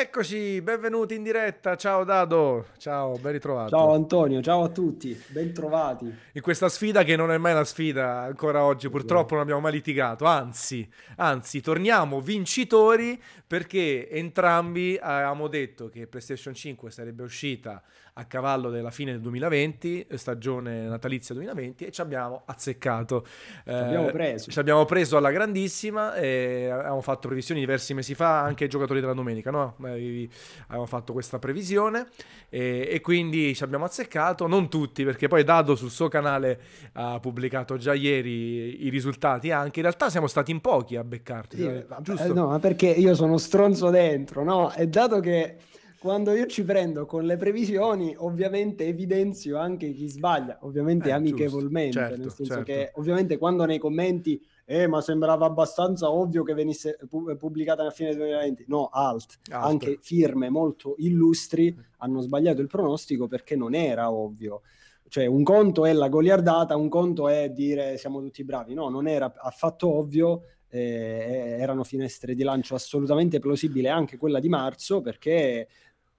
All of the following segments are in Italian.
Eccoci, benvenuti in diretta. Ciao Dado, ciao, ben ritrovato. Ciao Antonio, ciao a tutti, ben trovati. In questa sfida che non è mai una sfida ancora oggi, purtroppo non abbiamo mai litigato, anzi, anzi, torniamo vincitori perché entrambi avevamo detto che PlayStation 5 sarebbe uscita a cavallo della fine del 2020, stagione natalizia 2020, e ci abbiamo azzeccato. Ci abbiamo eh, preso. Ci abbiamo preso alla grandissima e abbiamo fatto previsioni diversi mesi fa anche ai giocatori della domenica, no? Abbiamo fatto questa previsione e, e, quindi ci abbiamo azzeccato, non tutti, perché poi Dado sul suo canale ha pubblicato già ieri i risultati anche, in realtà siamo stati in pochi a beccarti, sì, eh, giusto? no, ma perché io sono stronzo dentro, no? E dato che quando io ci prendo con le previsioni, ovviamente evidenzio anche chi sbaglia, ovviamente eh, amichevolmente, certo, nel senso certo. che ovviamente quando nei commenti eh, ma sembrava abbastanza ovvio che venisse pubblicata a fine 2020. No, alt. alt. Anche firme molto illustri hanno sbagliato il pronostico perché non era ovvio. Cioè, un conto è la goliardata, un conto è dire siamo tutti bravi. No, non era affatto ovvio. Eh, erano finestre di lancio assolutamente plausibili anche quella di marzo perché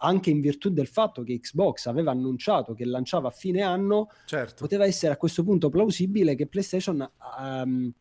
anche in virtù del fatto che Xbox aveva annunciato che lanciava a fine anno, certo. poteva essere a questo punto plausibile che PlayStation um,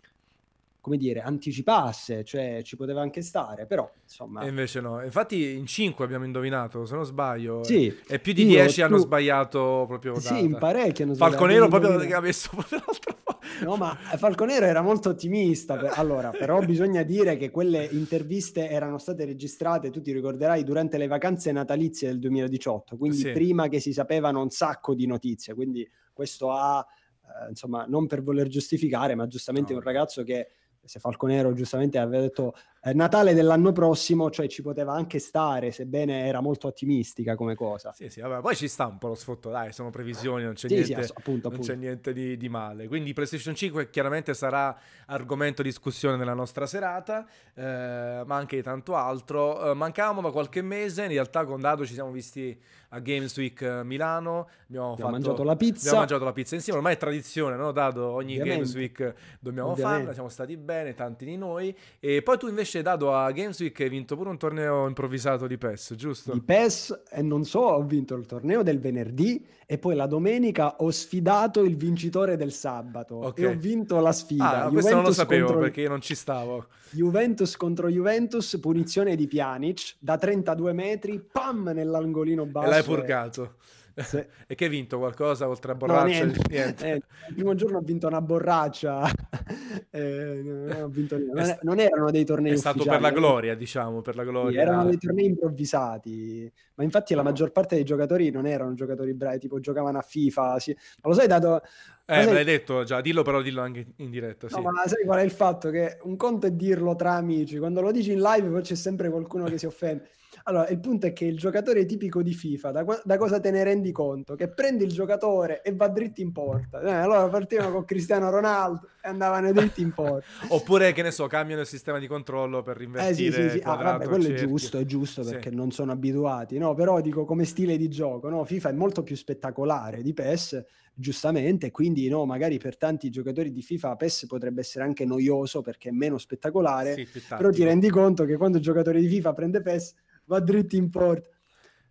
come dire, anticipasse, cioè ci poteva anche stare, però insomma... E invece no, infatti in 5 abbiamo indovinato, se non sbaglio, sì, e più di 10 hanno sbagliato proprio data. Sì, in parecchi hanno sbagliato. Falconero proprio che ha messo proprio l'altro No, ma Falconero era molto ottimista, per... allora, però bisogna dire che quelle interviste erano state registrate, tu ti ricorderai, durante le vacanze natalizie del 2018, quindi sì. prima che si sapevano un sacco di notizie, quindi questo ha... Eh, insomma, non per voler giustificare, ma giustamente no. un ragazzo che se Falconero giustamente aveva detto eh, Natale dell'anno prossimo, cioè ci poteva anche stare, sebbene era molto ottimistica come cosa. Sì, sì, vabbè, poi ci sta un po' lo sfotto, dai, sono previsioni, non c'è sì, niente, sì, appunto, non appunto. C'è niente di, di, male. Quindi PlayStation 5 chiaramente sarà argomento di discussione nella nostra serata, eh, ma anche di tanto altro. Eh, mancavamo da qualche mese, in realtà con Dado ci siamo visti a Games Week eh, Milano, abbiamo, abbiamo fatto, mangiato la pizza. Abbiamo mangiato la pizza insieme, ormai è tradizione, no Dado? Ogni Ovviamente. Games Week dobbiamo Ovviamente. farla, siamo stati bene, tanti di noi. E poi tu invece Dado a Games Week hai vinto pure un torneo improvvisato di PES, giusto? Di PES e non so, ho vinto il torneo del venerdì e poi la domenica ho sfidato il vincitore del sabato okay. e ho vinto la sfida. Ah, questo non lo sapevo contro... perché io non ci stavo. Juventus contro Juventus, punizione di Pjanic da 32 metri, pam nell'angolino basso. E l'hai purgato. Sì. e che hai vinto qualcosa oltre a borraccia? No, niente. niente. Eh, il primo giorno ho vinto una borraccia, eh, non, vinto non, non, erano dei tornei È stato per la gloria, diciamo, per la gloria. Erano dei tornei improvvisati, ma infatti la maggior parte dei giocatori non erano giocatori bravi, tipo giocavano a FIFA. Sì. Ma lo sai, dato... Eh, me l'hai detto già, dillo però dillo anche in diretta. Sì. No, ma sai qual è il fatto? Che un conto è dirlo tra amici, quando lo dici in live poi c'è sempre qualcuno che si offende. Allora, il punto è che il giocatore tipico di FIFA, da, da, cosa te ne rendi conto? Che prendi il giocatore e va dritto in porta. Eh, allora partivano con Cristiano Ronaldo e andavano dritti in porta. Oppure, che ne so, cambiano il sistema di controllo per rinvertire eh, sì, sì, sì. Ah, vabbè, quello è giusto, è giusto perché sì. non sono abituati, no? Però dico come stile di gioco, no? FIFA è molto più spettacolare di PES, giustamente, quindi no, magari per tanti giocatori di FIFA PES potrebbe essere anche noioso perché è meno spettacolare, sì, però ti rendi conto che quando il giocatore di FIFA prende PES va dritto in porta.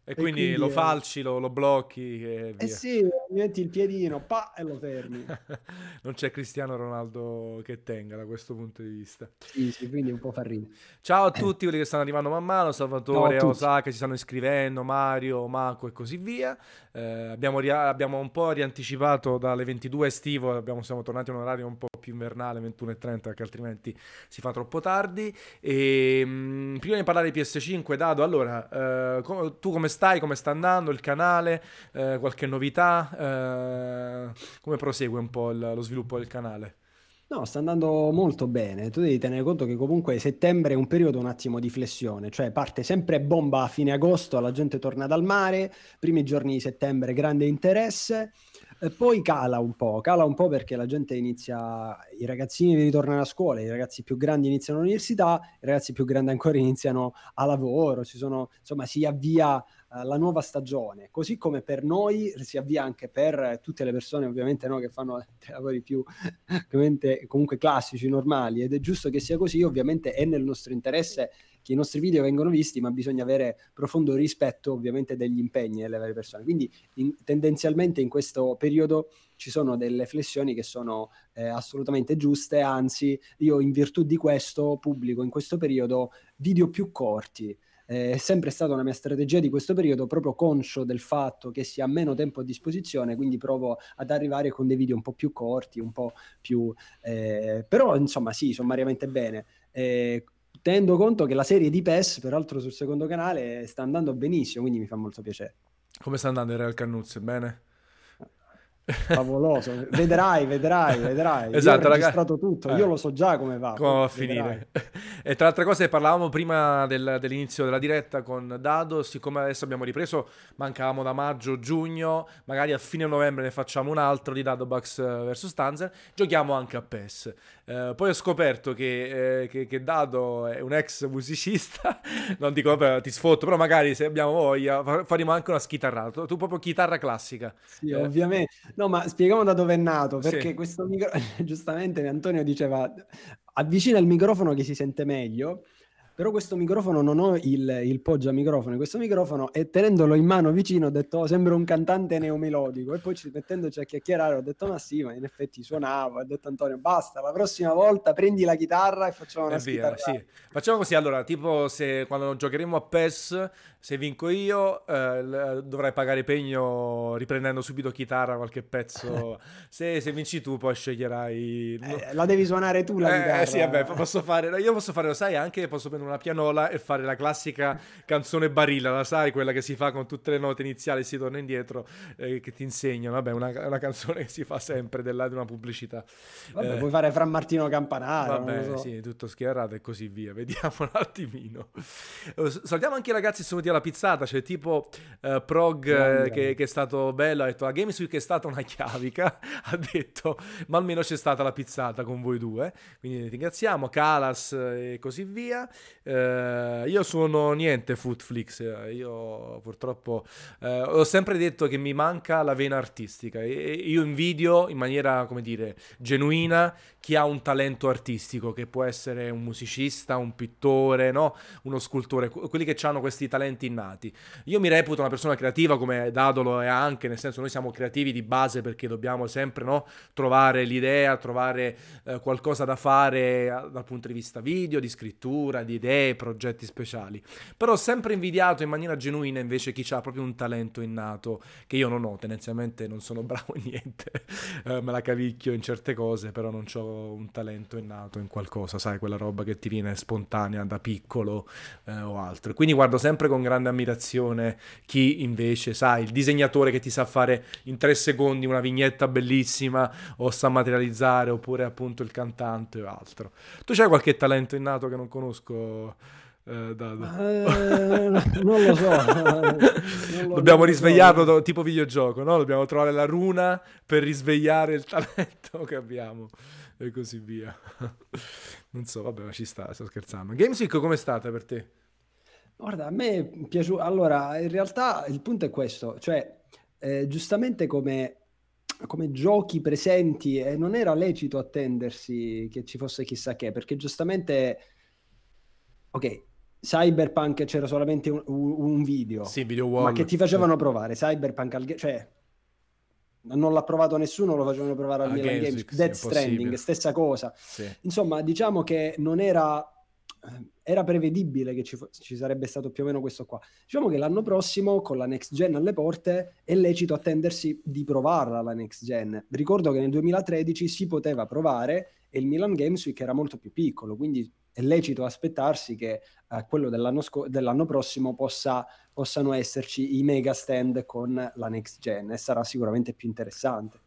E, e quindi, quindi, lo eh, falci, lo, lo blocchi e Eh sì, metti il piedino, pa, e lo fermi. non c'è Cristiano Ronaldo che tenga da questo punto di vista. Sì, sì, quindi un po' fa ridere. Ciao a tutti quelli che stanno arrivando man mano, Salvatore, Osaka, ci stanno iscrivendo, Mario, Marco e così via. Eh, abbiamo, ri- abbiamo, un po' rianticipato dalle 22 estivo, abbiamo, siamo tornati a un orario un po' più invernale, 21.30, perché altrimenti si fa troppo tardi. E, mh, mm, prima di parlare di PS5, Dado, allora, eh, com- tu come stai? Come sta andando il canale? Eh, qualche novità? Eh, come prosegue un po' il, lo sviluppo del canale? No, sta andando molto bene. Tu devi tenere conto che comunque settembre è un periodo un attimo di flessione, cioè parte sempre bomba a fine agosto, la gente torna dal mare, primi giorni di settembre grande interesse, poi cala un po', cala un po' perché la gente inizia, i ragazzini ritornano a scuola, i ragazzi più grandi iniziano all'università, i ragazzi più grandi ancora iniziano a lavoro, si sono, insomma si avvia uh, la nuova stagione, così come per noi si avvia anche per tutte le persone ovviamente no, che fanno lavori più comunque classici, normali, ed è giusto che sia così, ovviamente è nel nostro interesse che i nostri video vengano visti, ma bisogna avere profondo rispetto ovviamente degli impegni delle varie persone. Quindi in, tendenzialmente in questo periodo ci sono delle flessioni che sono eh, assolutamente giuste, anzi io in virtù di questo pubblico in questo periodo video più corti. Eh, è sempre stata una mia strategia di questo periodo, proprio conscio del fatto che si ha meno tempo a disposizione, quindi provo ad arrivare con dei video un po' più corti, un po' più... Eh, però insomma sì, sommariamente bene. Eh, tenendo conto che la serie di PES, peraltro sul secondo canale, sta andando benissimo, quindi mi fa molto piacere. Come sta andando il Real Cannuzzi? Bene? favoloso. vedrai, vedrai, vedrai. Esatto, io ho registrato ragazzi... tutto, eh. io lo so già come va. Come va a finire. e tra altre cose parlavamo prima del, dell'inizio della diretta con Dado, siccome adesso abbiamo ripreso, mancavamo da maggio, giugno, magari a fine novembre ne facciamo un altro di Dado Bucks eh, vs Stanzer, giochiamo anche a PES. Eh, poi ho scoperto che, eh, che, che, Dado è un ex musicista, non dico vabbè ti sfotto, però magari se abbiamo voglia faremo anche una schitarrata, tu proprio chitarra classica. Sì, eh. ovviamente. No, ma spieghiamo da dove è nato, perché sì. questo microfono, giustamente Antonio diceva, avvicina il microfono che si sente meglio, però questo microfono non ho il, il poggia microfono, questo microfono e tenendolo in mano vicino ho detto oh, sembra un cantante neomelodico e poi ci, mettendoci a chiacchierare ho detto ma sì ma in effetti suonavo, ho detto Antonio basta la prossima volta prendi la chitarra e facciamo una via, sì. Facciamo così allora, tipo se quando giocheremo a PES se vinco io eh, dovrai pagare pegno riprendendo subito chitarra qualche pezzo, se, se, vinci tu poi sceglierai... Eh, la devi suonare tu la eh, chitarra. Eh sì vabbè posso fare, io posso fare lo sai anche posso prendere una pianola e fare la classica canzone barilla, la sai, quella che si fa con tutte le note iniziali e si torna indietro, eh, che ti insegnano. Vabbè, una, una, canzone che si fa sempre della, di una pubblicità. Vabbè, eh, puoi fare Fra Martino Campanaro. Vabbè, so. sì, tutto schierato e così via. Vediamo un attimino. Eh, salutiamo anche i ragazzi sono alla pizzata, c'è tipo uh, Prog eh, che, che, è stato bello, ha detto la Games Week è stata una chiavica, ha detto, ma almeno c'è stata la pizzata con voi due, quindi ringraziamo, Calas e così via. Eh, io sono niente Footflix, io purtroppo eh, ho sempre detto che mi manca la vena artistica e io invidio in maniera, come dire, genuina chi ha un talento artistico, che può essere un musicista, un pittore, no? uno scultore, quelli che hanno questi talenti innati. Io mi reputo una persona creativa come Dadolo è anche, nel senso noi siamo creativi di base perché dobbiamo sempre no? trovare l'idea, trovare eh, qualcosa da fare eh, dal punto di vista video, di scrittura, di idee, progetti speciali. Però ho sempre invidiato in maniera genuina invece chi ha proprio un talento innato che io non ho, tendenzialmente non sono bravo in niente, eh, me la cavicchio in certe cose, però non ho un talento innato in qualcosa, sai, quella roba che ti viene spontanea da piccolo eh, o altro. Quindi guardo sempre con grande ammirazione chi invece, sai, il disegnatore che ti sa fare in tre secondi una vignetta bellissima o sa materializzare, oppure appunto il cantante o altro. Tu c'hai qualche talento innato che non conosco? Eh. Eh, non lo so. non lo, Dobbiamo risvegliarlo so. tipo videogioco, no? Dobbiamo trovare la runa per risvegliare il talento che abbiamo e così via. non so, vabbè, ma ci sta, sto scherzando. Gamesick come è stata per te? Guarda, a me è piaciuto. Allora, in realtà il punto è questo, cioè, eh, giustamente come come giochi presenti e non era lecito attendersi che ci fosse chissà che, perché giustamente, ok, Cyberpunk c'era solamente un, un video, sì, video wall, ma che ti facevano sì. provare Cyberpunk al cioè non l'ha provato nessuno, lo facevano provare al Milan Games, Games. Death Stranding, stessa cosa. Sì. Insomma, diciamo che non era era prevedibile che ci, ci, sarebbe stato più o meno questo qua. Diciamo che l'anno prossimo, con la next gen alle porte, è lecito attendersi di provarla la next gen. Ricordo che nel 2013 si poteva provare e il Milan Games Week era molto più piccolo, quindi è lecito aspettarsi che eh, quello dell'anno, sc- dell'anno prossimo possa, possano esserci i mega stand con la next gen e sarà sicuramente più interessante.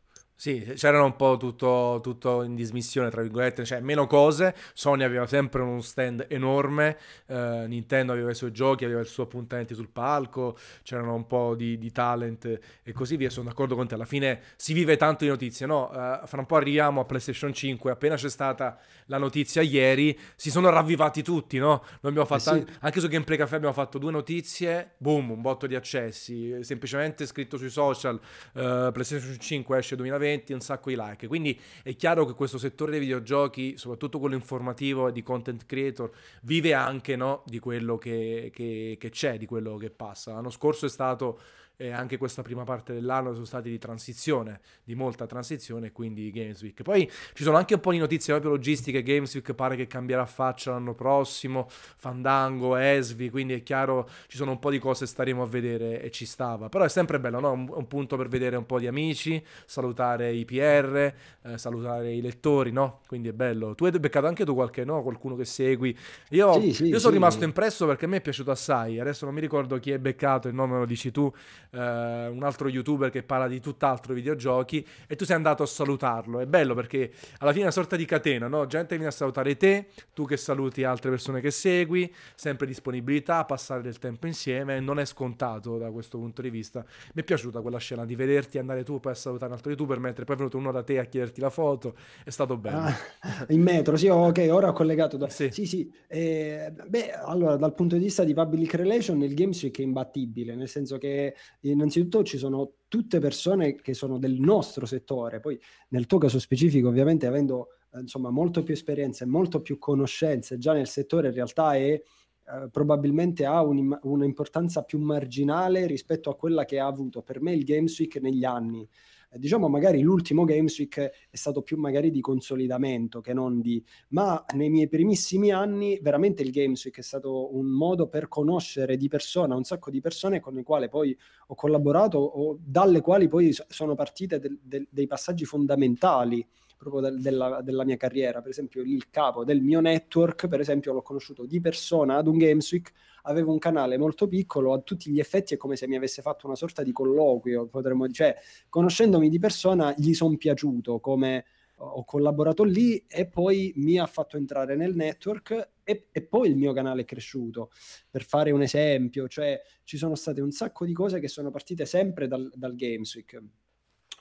Sì, c'erano un po' tutto, tutto, in dismissione, tra virgolette, cioè meno cose. Sony aveva sempre uno stand enorme, eh, Nintendo aveva i suoi giochi, aveva il suo appuntamento sul palco, c'erano un po' di, di, talent e così via. Sono d'accordo con te, alla fine si vive tanto di notizie, no? Uh, fra un po' arriviamo a PlayStation 5, appena c'è stata la notizia ieri, si sono ravvivati tutti, no? Noi abbiamo fatto, eh sì. anche su Gameplay Café abbiamo fatto due notizie, boom, un botto di accessi, semplicemente scritto sui social, uh, PlayStation 5 esce 2020 commenti, un sacco di like. Quindi è chiaro che questo settore dei videogiochi, soprattutto quello informativo e di content creator, vive anche no, di quello che, che, che c'è, di quello che passa. L'anno scorso è stato e anche questa prima parte dell'anno sono stati di transizione, di molta transizione, quindi Games Week. Poi ci sono anche un po' di notizie proprio logistiche, Games Week pare che cambierà faccia l'anno prossimo, Fandango, Esvi, quindi è chiaro ci sono un po' di cose staremo a vedere e ci stava. Però è sempre bello, no? Un, un punto per vedere un po' di amici, salutare i PR, eh, salutare i lettori, no? Quindi è bello. Tu hai beccato anche tu qualche, no? Qualcuno che segui. Io, sì, sì, io sono sì. rimasto impresso perché a me è piaciuto assai, adesso non mi ricordo chi è beccato, il nome lo dici tu, eh, un altro youtuber che parla di tutt'altro videogiochi e tu sei andato a salutarlo. È bello perché alla fine è una sorta di catena, no? Gente viene a salutare te, tu che saluti altre persone che segui, sempre disponibilità, passare del tempo insieme, non è scontato da questo punto di vista. Mi è piaciuta quella scena di vederti andare tu poi a salutare un altro youtuber mentre poi è venuto uno da te a chiederti la foto, è stato bello. Ah, in metro, sì, ok, ora ho collegato. Da... Sì, sì. sì. Eh, beh, allora dal punto di vista di public relation il Games Week è imbattibile, nel senso che innanzitutto ci sono tutte persone che sono del nostro settore, poi nel tuo caso specifico ovviamente avendo eh, insomma molto più esperienza e molto più conoscenze già nel settore in realtà è eh, probabilmente ha un, un'importanza più marginale rispetto a quella che ha avuto. Per me il Games Week negli anni diciamo magari l'ultimo Games Week è stato più magari di consolidamento che non di... ma nei miei primissimi anni veramente il Games Week è stato un modo per conoscere di persona un sacco di persone con le quali poi ho collaborato o dalle quali poi sono partite de- de- dei passaggi fondamentali proprio de- della, della, mia carriera. Per esempio, il capo del mio network, per esempio, l'ho conosciuto di persona ad un Games Week. Avevo un canale molto piccolo, a tutti gli effetti è come se mi avesse fatto una sorta di colloquio, potremmo dire, cioè, conoscendomi di persona gli sono piaciuto come ho collaborato lì e poi mi ha fatto entrare nel network e, e, poi il mio canale è cresciuto. Per fare un esempio, cioè ci sono state un sacco di cose che sono partite sempre dal, dal Games Week.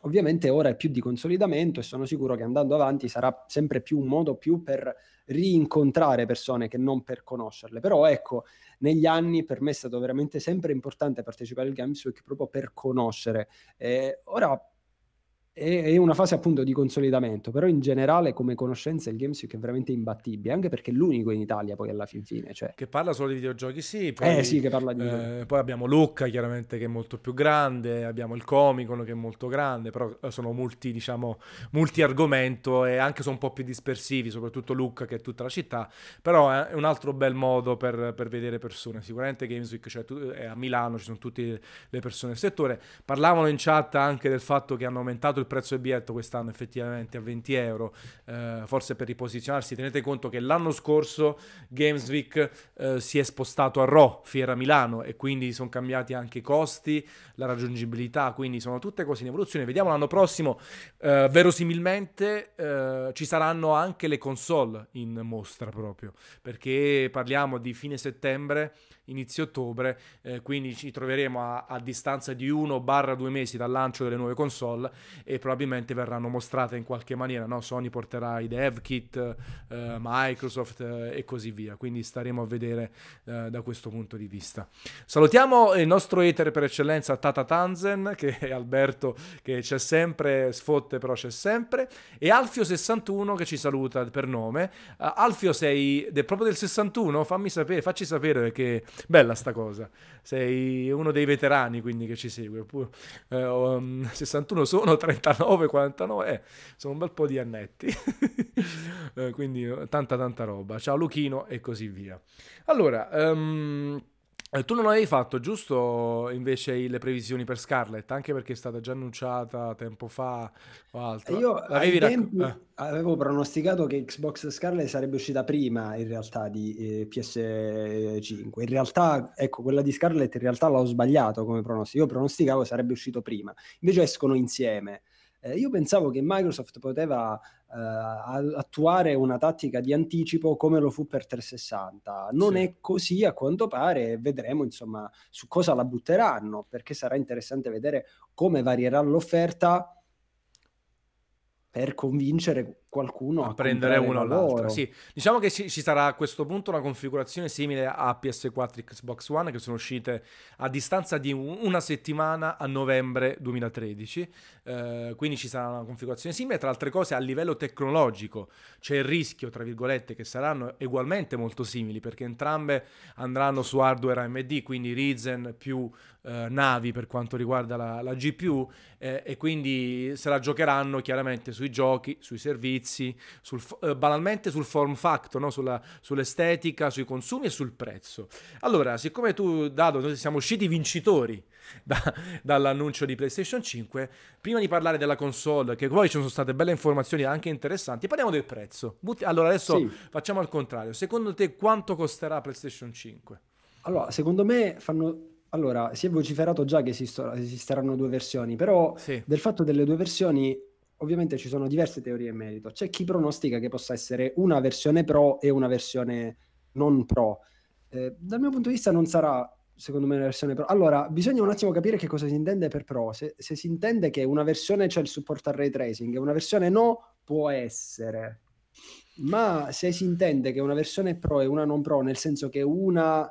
Ovviamente ora è più di consolidamento e sono sicuro che andando avanti sarà sempre più un modo più per rincontrare persone che non per conoscerle. Però ecco, negli anni per me è stato veramente sempre importante partecipare al Games Week proprio per conoscere. Eh, ora è, una fase appunto di consolidamento, però in generale come conoscenza il Games Week è veramente imbattibile, anche perché è l'unico in Italia poi alla fin fine. Cioè. Che parla solo di videogiochi, sì. Poi, eh sì, che parla di... Eh, poi abbiamo Lucca chiaramente che è molto più grande, abbiamo il Comicon che è molto grande, però eh, sono multi, diciamo, multi argomento e anche sono un po' più dispersivi, soprattutto Lucca che è tutta la città, però è un altro bel modo per, per vedere persone. Sicuramente Games Week cioè, è a Milano, ci sono tutte le persone del settore. Parlavano in chat anche del fatto che hanno aumentato il prezzo del biglietto quest'anno effettivamente a 20 euro, eh, forse per riposizionarsi. Tenete conto che l'anno scorso Games Week eh, si è spostato a Raw, Fiera Milano, e quindi sono cambiati anche i costi, la raggiungibilità, quindi sono tutte cose in evoluzione. Vediamo l'anno prossimo, eh, verosimilmente eh, ci saranno anche le console in mostra proprio, perché parliamo di fine settembre inizio ottobre, eh, quindi ci troveremo a, a distanza di 1-2 mesi dal lancio delle nuove console e probabilmente verranno mostrate in qualche maniera, no? Sony porterà i dev kit, eh, Microsoft eh, e così via, quindi staremo a vedere eh, da questo punto di vista. Salutiamo il nostro hater per eccellenza Tata Tanzen, che è Alberto che c'è sempre, sfotte però c'è sempre, e Alfio61 che ci saluta per nome. Uh, Alfio sei de, proprio del 61? Fammi sapere, facci sapere perché Bella sta cosa. Sei uno dei veterani quindi che ci segue. Eh, um, 61 sono, 39, 49, eh, sono un bel po' di annetti. eh, quindi tanta tanta roba. Ciao Luchino e così via. Allora, um, eh, tu non avevi fatto giusto invece le previsioni per Scarlett, anche perché è stata già annunciata tempo fa o altro. Io L'avevi tempi, rac- eh. avevo pronosticato che Xbox Scarlett sarebbe uscita prima in realtà di eh, PS5. In realtà, ecco, quella di Scarlett in realtà l'ho sbagliato come pronostico. Io pronosticavo sarebbe uscito prima. Invece escono insieme. Eh, io pensavo che Microsoft poteva eh, attuare una tattica di anticipo come lo fu per 360. Non sì. è così a quanto pare, vedremo insomma su cosa la butteranno, perché sarà interessante vedere come varierà l'offerta per convincere qualcuno a, prendere uno o l'altro. Sì. Diciamo che ci, ci, sarà a questo punto una configurazione simile a PS4 e Xbox One che sono uscite a distanza di un, una settimana a novembre 2013. Eh, quindi ci sarà una configurazione simile. Tra altre cose, a livello tecnologico c'è il rischio, tra virgolette, che saranno ugualmente molto simili perché entrambe andranno su hardware AMD, quindi Ryzen più eh, navi per quanto riguarda la, la GPU eh, e quindi se la giocheranno chiaramente sui giochi, sui servizi, sul, eh, banalmente sul form factor, no? Sulla, sull'estetica, sui consumi e sul prezzo. Allora, siccome tu, Dado, noi siamo usciti vincitori da, dall'annuncio di PlayStation 5, prima di parlare della console, che poi ci sono state belle informazioni anche interessanti, parliamo del prezzo. Allora, adesso sì. facciamo al contrario. Secondo te quanto costerà PlayStation 5? Allora, secondo me fanno allora, si è vociferato già che esisto- esisteranno due versioni, però Sì. del fatto delle due versioni ovviamente ci sono diverse teorie in merito. C'è chi pronostica che possa essere una versione Pro e una versione non Pro. Eh, dal mio punto di vista non sarà, secondo me, una versione Pro. Allora, bisogna un attimo capire che cosa si intende per Pro. Se, se si intende che una versione c'è il supporto al ray tracing e una versione no, può essere. Ma se si intende che una versione Pro e una non Pro, nel senso che una...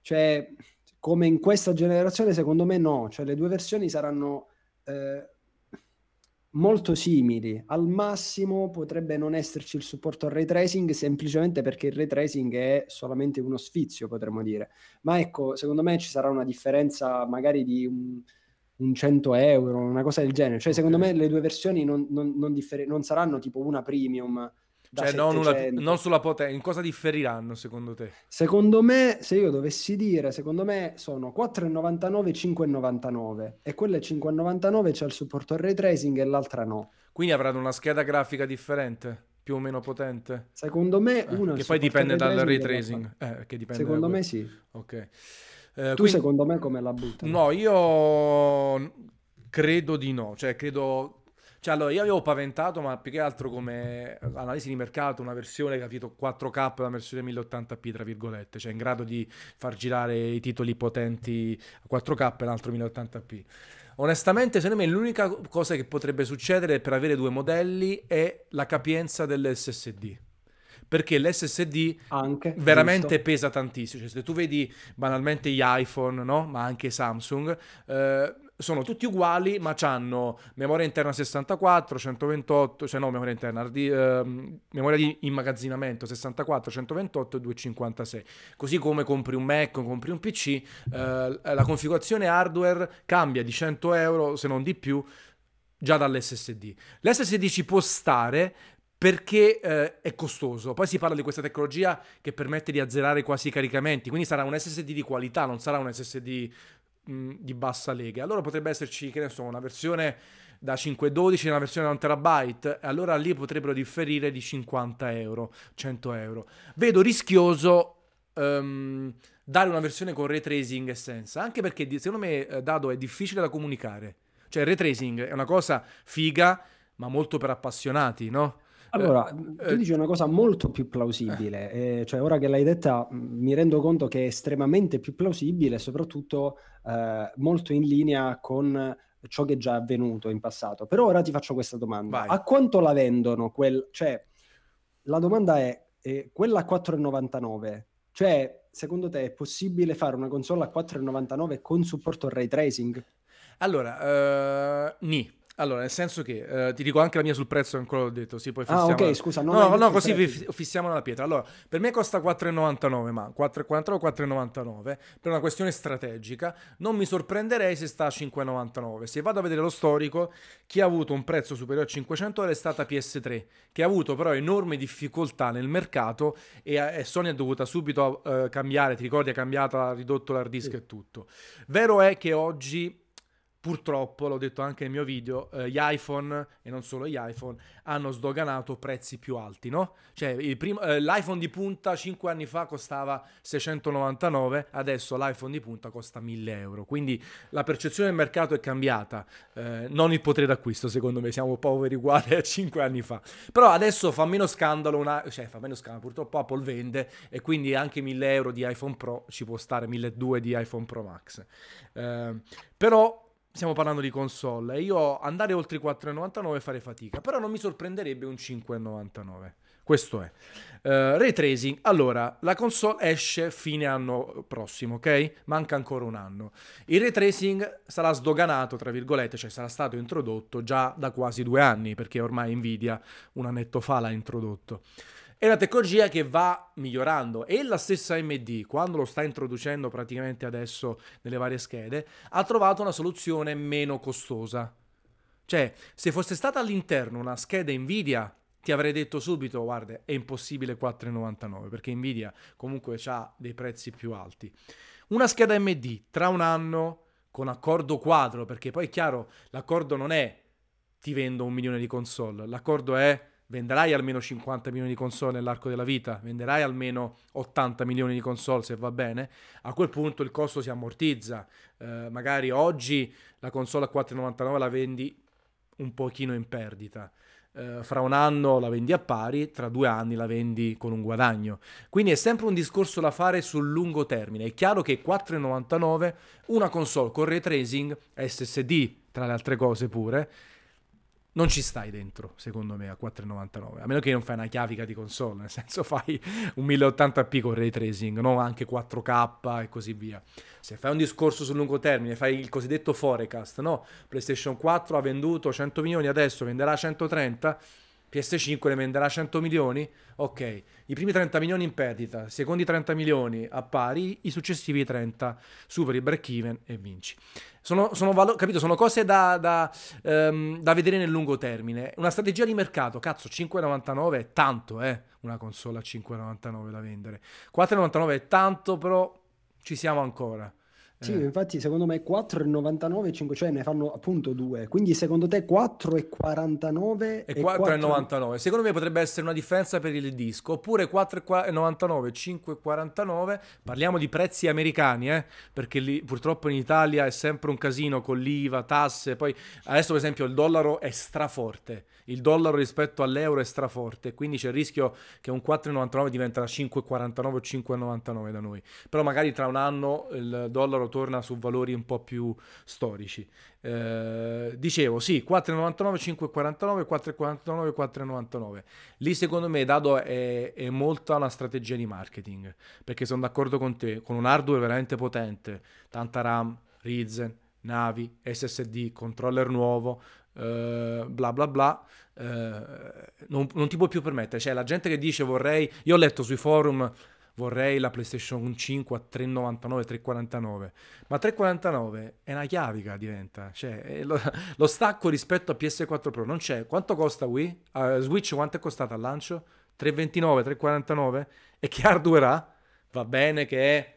Cioè, come in questa generazione, secondo me no, cioè le due versioni saranno eh, molto simili. Al massimo potrebbe non esserci il supporto al ray tracing semplicemente perché il ray tracing è solamente uno sfizio, potremmo dire. Ma ecco, secondo me ci sarà una differenza magari di un, un 100 euro, una cosa del genere. Cioè, secondo me le due versioni non, non, non, differ- non saranno tipo una premium cioè, non, una, non, sulla potenza, in cosa differiranno secondo te? Secondo me, se io dovessi dire, secondo me sono 4,99 e 5,99 e quelle 5,99 c'è il supporto al ray tracing e l'altra no. Quindi avranno una scheda grafica differente? Più o meno potente? Secondo me eh, una Che poi dipende dal ray tracing. Eh, che dipende secondo me sì. Ok. Eh, tu quindi... secondo me come la butti? No, io credo di no. Cioè, credo cioè, allora, io avevo paventato, ma più che altro come analisi di mercato, una versione, capito, 4K, una versione 1080p, tra virgolette, cioè in grado di far girare i titoli potenti a 4K e l'altro 1080p. Onestamente, secondo me l'unica cosa che potrebbe succedere per avere due modelli è la capienza dell'SSD perché l'SSD anche, veramente giusto. pesa tantissimo. Cioè, se tu vedi banalmente gli iPhone, no? ma anche Samsung, eh, sono tutti uguali, ma hanno memoria interna 64, 128, cioè no, memoria interna, di, eh, memoria di immagazzinamento 64, 128 e 256. Così come compri un Mac o compri un PC, eh, la configurazione hardware cambia di 100 euro, se non di più, già dall'SSD. L'SSD ci può stare perché eh, è costoso. Poi si parla di questa tecnologia che permette di azzerare quasi i caricamenti, quindi sarà un SSD di qualità, non sarà un SSD di bassa lega. Allora potrebbe esserci, che ne so, una versione da 512 e una versione da 1 terabyte, allora lì potrebbero differire di 50 euro, 100 euro. Vedo rischioso um, dare una versione con ray tracing e senza, anche perché secondo me, eh, Dado, è difficile da comunicare. Cioè, il ray tracing è una cosa figa, ma molto per appassionati, no? Allora, eh, tu dici una cosa molto più plausibile, eh, cioè ora che l'hai detta mi rendo conto che è estremamente più plausibile soprattutto eh, molto in linea con ciò che è già avvenuto in passato. Però ora ti faccio questa domanda. Vai. A quanto la vendono? Quel... Cioè, la domanda è, eh, quella a 4,99, cioè, secondo te è possibile fare una console a 4,99 con supporto al ray tracing? Allora, uh, ni. Allora, nel senso che eh, ti dico anche la mia sul prezzo, ancora l'ho detto. Sì, poi fissiamo. Ah, ok, scusa. Non no, no, così fissiamo la pietra. Allora, per me costa 4,99, ma 4,49 o 4,99 per una questione strategica. Non mi sorprenderei se sta a 5,99. Se vado a vedere lo storico, chi ha avuto un prezzo superiore a 500 euro è stata PS3, che ha avuto però enormi difficoltà nel mercato e, e Sony ha dovuto subito uh, cambiare. Ti ricordi, ha cambiato, ha ridotto l'hard disk sì. e tutto. Vero è che oggi purtroppo, l'ho detto anche nel mio video, eh, gli iPhone e non solo gli iPhone hanno sdoganato prezzi più alti, no? Cioè prim- eh, l'iPhone di punta 5 anni fa costava 699, adesso l'iPhone di punta costa 1000 euro, quindi la percezione del mercato è cambiata, eh, non il potere d'acquisto secondo me, siamo poveri uguali a 5 anni fa, però adesso fa meno scandalo, una- cioè fa meno scandalo, purtroppo Apple vende e quindi anche 1000 euro di iPhone Pro ci può stare 1200 di iPhone Pro Max. Eh, però stiamo parlando di console e io andare oltre i 4,99 fare fatica, però non mi sorprenderebbe un 5,99. Questo è. Uh, ray tracing, allora, la console esce fine anno prossimo, ok? Manca ancora un anno. Il ray tracing sarà sdoganato, tra virgolette, cioè sarà stato introdotto già da quasi due anni, perché ormai Nvidia un annetto fa l'ha introdotto. È una tecnologia che va migliorando e la stessa AMD, quando lo sta introducendo praticamente adesso nelle varie schede, ha trovato una soluzione meno costosa. Cioè, se fosse stata all'interno una scheda Nvidia, ti avrei detto subito, guarda, è impossibile 4,99 perché Nvidia comunque ha dei prezzi più alti. Una scheda AMD tra un anno con accordo quadro, perché poi è chiaro, l'accordo non è ti vendo un milione di console, l'accordo è venderai almeno 50 milioni di console nell'arco della vita, venderai almeno 80 milioni di console se va bene, a quel punto il costo si ammortizza. Eh, magari oggi la console a 4,99 la vendi un pochino in perdita. Uh, fra un anno la vendi a pari, tra due anni la vendi con un guadagno. Quindi è sempre un discorso da fare sul lungo termine. È chiaro che 4,99 una console con ray tracing, SSD tra le altre cose pure, non ci stai dentro, secondo me, a 4,99. A meno che non fai una chiavica di console, nel senso fai un 1080p con ray tracing, no? anche 4K e così via. Se fai un discorso sul lungo termine, fai il cosiddetto forecast, no? PlayStation 4 ha venduto 100 milioni, adesso venderà 130 PS5 ne venderà 100 milioni? Ok, i primi 30 milioni in perdita, i secondi 30 milioni a pari, i successivi 30 superi break even e vinci. Sono, sono, valo- capito, sono cose da, da, um, da, vedere nel lungo termine. Una strategia di mercato, cazzo, 5,99 è tanto, eh, una console a 5,99 da vendere. 4,99 è tanto, però ci siamo ancora. Sì, eh. infatti secondo me 4,99 5, cioè ne fanno appunto due. Quindi secondo te 4,49 e 4,99. Secondo me potrebbe essere una differenza per il disco. Oppure 4,99, 5,49. Parliamo di prezzi americani, eh? Perché lì purtroppo in Italia è sempre un casino con l'IVA, tasse. Poi adesso per esempio il dollaro è straforte il dollaro rispetto all'euro è straforte, quindi c'è il rischio che un 4,99 diventa 5,49 o 5,99 da noi. Però magari tra un anno il dollaro torna su valori un po' più storici. Eh, dicevo, sì, 4,99, 5,49, 4,49, 4,99. Lì secondo me, dato è, è molta una strategia di marketing, perché sono d'accordo con te, con un hardware veramente potente, tanta RAM, Ryzen, navi, SSD, controller nuovo, eh, bla bla bla, eh, non, non, ti puoi più permettere. Cioè, la gente che dice vorrei, io ho letto sui forum vorrei la PlayStation 5 a 3,99, 3,49, ma 3,49 è una chiavica diventa, cioè lo, lo, stacco rispetto a PS4 Pro non c'è. Quanto costa Wii? Uh, Switch quanto è costata al lancio? 3,29, 3,49? E che hardware ha? Va bene che è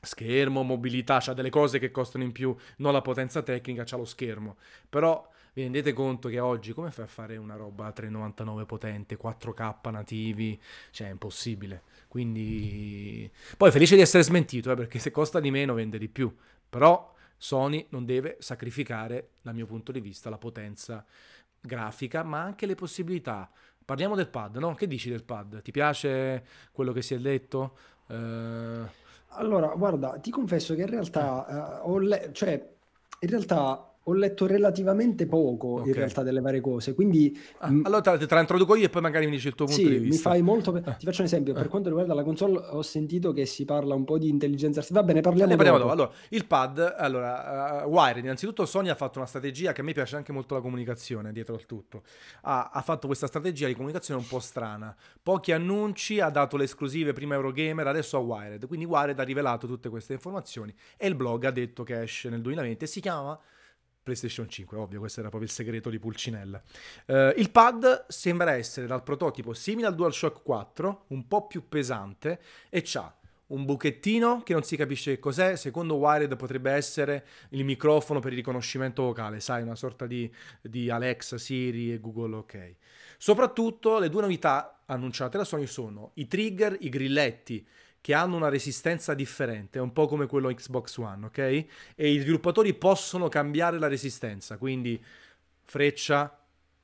schermo, mobilità, c'ha delle cose che costano in più, non la potenza tecnica, c'ha lo schermo, però vi rendete conto che oggi come fai a fare una roba a 399 potente, 4K nativi? Cioè, è impossibile. Quindi poi felice di essere smentito, eh, perché se costa di meno vende di più. Però Sony non deve sacrificare, dal mio punto di vista, la potenza grafica, ma anche le possibilità. Parliamo del pad, no? Che dici del pad? Ti piace quello che si è detto? Uh... Allora, guarda, ti confesso che in realtà, ho le- cioè, in realtà ho letto relativamente poco okay. in realtà delle varie cose, quindi... Ah, mh, allora te, la introduco io e poi magari mi dici il tuo punto sì, di vista. mi fai molto... Per... Ah. Ti faccio un esempio, per ah. quanto riguarda la console ho sentito che si parla un po' di intelligenza artificiale, va bene, parliamo, ne parliamo dopo. Allora, il pad, allora, uh, Wired, innanzitutto Sony ha fatto una strategia che a me piace anche molto la comunicazione dietro al tutto. Ha, ha fatto questa strategia di comunicazione un po' strana. Pochi annunci, ha dato le esclusive prima Eurogamer, adesso a Wired. Quindi Wired ha rivelato tutte queste informazioni e il blog ha detto che esce nel 2020 e si chiama PlayStation 5, ovvio, questo era proprio il segreto di Pulcinella. Uh, il pad sembra essere dal prototipo simile al DualShock 4, un po' più pesante e ha un buchettino che non si capisce che cos'è, secondo Wired potrebbe essere il microfono per il riconoscimento vocale, sai, una sorta di, di Alexa, Siri e Google OK. Soprattutto le due novità annunciate da Sony sono i trigger, i grilletti che hanno una resistenza differente, un po' come quello Xbox One, ok? E i sviluppatori possono cambiare la resistenza, quindi freccia,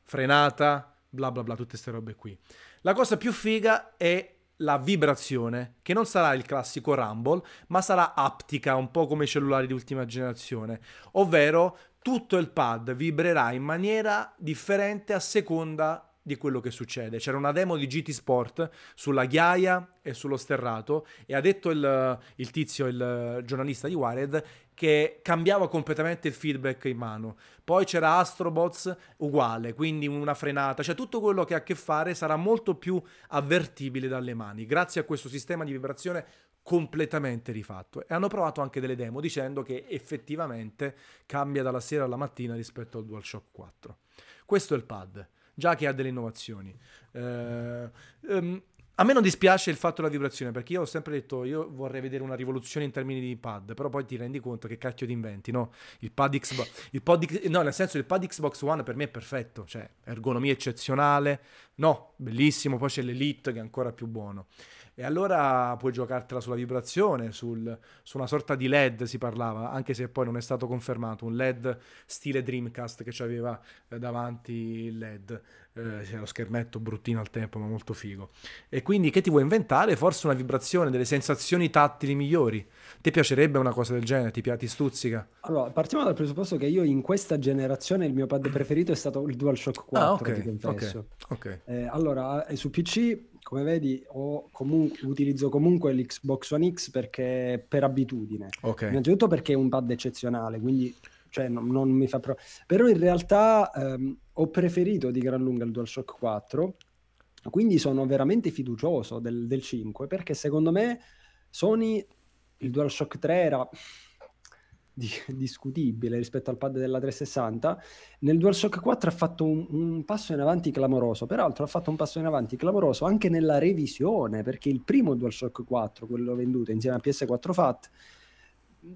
frenata, bla bla bla, tutte queste robe qui. La cosa più figa è la vibrazione, che non sarà il classico rumble, ma sarà aptica, un po' come i cellulari di ultima generazione, ovvero tutto il pad vibrerà in maniera differente a seconda di quello che succede. C'era una demo di GT Sport sulla ghiaia e sullo sterrato e ha detto il, il tizio, il giornalista di Wired, che cambiava completamente il feedback in mano. Poi c'era Astrobots uguale, quindi una frenata, cioè tutto quello che ha a che fare sarà molto più avvertibile dalle mani, grazie a questo sistema di vibrazione completamente rifatto. E hanno provato anche delle demo dicendo che effettivamente cambia dalla sera alla mattina rispetto al DualShock 4. Questo è il pad già che ha delle innovazioni. Eh, um, a me non dispiace il fatto della vibrazione, perché io ho sempre detto, io vorrei vedere una rivoluzione in termini di pad, però poi ti rendi conto che cacchio di inventi, no? Il pad Xbox, il pad, no, nel senso il pad Xbox One per me è perfetto, cioè ergonomia eccezionale, no, bellissimo, poi c'è l'Elite che è ancora più buono. E allora puoi giocartela sulla vibrazione, sul, su una sorta di LED si parlava, anche se poi non è stato confermato, un LED stile Dreamcast che aveva eh, davanti il LED, eh, c'era lo schermetto bruttino al tempo ma molto figo. E quindi che ti vuoi inventare? Forse una vibrazione, delle sensazioni tattili migliori. Ti piacerebbe una cosa del genere? Ti, ti stuzzica? Allora, partiamo dal presupposto che io in questa generazione il mio pad preferito è stato il DualShock 4, ah, okay, ti confesso. Okay, okay. Eh, allora, eh, su PC come vedi comunque, utilizzo comunque l'Xbox One X perché per abitudine. Okay. Innanzitutto perché è un pad eccezionale, quindi cioè, non, non mi fa pro... Però in realtà ehm, ho preferito di gran lunga il DualShock 4, quindi sono veramente fiducioso del, del 5 perché secondo me Sony il DualShock 3 era di, discutibile rispetto al pad della 360, nel DualShock 4 ha fatto un, un, passo in avanti clamoroso, peraltro ha fatto un passo in avanti clamoroso anche nella revisione, perché il primo DualShock 4, quello venduto insieme a PS4 FAT,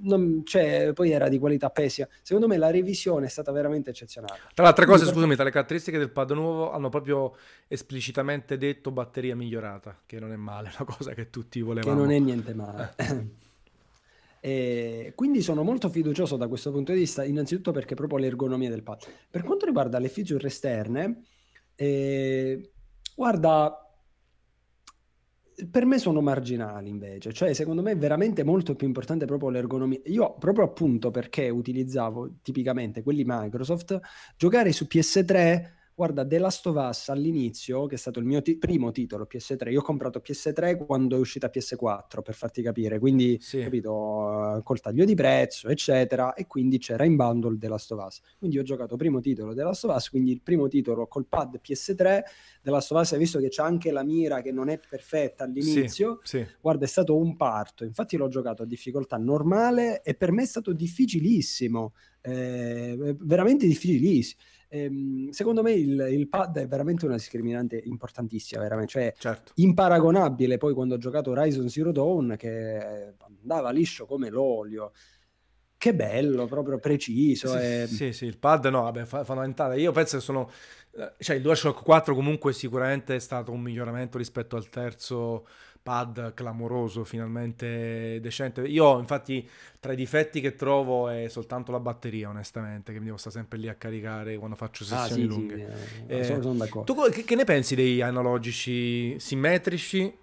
non, cioè, poi era di qualità pessima. Secondo me la revisione è stata veramente eccezionale. Tra le altre cose, scusami, tra le caratteristiche del pad nuovo hanno proprio esplicitamente detto batteria migliorata, che non è male, una cosa che tutti volevano. Che non è niente male. E quindi sono molto fiducioso da questo punto di vista, innanzitutto perché proprio l'ergonomia del pad. Per quanto riguarda le feature esterne, eh, guarda, per me sono marginali invece, cioè secondo me è veramente molto più importante proprio l'ergonomia. Io proprio appunto perché utilizzavo tipicamente quelli Microsoft, giocare su PS3 Guarda, The Last of Us all'inizio, che è stato il mio ti- primo titolo PS3, io ho comprato PS3 quando è uscita PS4, per farti capire, quindi, sì. capito, col taglio di prezzo, eccetera, e quindi c'era in bundle The Last of Us. Quindi ho giocato primo titolo The Last of Us, quindi il primo titolo col pad PS3, The Last of Us, hai visto che c'è anche la mira che non è perfetta all'inizio, sì, sì. guarda, è stato un parto, infatti l'ho giocato a difficoltà normale e per me è stato difficilissimo, eh, veramente difficilissimo ehm, secondo me il, il, pad è veramente una discriminante importantissima, veramente. Cioè, certo. imparagonabile poi quando ho giocato Horizon Zero Dawn che andava liscio come l'olio. Che bello, proprio preciso. Sì, e... sì, sì, il pad no, vabbè, fondamentale. Io penso che sono... Eh, cioè il DualShock 4 comunque sicuramente è stato un miglioramento rispetto al terzo pad clamoroso, finalmente decente. Io, infatti, tra i difetti che trovo è soltanto la batteria, onestamente, che mi devo stare sempre lì a caricare quando faccio ah, sessioni ah, sì, lunghe. Sì, eh, sono, sono d'accordo. Tu che, che ne pensi dei analogici simmetrici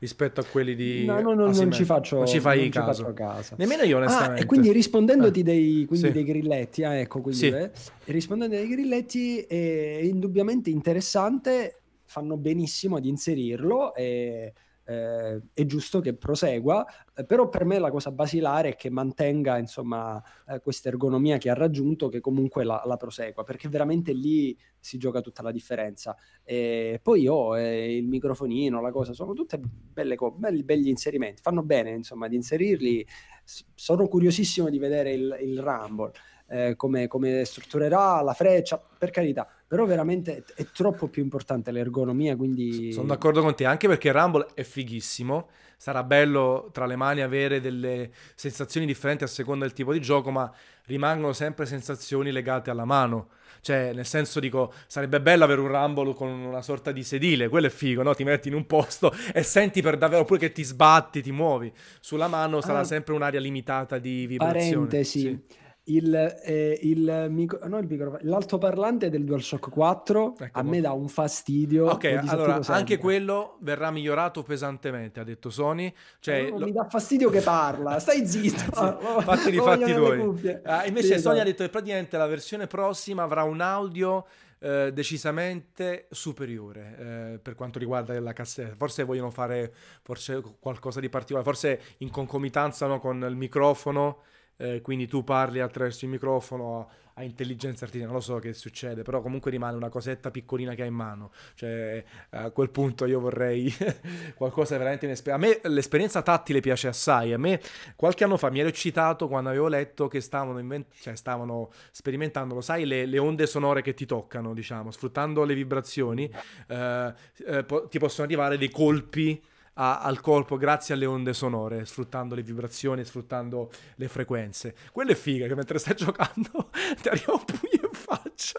rispetto a quelli di no, no, no non ci faccio non ci fai non caso. Ci caso. nemmeno io onestamente ah, e quindi rispondendoti eh. dei, quindi sì. dei grilletti ah, ecco quindi sì. eh, rispondendo ai grilletti è indubbiamente interessante fanno benissimo ad inserirlo e eh, è giusto che prosegua, eh, però per me la cosa basilare è che mantenga insomma eh, questa ergonomia che ha raggiunto, che comunque la, la, prosegua, perché veramente lì si gioca tutta la differenza. E poi io, eh, il microfonino, la cosa, sono tutte belle co- belli, belli inserimenti, fanno bene insomma di inserirli, S- sono curiosissimo di vedere il, il Rumble. Eh, come, come, strutturerà la freccia, per carità, però veramente è troppo più importante l'ergonomia, quindi... Sono d'accordo con te, anche perché Rumble è fighissimo, sarà bello tra le mani avere delle sensazioni differenti a seconda del tipo di gioco, ma rimangono sempre sensazioni legate alla mano. Cioè, nel senso dico, sarebbe bello avere un Rumble con una sorta di sedile, quello è figo, no? Ti metti in un posto e senti per davvero, oppure che ti sbatti, ti muovi. Sulla mano sarà ah, sempre un'area limitata di vibrazione. Parentesi. Sì il, eh, il, micro, no, il microfono, l'altoparlante del DualShock 4 ecco, a me dà un fastidio. Ok, allora anche quello verrà migliorato pesantemente, ha detto Sony. Cioè, no, lo... Mi dà fastidio che parla, stai zitto. Fatti i fatti tuoi. Ah, invece sì, Sony esatto. ha detto che praticamente la versione prossima avrà un audio eh, decisamente superiore eh, per quanto riguarda la cassetta. Forse vogliono fare forse qualcosa di particolare, forse in concomitanza no, con il microfono eh, quindi tu parli attraverso il microfono a, intelligenza artificiale, non lo so che succede, però comunque rimane una cosetta piccolina che hai in mano, cioè a quel punto io vorrei qualcosa veramente inesperienza. A me l'esperienza tattile piace assai, a me qualche anno fa mi ero eccitato quando avevo letto che stavano, invent- cioè, stavano sperimentando, lo sai, le, le, onde sonore che ti toccano, diciamo, sfruttando le vibrazioni, eh, eh, po- ti possono arrivare dei colpi a, al corpo grazie alle onde sonore, sfruttando le vibrazioni, sfruttando le frequenze. Quello è figa, che mentre stai giocando ti arriva un pugno in faccia.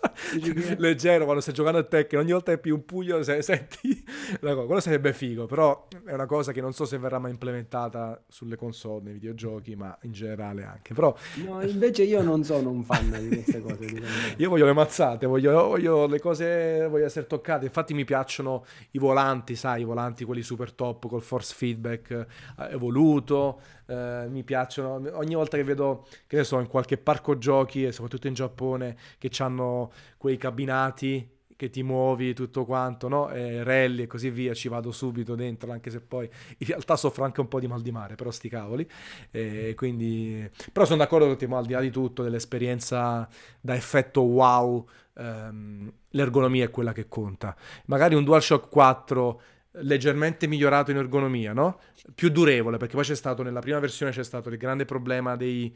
Leggero, quando stai giocando a Tekken, ogni volta che più un pugno se, senti... Quello sarebbe figo, però è una cosa che non so se verrà mai implementata sulle console, nei videogiochi, ma in generale anche. Però... No, invece io non sono un fan di queste cose. io voglio le mazzate, voglio, voglio le cose, voglio essere toccate. Infatti mi piacciono i volanti, sai, i volanti quelli super top col force feedback eh, evoluto. Eh, mi piacciono ogni volta che vedo, che ne so, in qualche parco giochi e soprattutto in Giappone che hanno quei cabinati che ti muovi tutto quanto, no? E rally e così via, ci vado subito dentro, anche se poi in realtà soffro anche un po' di mal di mare, però sti cavoli. E quindi... Però sono d'accordo con te, al di là di tutto, dell'esperienza da effetto wow, ehm, l'ergonomia è quella che conta. Magari un DualShock 4 leggermente migliorato in ergonomia, no? Più durevole, perché poi c'è stato nella prima versione c'è stato il grande problema degli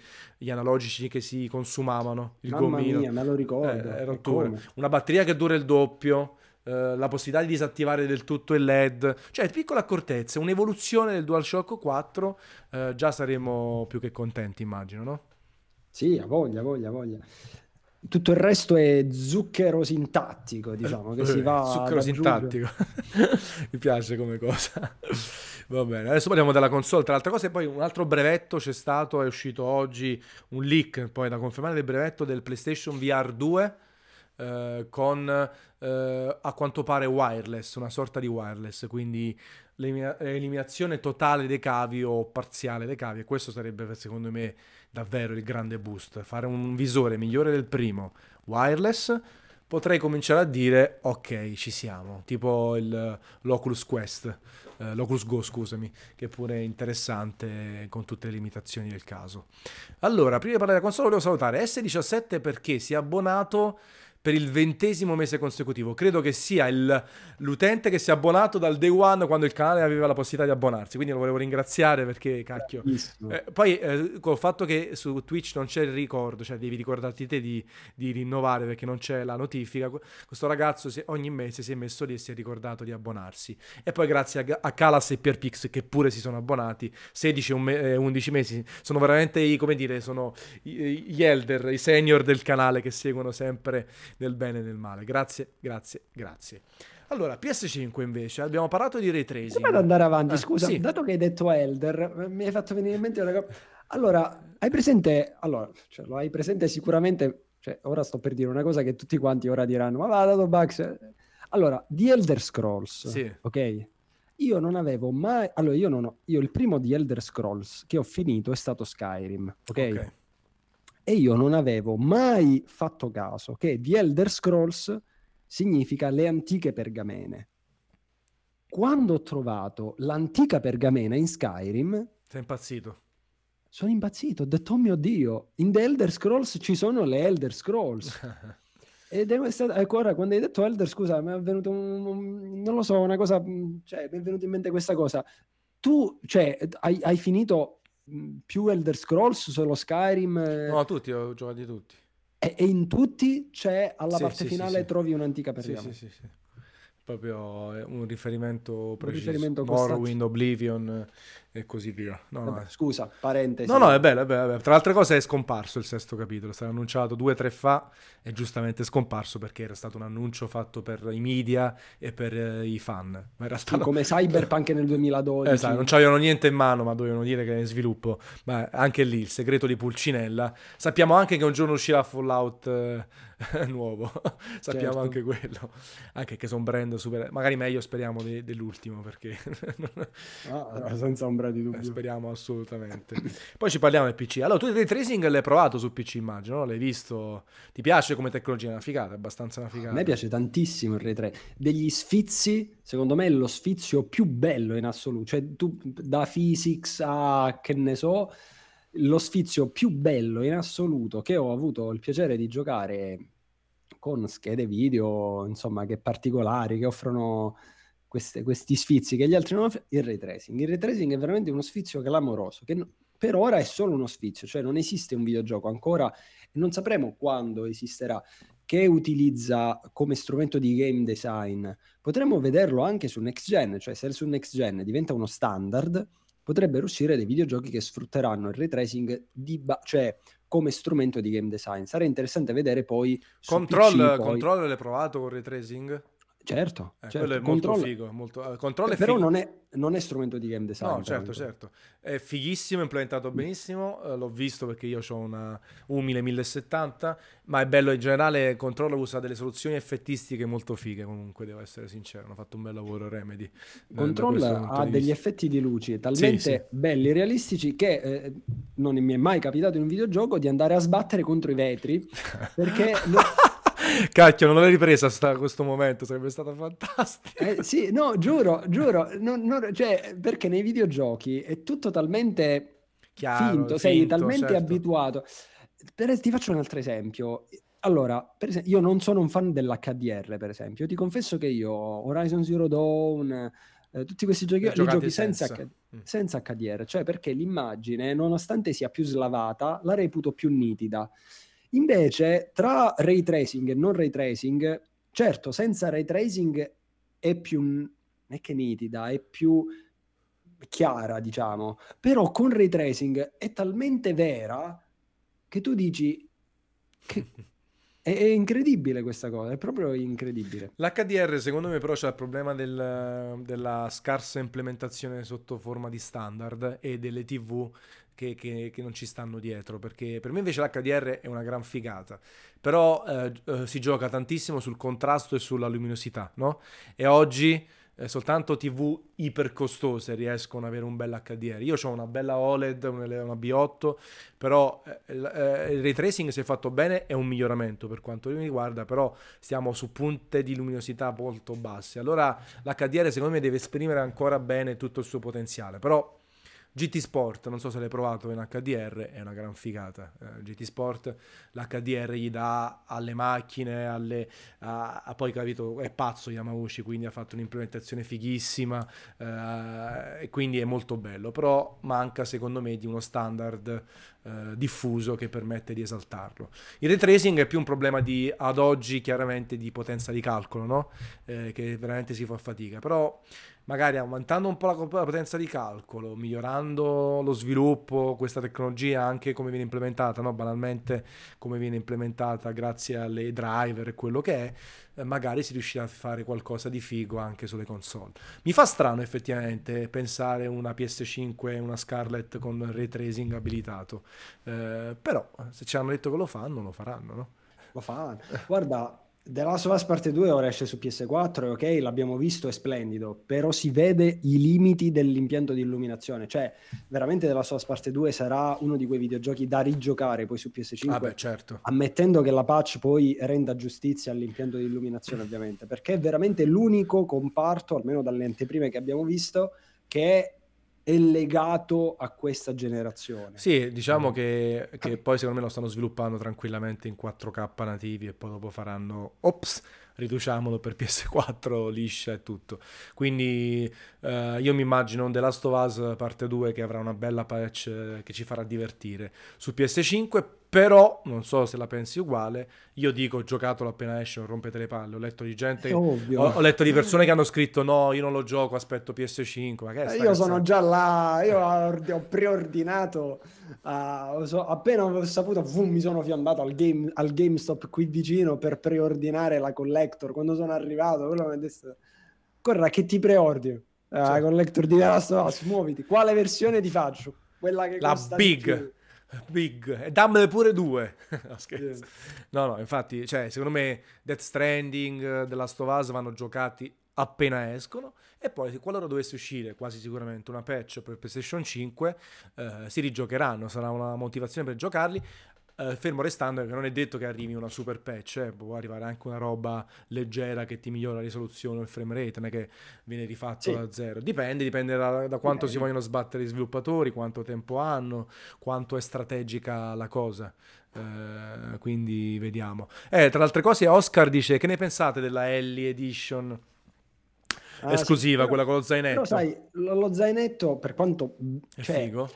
analogici che si consumavano, il Mamma gommino. mia, me lo ricordo. Eh, Una batteria che dura il doppio, eh, la possibilità di disattivare del tutto il LED, cioè piccole accortezze, un'evoluzione del DualShock 4, eh, già saremo più che contenti, immagino, no? Sì, a voglia, voglia, voglia tutto il resto è zucchero sintattico, diciamo, che si va Zucchero sintattico. Mi piace come cosa. Va bene, adesso parliamo della console. Tra le altre cose, poi un altro brevetto c'è stato, è uscito oggi un leak, poi da confermare del brevetto del PlayStation VR 2 eh, con eh, a quanto pare wireless, una sorta di wireless, quindi l'eliminazione totale dei cavi o parziale dei cavi e questo sarebbe secondo me davvero il grande boost. Fare un visore migliore del primo, wireless, potrei cominciare a dire ok, ci siamo, tipo il, l'Oculus Quest, eh, l'Oculus Go, scusami, che pure interessante con tutte le limitazioni del caso. Allora, prima di parlare della console volevo salutare S17 perché si è abbonato per il ventesimo mese consecutivo. Credo che sia il, l'utente che si è abbonato dal day one quando il canale aveva la possibilità di abbonarsi. Quindi lo volevo ringraziare perché, cacchio. Eh, poi, eh, col fatto che su Twitch non c'è il ricordo, cioè devi ricordarti te di, di rinnovare perché non c'è la notifica. Questo ragazzo si, ogni mese si è messo lì e si è ricordato di abbonarsi. E poi, grazie a, a Calas e Pierpix che pure si sono abbonati, 16 e 11 mesi. Sono veramente i, come dire, sono gli elder, i senior del canale che seguono sempre nel bene e nel male. Grazie, grazie, grazie. Allora, PS5 invece, abbiamo parlato di ray tracing. Prima di andare avanti, eh, scusa, sì. dato che hai detto Elder, mi hai fatto venire in mente una cosa. Allora, hai presente, allora, cioè, lo hai presente sicuramente, cioè, ora sto per dire una cosa che tutti quanti ora diranno, ma va, dato Bugs. Allora, di Elder Scrolls, sì. ok? Io non avevo mai, allora io non ho, io il primo di Elder Scrolls che ho finito è stato Skyrim, ok? okay e io non avevo mai fatto caso che The Elder Scrolls significa le antiche pergamene. Quando ho trovato l'antica pergamena in Skyrim... Sei impazzito. Sono impazzito, ho detto, oh mio Dio, in The Elder Scrolls ci sono le Elder Scrolls. Ed è stata, ecco, ora quando hai detto Elder, scusa, mi è venuto un, un, non lo so, una cosa, cioè, mi è venuta in mente questa cosa. Tu, cioè, hai, hai finito più Elder Scrolls, solo Skyrim? No, tutti, ho giocati tutti. E, e in tutti c'è, alla sì, parte sì, finale sì, trovi un'antica pergamena. Sì, sì, sì proprio eh, un riferimento preciso. Un riferimento Morrowind, Oblivion e così via. No, Vabbè, no, scusa, parentesi. No, no, è bello, è bello. Tra le altre cose è scomparso il sesto capitolo, è stato annunciato due o tre fa e giustamente scomparso perché era stato un annuncio fatto per i media e per eh, i fan. Ma era stato... Sì, come Cyberpunk nel 2012. Esatto, non c'avevano niente in mano, ma dovevano dire che è in sviluppo. Ma anche lì, il segreto di Pulcinella. Sappiamo anche che un giorno uscirà Fallout eh, nuovo, sappiamo certo. anche quello. Anche che sono brand super... Magari meglio speriamo de- dell'ultimo perché... ah, senza ombra di dubbio. Eh, speriamo assolutamente. Poi ci parliamo del PC. Allora, tu il ray tracing l'hai provato su PC, immagino, no? L'hai visto? Ti piace come tecnologia? È una figata, è abbastanza una figata. A me piace tantissimo il ray tracing. Degli sfizi, secondo me è lo sfizio più bello in assoluto. Cioè, tu da physics a che ne so, lo sfizio più bello in assoluto che ho avuto il piacere di giocare con schede video, insomma, che particolari, che offrono queste, questi sfizi che gli altri non offrono, il ray tracing. Il ray tracing è veramente uno sfizio clamoroso, che per ora è solo uno sfizio, cioè non esiste un videogioco ancora non sapremo quando esisterà che utilizza come strumento di game design. Potremmo vederlo anche su next gen, cioè se su next gen diventa uno standard, potrebbero uscire dei videogiochi che sfrutteranno il ray tracing ba- cioè come strumento di game design. Sarà interessante vedere poi Control, PC, poi... Control l'hai provato con ray tracing? Certo, eh, certo. quello è Control... molto figo. Molto... Uh, Control è però figo. non, è, non è, strumento di game design. No, certo, certo. È fighissimo, implementato benissimo. Uh, l'ho visto perché io ho una umile 1070, ma è bello in generale. Control usa delle soluzioni effettistiche molto fighe. Comunque, devo essere sincero, hanno fatto un bel lavoro Remedy. Control ha degli effetti di luci talmente sì, sì. belli e realistici che eh, non mi è mai capitato in un videogioco di andare a sbattere contro i vetri perché. Lo... Cacchio, non l'hai ripresa sta, questo momento, sarebbe stato fantastico. Eh, sì, no, giuro, giuro, non, non, cioè, perché nei videogiochi è tutto talmente Chiaro, finto, finto sei talmente certo. abituato. Per, ti faccio un altro esempio. Allora, per esempio, io non sono un fan dell'HDR, per esempio. Ti confesso che io Horizon Zero Dawn, eh, tutti questi giochi li giochi senza, senza. H- mm. senza HDR, cioè perché l'immagine, nonostante sia più slavata, la reputo più nitida. Invece, tra ray tracing e non ray tracing, certo, senza ray tracing è più non è che nitida, è più chiara, diciamo, però con ray tracing è talmente vera che tu dici che è, è incredibile questa cosa, è proprio incredibile. L'HDR secondo me però c'è il problema del, della scarsa implementazione sotto forma di standard e delle TV che, che, che, non ci stanno dietro, perché per me invece l'HDR è una gran figata, però eh, eh, si gioca tantissimo sul contrasto e sulla luminosità, no? E oggi eh, soltanto TV ipercostose riescono ad avere un bel HDR. Io ho una bella OLED, una B8, però eh, eh, il ray tracing se fatto bene è un miglioramento per quanto mi riguarda, però stiamo su punte di luminosità molto basse. Allora l'HDR secondo me deve esprimere ancora bene tutto il suo potenziale, però GT Sport, non so se l'hai provato in HDR, è una gran figata. Eh, GT Sport, l'HDR gli dà alle macchine, alle, a, a poi capito, è pazzo Yamauchi, quindi ha fatto un'implementazione fighissima eh, e quindi è molto bello, però manca secondo me di uno standard eh, diffuso che permette di esaltarlo. Il ray tracing è più un problema di, ad oggi chiaramente di potenza di calcolo, no? Eh, che veramente si fa fatica, però magari aumentando un po' la, la, potenza di calcolo, migliorando lo sviluppo, questa tecnologia anche come viene implementata, no? banalmente come viene implementata grazie alle driver e quello che è, eh, magari si riuscirà a fare qualcosa di figo anche sulle console. Mi fa strano effettivamente pensare una PS5 e una Scarlett con ray tracing abilitato, eh, però se ci hanno detto che lo fanno, lo faranno, no? Lo fanno. Guarda, The Last of Us Parte 2 ora esce su PS4 e ok, l'abbiamo visto, è splendido, però si vede i limiti dell'impianto di illuminazione, cioè veramente The Last of Us Parte 2 sarà uno di quei videogiochi da rigiocare poi su PS5, ah beh, certo. ammettendo che la patch poi renda giustizia all'impianto di illuminazione ovviamente, perché è veramente l'unico comparto, almeno dalle anteprime che abbiamo visto, che è legato a questa generazione. Sì, diciamo mm. che, che, poi secondo me lo stanno sviluppando tranquillamente in 4K nativi e poi dopo faranno, ops, riduciamolo per PS4 liscia e tutto. Quindi eh, io mi immagino un The Last of Us parte 2 che avrà una bella patch eh, che ci farà divertire. Su PS5 Però, non so se la pensi uguale, io dico giocatelo appena esce, non rompete le palle. Ho letto di gente, ho, ho, letto di persone che hanno scritto no, io non lo gioco, aspetto PS5. Ma che eh, io sono già là, io ho, preordinato, uh, so, appena ho saputo, boom, mi sono fiambato al, game, al GameStop qui vicino per preordinare la Collector. Quando sono arrivato, quello mi ha detto, corra che ti preordino. La uh, cioè. Collector di Last of Us, muoviti. Quale versione ti faccio? Quella che la Big. Big, e dammene pure due. no, scherzo. No, no, infatti, cioè, secondo me Death Stranding, The Last of Us vanno giocati appena escono. E poi qualora dovesse uscire quasi sicuramente una patch per PlayStation 5 eh, si rigiocheranno, sarà una motivazione per giocarli Uh, fermo restando che non è detto che arrivi una super patch, eh, può arrivare anche una roba leggera che ti migliora la risoluzione o il frame rate, non è che viene rifatto sì. da zero. Dipende, dipende da, da quanto dipende. si vogliono sbattere gli sviluppatori, quanto tempo hanno, quanto è strategica la cosa. Uh, quindi vediamo. Eh, tra le altre cose, Oscar dice: Che ne pensate della Ellie Edition? Ah, esclusiva, sì, quella con lo zainetto. Però sai, lo, lo zainetto, per quanto... È cioè, figo?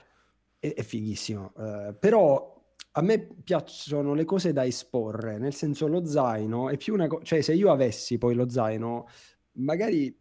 È, è fighissimo. Uh, però a me piacciono le cose da esporre, nel senso lo zaino è più una cosa, cioè se io avessi poi lo zaino, magari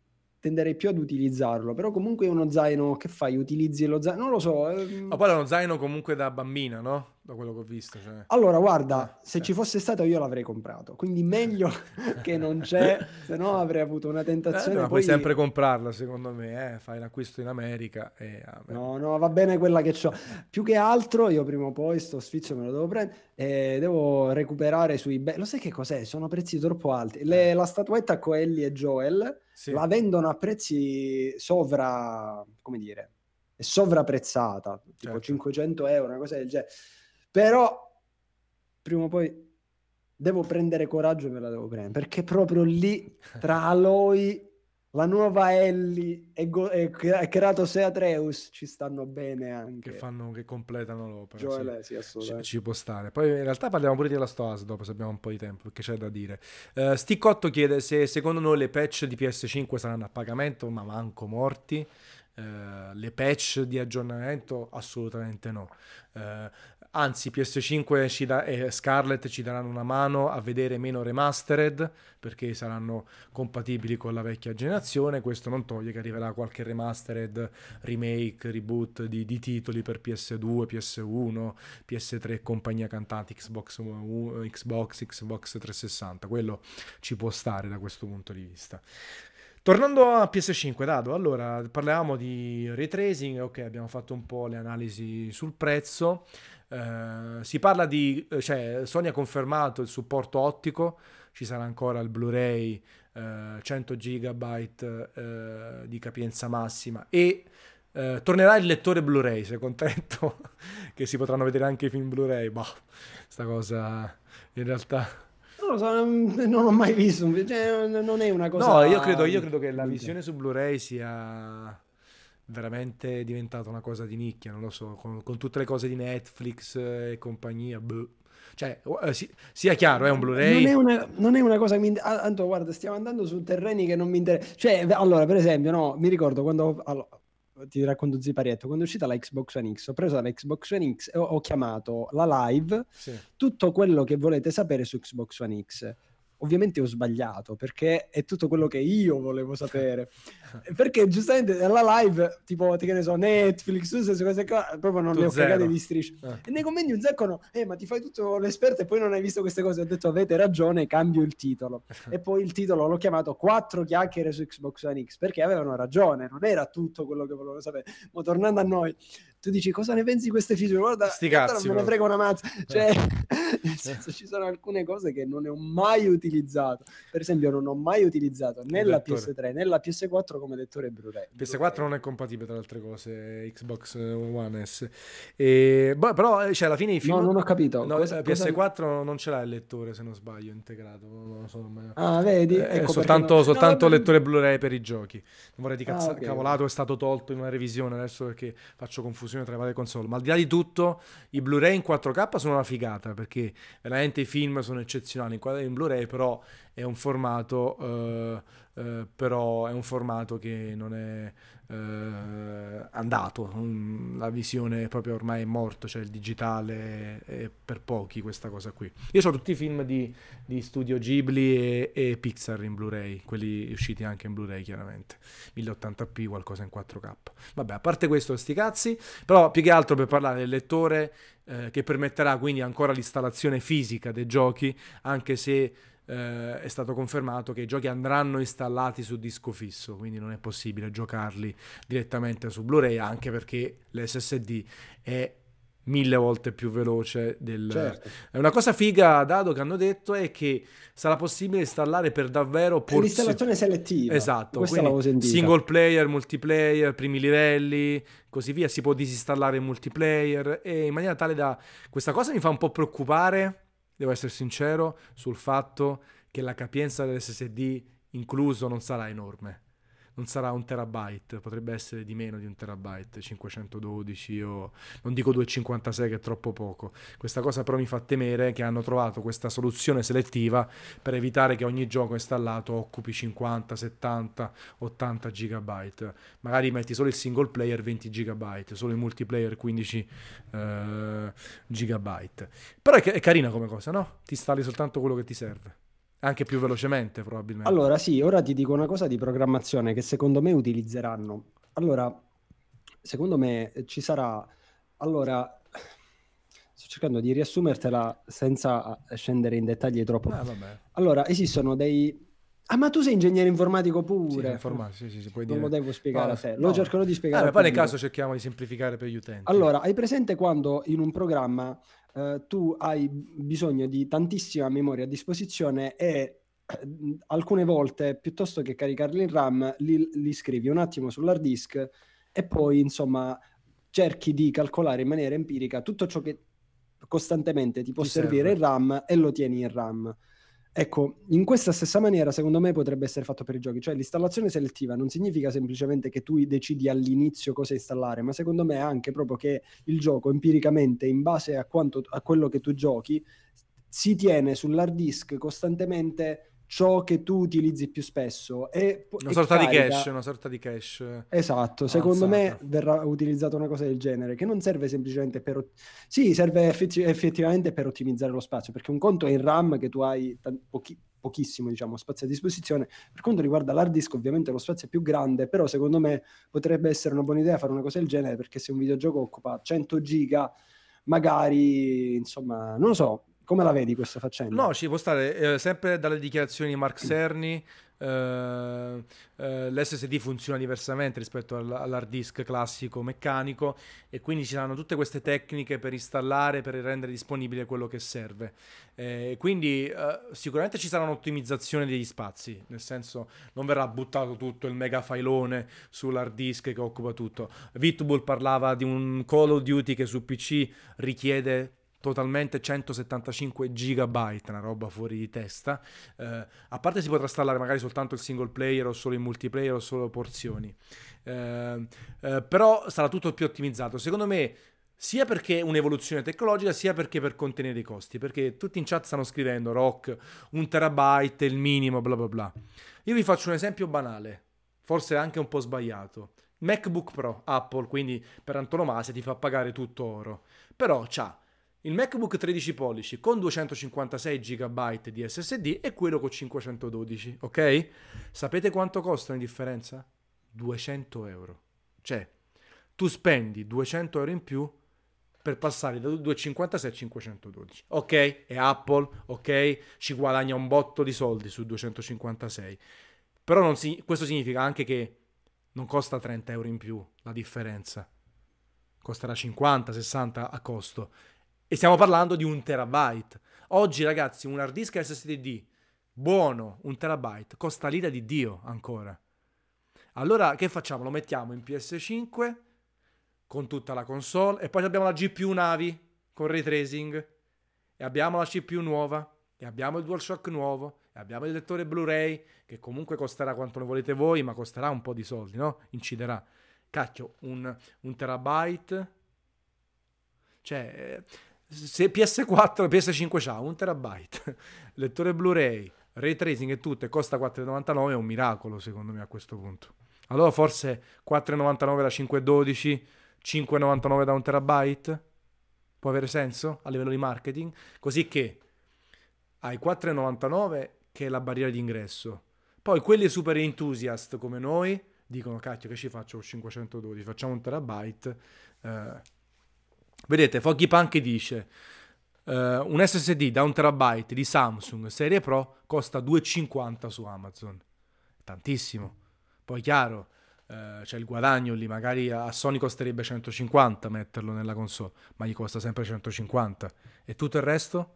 tenderei più ad utilizzarlo, però comunque è uno zaino, che fai? Utilizzi lo zaino? Non lo so. Ehm... Ma poi è uno zaino comunque da bambina, no? Da quello che ho visto. Cioè. Allora, guarda, eh, se eh. ci fosse stato io l'avrei comprato, quindi meglio che non c'è, se no avrei avuto una tentazione. Eh, ma poi... puoi sempre comprarla, secondo me, eh? fai l'acquisto in America e... No, no, va bene quella che ho. Più che altro, io prima o poi sto sfizio me lo devo prendere e devo recuperare su eBay. Lo sai che cos'è? Sono prezzi troppo alti. Le, la statuetta Coelli e Joel sì. la vendono a prezzi sovra, come dire, è sovrapprezzata, tipo certo. 500 euro, una cosa del genere. Però prima o poi devo prendere coraggio e me la devo prendere, perché proprio lì tra Aloy la nuova Ellie e, Go- e Kratos e Atreus ci stanno bene anche. Che, fanno, che completano l'opera. Joel, sì, sì ci, ci, può stare. Poi in realtà parliamo pure di Last of Us dopo se abbiamo un po' di tempo, perché c'è da dire. Uh, Stick chiede se secondo noi le patch di PS5 saranno a pagamento, ma manco morti. Uh, le patch di aggiornamento assolutamente no. Uh, Anzi, PS5 ci da- e Scarlett ci daranno una mano a vedere meno remastered perché saranno compatibili con la vecchia generazione. Questo non toglie che arriverà qualche remastered, remake, reboot di, di titoli per PS2, PS1, PS3 e compagnia cantante, Xbox, Xbox, Xbox 360. Quello ci può stare da questo punto di vista. Tornando a PS5, Dado, allora parlavamo di ray tracing, ok, abbiamo fatto un po' le analisi sul prezzo. Eh, si parla di, eh, cioè Sony ha confermato il supporto ottico, ci sarà ancora il Blu-ray uh, 100 GB uh, di capienza massima e tornerà il lettore Blu-ray, sei contento che si potranno vedere anche i film Blu-ray? Boh, sta cosa in realtà... Non lo so, non ho mai visto, cioè, non è una cosa... No, io credo, io credo che la visione su Blu-ray sia veramente diventata una cosa di nicchia, non lo so, con, con tutte le cose di Netflix e compagnia. Boh. Cioè, eh, si, sia chiaro, è un Blu-ray. Non è una, non è una cosa che mi interessa. Anto, guarda, stiamo andando su terreni che non mi interessano. Cioè, allora, per esempio, no, mi ricordo quando. Allora, ti racconto Ziparietto, quando è uscita la Xbox One X, ho preso la Xbox One X e ho, ho chiamato la live sì. tutto quello che volete sapere su Xbox One X ovviamente ho sbagliato perché è tutto quello che io volevo sapere. perché giustamente nella live, tipo, che ne so, Netflix, tutte queste cose qua, proprio non tu le ho zero. cagate di striscia. Eh. E nei commenti un sacco no, eh, ma ti fai tutto l'esperto e poi non hai visto queste cose. Ho detto, avete ragione, cambio il titolo. e poi il titolo l'ho chiamato Quattro chiacchiere su Xbox One X perché avevano ragione, non era tutto quello che volevo sapere. Ma tornando a noi, tu dici cosa ne pensi di queste feature? Guarda, Sti cazzi, non me ne frega una mazza. Cioè, nel senso, ci sono alcune cose che non ne ho mai utilizzato. Per esempio, non ho mai utilizzato né la PS3 né la PS4 come lettore Blu-ray. PS4 Blu-ray. non è compatibile tra le altre cose, Xbox One S. E, boh, però, cioè, alla fine i film... No, non ho capito. No, cosa, PS4 cosa... non ce l'ha il lettore, se non sbaglio, integrato. Non lo so, ma... Ah, vedi? Eh, ecco soltanto, no. soltanto no, lettore Blu-ray per i giochi. Non vorrei di cazzo... ah, okay. cavolato, è stato tolto in una revisione adesso perché faccio confusione confusione tra le varie console. Ma al di là di tutto, i Blu-ray in 4K sono una figata perché veramente i film sono eccezionali in, in Blu-ray, però è un formato, eh, eh, però è un formato che non è eh, andato, mm, la visione proprio ormai è morto, cioè il digitale è per pochi questa cosa qui. Io ho tutti i film di, di Studio Ghibli e, e, Pixar in Blu-ray, quelli usciti anche in Blu-ray chiaramente, 1080p, qualcosa in 4K. Vabbè, a parte questo, sti cazzi, però più che altro per parlare del lettore eh, che permetterà quindi ancora l'installazione fisica dei giochi, anche se eh, è stato confermato che i giochi andranno installati su disco fisso, quindi non è possibile giocarli direttamente su Blu-ray, anche perché l'SSD è mille volte più veloce del... Certo. Una cosa figa, Dado, che hanno detto è che sarà possibile installare per davvero... Porzi... L'installazione selettiva. Esatto, single player, multiplayer, primi livelli, così via, si può disinstallare il multiplayer e in maniera tale da... Questa cosa mi fa un po' preoccupare devo essere sincero, sul fatto che la capienza dell'SSD incluso non sarà enorme non sarà un terabyte, potrebbe essere di meno di un terabyte, 512 o non dico 256 che è troppo poco. Questa cosa però mi fa temere che hanno trovato questa soluzione selettiva per evitare che ogni gioco installato occupi 50, 70, 80 gigabyte. Magari metti solo il single player 20 gigabyte, solo il multiplayer 15 eh, gigabyte. Però è, è carina come cosa, no? Ti installi soltanto quello che ti serve. Anche più velocemente, probabilmente. Allora, sì, ora ti dico una cosa di programmazione che secondo me utilizzeranno. Allora, secondo me ci sarà... Allora, sto cercando di riassumertela senza scendere in dettagli troppo. Ah, allora, esistono dei... Ah, ma tu sei ingegnere informatico pure. Sì, informatico, sì, sì, sì, puoi non dire. lo devo spiegare no, a te, lo no. cercherò di spiegare. Eh, poi nel caso cerchiamo di semplificare per gli utenti. Allora, hai presente quando in un programma eh, tu hai bisogno di tantissima memoria a disposizione e eh, alcune volte piuttosto che caricarli in RAM li, li scrivi un attimo sull'hard disk e poi insomma cerchi di calcolare in maniera empirica tutto ciò che costantemente ti può ti servire serve. in RAM e lo tieni in RAM. Ecco, in questa stessa maniera secondo me potrebbe essere fatto per i giochi, cioè l'installazione selettiva non significa semplicemente che tu decidi all'inizio cosa installare, ma secondo me anche proprio che il gioco empiricamente, in base a, quanto, a quello che tu giochi, si tiene sull'hard disk costantemente ciò che tu utilizzi più spesso. E, una, e sorta carica... di cache, una sorta di cache. Esatto, secondo me verrà utilizzata una cosa del genere, che non serve semplicemente per... Sì, serve effetti- effettivamente per ottimizzare lo spazio, perché un conto è in RAM che tu hai t- pochi- pochissimo diciamo, spazio a disposizione. Per quanto riguarda l'hard disk, ovviamente lo spazio è più grande, però secondo me potrebbe essere una buona idea fare una cosa del genere, perché se un videogioco occupa 100 giga, magari, insomma, non lo so, come la vedi questa faccenda? No, ci può stare, eh, sempre dalle dichiarazioni di Mark Cerny, eh, eh, l'SSD funziona diversamente rispetto all'hard disk classico meccanico e quindi ci saranno tutte queste tecniche per installare, per rendere disponibile quello che serve. Eh, quindi eh, sicuramente ci sarà un'ottimizzazione degli spazi, nel senso non verrà buttato tutto il mega filone sull'hard disk che occupa tutto. Vitbull parlava di un Call of Duty che su PC richiede totalmente 175 gigabyte, una roba fuori di testa. Eh, a parte si potrà installare magari soltanto il single player o solo il multiplayer o solo porzioni. Eh, eh, però sarà tutto più ottimizzato. Secondo me sia perché è un'evoluzione tecnologica, sia perché per contenere i costi, perché tutti in chat stanno scrivendo rock, un terabyte, il minimo, bla bla bla. Io vi faccio un esempio banale, forse anche un po' sbagliato. MacBook Pro, Apple, quindi per antonomasia ti fa pagare tutto oro, però c'ha il MacBook 13 pollici con 256 GB di SSD e quello con 512, ok? Sapete quanto costa in differenza? 200 euro. Cioè, tu spendi 200 euro in più per passare da 256 a 512. Ok, è Apple, ok, ci guadagna un botto di soldi su 256. Però si, questo significa anche che non costa 30 euro in più la differenza. Costerà 50, 60 a costo e stiamo parlando di un terabyte. Oggi, ragazzi, un hard disk SSD buono, un terabyte, costa l'ira di Dio ancora. Allora, che facciamo? Lo mettiamo in PS5 con tutta la console e poi abbiamo la GPU Navi con ray tracing e abbiamo la CPU nuova e abbiamo il DualShock nuovo e abbiamo il lettore Blu-ray che comunque costerà quanto ne volete voi, ma costerà un po' di soldi, no? Inciderà. Cacchio, un, un terabyte. Cioè, se PS4 PS5 c'ha un terabyte, lettore Blu-ray, ray tracing e tutto e costa 4,99 è un miracolo secondo me a questo punto. Allora forse 4,99 da 512, 5,99 da un terabyte? Può avere senso a livello di marketing? Così che hai 4,99 che è la barriera di ingresso. Poi quelli super enthusiast come noi dicono cacchio che ci faccio con 512, facciamo un terabyte. Eh, vedete, Foggy Punk dice uh, un SSD da un terabyte di Samsung serie Pro costa 2,50 su Amazon. Tantissimo. Poi chiaro, uh, c'è il guadagno lì, magari a Sony costerebbe 150 metterlo nella console, ma gli costa sempre 150. E tutto il resto?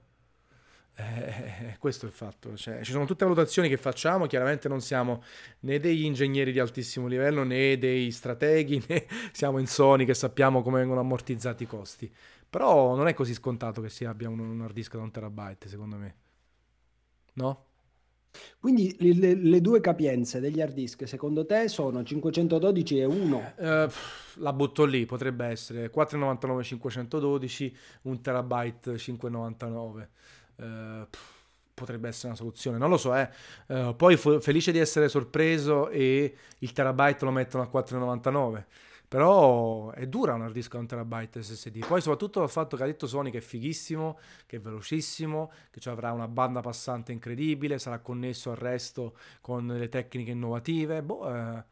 Eh, questo è il fatto. Cioè, ci sono tutte valutazioni che facciamo, chiaramente non siamo né degli ingegneri di altissimo livello né dei strateghi, né siamo in Sony che sappiamo come vengono ammortizzati i costi. Però non è così scontato che si abbia un, un hard disk da un terabyte, secondo me. No? Quindi le, le, due capienze degli hard disk secondo te sono 512 e 1? Eh, la butto lì, potrebbe essere 499 512, un terabyte 599. Eh, potrebbe essere una soluzione, non lo so, eh. Uh, poi f- felice di essere sorpreso e il terabyte lo mettono a 499. Però è dura un hard disk a un terabyte SSD. Poi soprattutto il fatto che ha detto Sony che è fighissimo, che è velocissimo, che avrà una banda passante incredibile, sarà connesso al resto con le tecniche innovative. Boh, eh,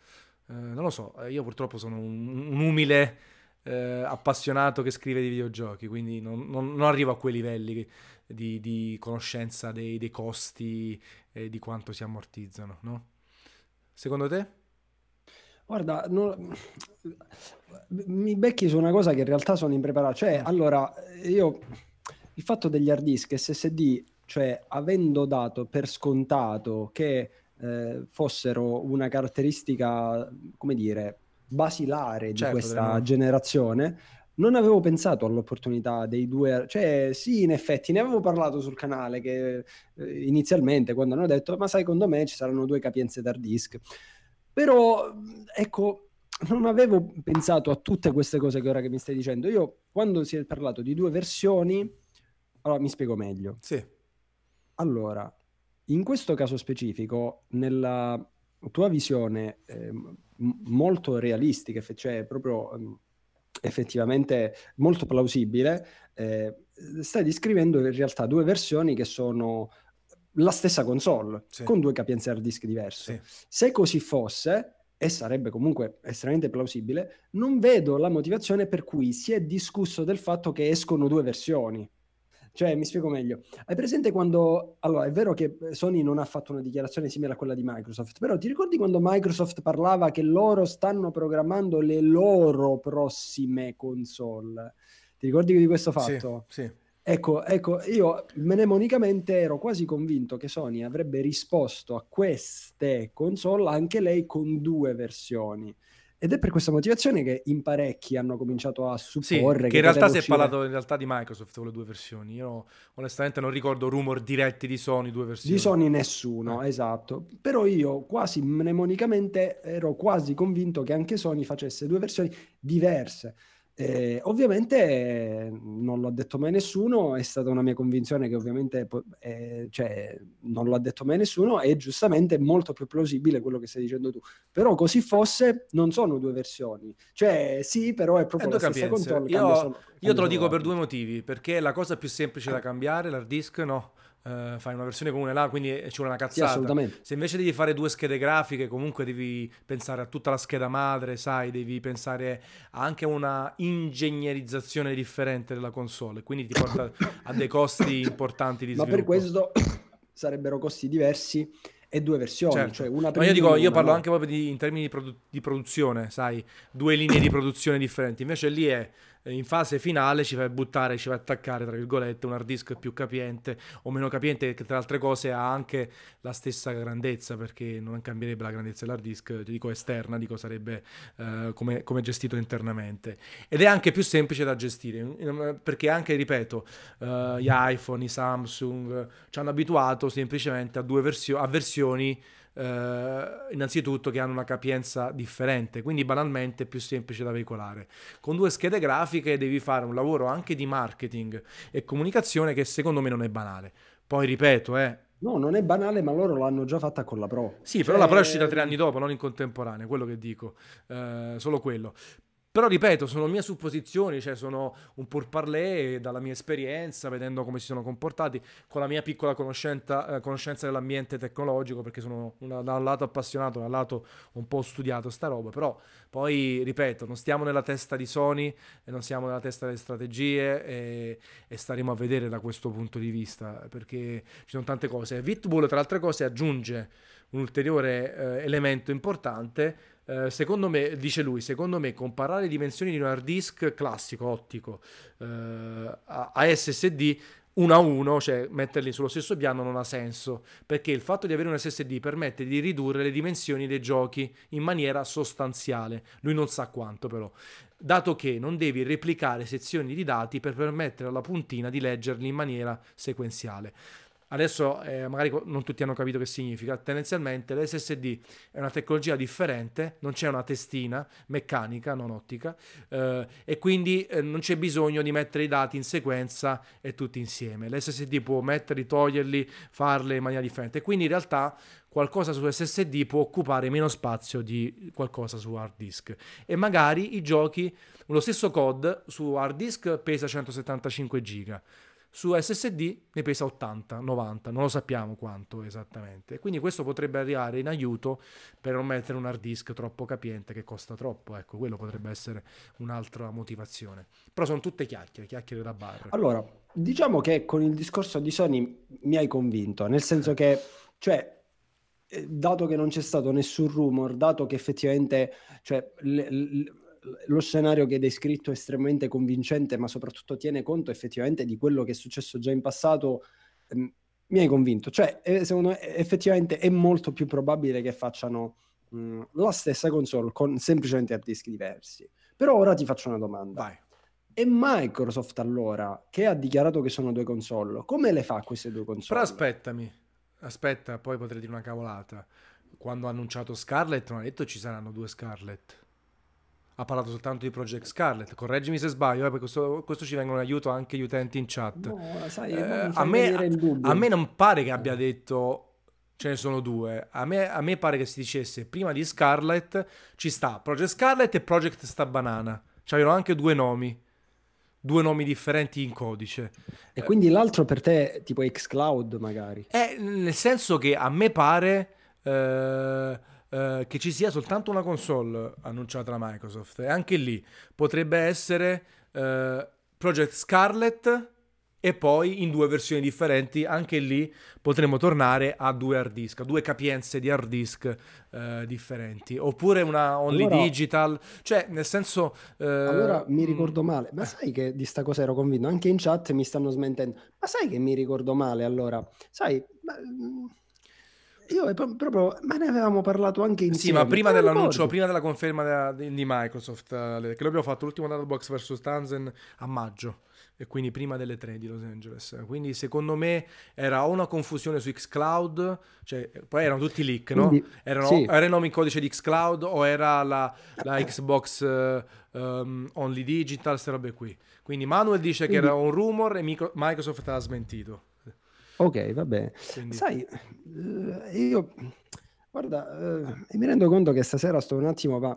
eh, non lo so, io purtroppo sono un, un umile eh, appassionato che scrive di videogiochi, quindi non, non, non arrivo a quei livelli di, di conoscenza dei, dei costi e di quanto si ammortizzano, no? Secondo te? Guarda, non... mi becchi su una cosa che in realtà sono impreparato. Cioè, mm. allora, io il fatto degli hard disk SSD, cioè avendo dato per scontato che eh, fossero una caratteristica, come dire, basilare di certo, questa no. generazione, non avevo pensato all'opportunità dei due, cioè sì, in effetti ne avevo parlato sul canale che eh, inizialmente quando hanno detto ma secondo me ci saranno due capienze d'hard disk. Però, ecco, non avevo pensato a tutte queste cose che ora che mi stai dicendo. Io, quando si è parlato di due versioni, allora mi spiego meglio. Sì. Allora, in questo caso specifico, nella tua visione eh, molto realistica, cioè proprio eh, effettivamente molto plausibile, eh, stai descrivendo in realtà due versioni che sono la stessa console sì. con due capienze hard disk diverse. Sì. Se così fosse, e sarebbe comunque estremamente plausibile, non vedo la motivazione per cui si è discusso del fatto che escono due versioni. Cioè, mi spiego meglio. Hai presente quando... Allora, è vero che Sony non ha fatto una dichiarazione simile a quella di Microsoft, però ti ricordi quando Microsoft parlava che loro stanno programmando le loro prossime console? Ti ricordi di questo fatto? Sì, sì. Ecco, ecco, io mnemonicamente ero quasi convinto che Sony avrebbe risposto a queste console anche lei con due versioni. Ed è per questa motivazione che in parecchi hanno cominciato a supporre sì, che, in realtà si è parlato in realtà di Microsoft con le due versioni. Io onestamente non ricordo rumor diretti di Sony due versioni. Di Sony nessuno, eh. esatto. Però io quasi mnemonicamente ero quasi convinto che anche Sony facesse due versioni diverse. Eh, ovviamente non l'ha detto mai nessuno, è stata una mia convinzione che ovviamente eh, cioè, non l'ha detto mai nessuno e giustamente è molto più plausibile quello che stai dicendo tu. Però così fosse non sono due versioni, cioè sì, però è proprio la stessa console. Io, solo, io te lo dico per due motivi, perché la cosa più semplice da cambiare, l'hard disk no, Uh, fai una versione comune là, quindi ci vuole una cazzata. Sì, Se invece devi fare due schede grafiche, comunque devi pensare a tutta la scheda madre, sai, devi pensare anche a una ingegnerizzazione differente della console, quindi ti porta a dei costi importanti di sviluppo. Ma per questo sarebbero costi diversi e due versioni, certo. cioè una Ma io dico, io parlo no. anche proprio di, in termini di, produ- di, produzione, sai, due linee di produzione differenti. Invece lì è in fase finale ci fai buttare, ci fai attaccare, tra virgolette, un hard disk più capiente o meno capiente, che tra altre cose ha anche la stessa grandezza, perché non cambierebbe la grandezza dell'hard disk, dico esterna, dico sarebbe uh, come, come, gestito internamente. Ed è anche più semplice da gestire, perché anche, ripeto, uh, gli iPhone, i Samsung ci hanno abituato semplicemente a due versioni, a versioni eh, innanzitutto che hanno una capienza differente, quindi banalmente è più semplice da veicolare. Con due schede grafiche devi fare un lavoro anche di marketing e comunicazione che secondo me non è banale. Poi ripeto, eh, No, non è banale, ma loro l'hanno già fatta con la Pro. Sì, però la Pro è uscita tre anni dopo, non in contemporanea, quello che dico, eh, solo quello. Però ripeto, sono mie supposizioni, cioè sono un pur parler dalla mia esperienza, vedendo come si sono comportati, con la mia piccola eh, conoscenza dell'ambiente tecnologico, perché sono una, da un lato appassionato, da un lato un po' studiato sta roba, però poi, ripeto, non stiamo nella testa di Sony e non siamo nella testa delle strategie e, e staremo a vedere da questo punto di vista, perché ci sono tante cose. Vitbull, tra altre cose, aggiunge un ulteriore eh, elemento importante eh, secondo me, dice lui, secondo me comparare le dimensioni di un hard disk classico ottico eh, a, SSD uno a uno, cioè metterli sullo stesso piano non ha senso, perché il fatto di avere un SSD permette di ridurre le dimensioni dei giochi in maniera sostanziale. Lui non sa quanto però, dato che non devi replicare sezioni di dati per permettere alla puntina di leggerli in maniera sequenziale. Adesso eh, magari non tutti hanno capito che significa. Tendenzialmente l'SSD è una tecnologia differente, non c'è una testina meccanica, non ottica, eh, e quindi eh, non c'è bisogno di mettere i dati in sequenza e tutti insieme. L'SSD può metterli, toglierli, farle in maniera differente. Quindi in realtà qualcosa su SSD può occupare meno spazio di qualcosa su hard disk. E magari i giochi, lo stesso code su hard disk pesa 175 giga su SSD ne pesa 80, 90, non lo sappiamo quanto esattamente. Quindi questo potrebbe arrivare in aiuto per non mettere un hard disk troppo capiente che costa troppo, ecco, quello potrebbe essere un'altra motivazione. Però sono tutte chiacchiere, chiacchiere da bar. Allora, diciamo che con il discorso di Sony mi hai convinto, nel senso che, cioè, eh, dato che non c'è stato nessun rumor, dato che effettivamente, cioè, le, lo scenario che hai descritto è estremamente convincente, ma soprattutto tiene conto effettivamente di quello che è successo già in passato, ehm, mi hai convinto. Cioè, eh, secondo me effettivamente è molto più probabile che facciano mh, mm, la stessa console con semplicemente hard disk diversi. Però ora ti faccio una domanda. Vai. E Microsoft allora, che ha dichiarato che sono due console, come le fa queste due console? Però aspettami, aspetta, poi potrei dire una cavolata. Quando ha annunciato Scarlett, non ha detto ci saranno due Scarlett ha parlato soltanto di Project Scarlet. Correggimi se sbaglio, eh, perché questo, questo, ci vengono in aiuto anche gli utenti in chat. No, sai, eh, a, me, a, me, non pare che abbia detto ce ne sono due. A me, a me, pare che si dicesse prima di Scarlet ci sta Project Scarlet e Project Sta Banana. C'avevano anche due nomi. Due nomi differenti in codice. E quindi l'altro per te è tipo Xcloud magari? Eh, nel senso che a me pare... Eh, eh, che ci sia soltanto una console annunciata da Microsoft. E anche lì potrebbe essere uh, Project Scarlet e poi in due versioni differenti, anche lì potremmo tornare a due hard disk, a due capienze di hard disk uh, differenti, oppure una only allora, digital, cioè nel senso... Uh, allora mi mm, ricordo male, ma sai che di sta cosa ero convinto? Anche in chat mi stanno smentendo, ma sai che mi ricordo male allora? Sai... Ma, mm, io proprio, ma ne avevamo parlato anche insieme. Sì, ma prima dell'annuncio, prima della conferma della, di, di, Microsoft, uh, che l'abbiamo fatto l'ultimo Databox vs Tanzen a maggio e quindi prima delle 3 di Los Angeles. Quindi secondo me era una confusione su Xcloud, cioè poi erano tutti leak, no? Quindi, erano, sì. Era il nome in codice di Xcloud o era la, la Xbox uh, um, Only Digital, queste robe qui. Quindi Manuel dice quindi, che era un rumor e Microsoft ha smentito. Ok, va bene. Quindi... Sai, eh, io, guarda, eh, mi rendo conto che stasera sto un attimo, ma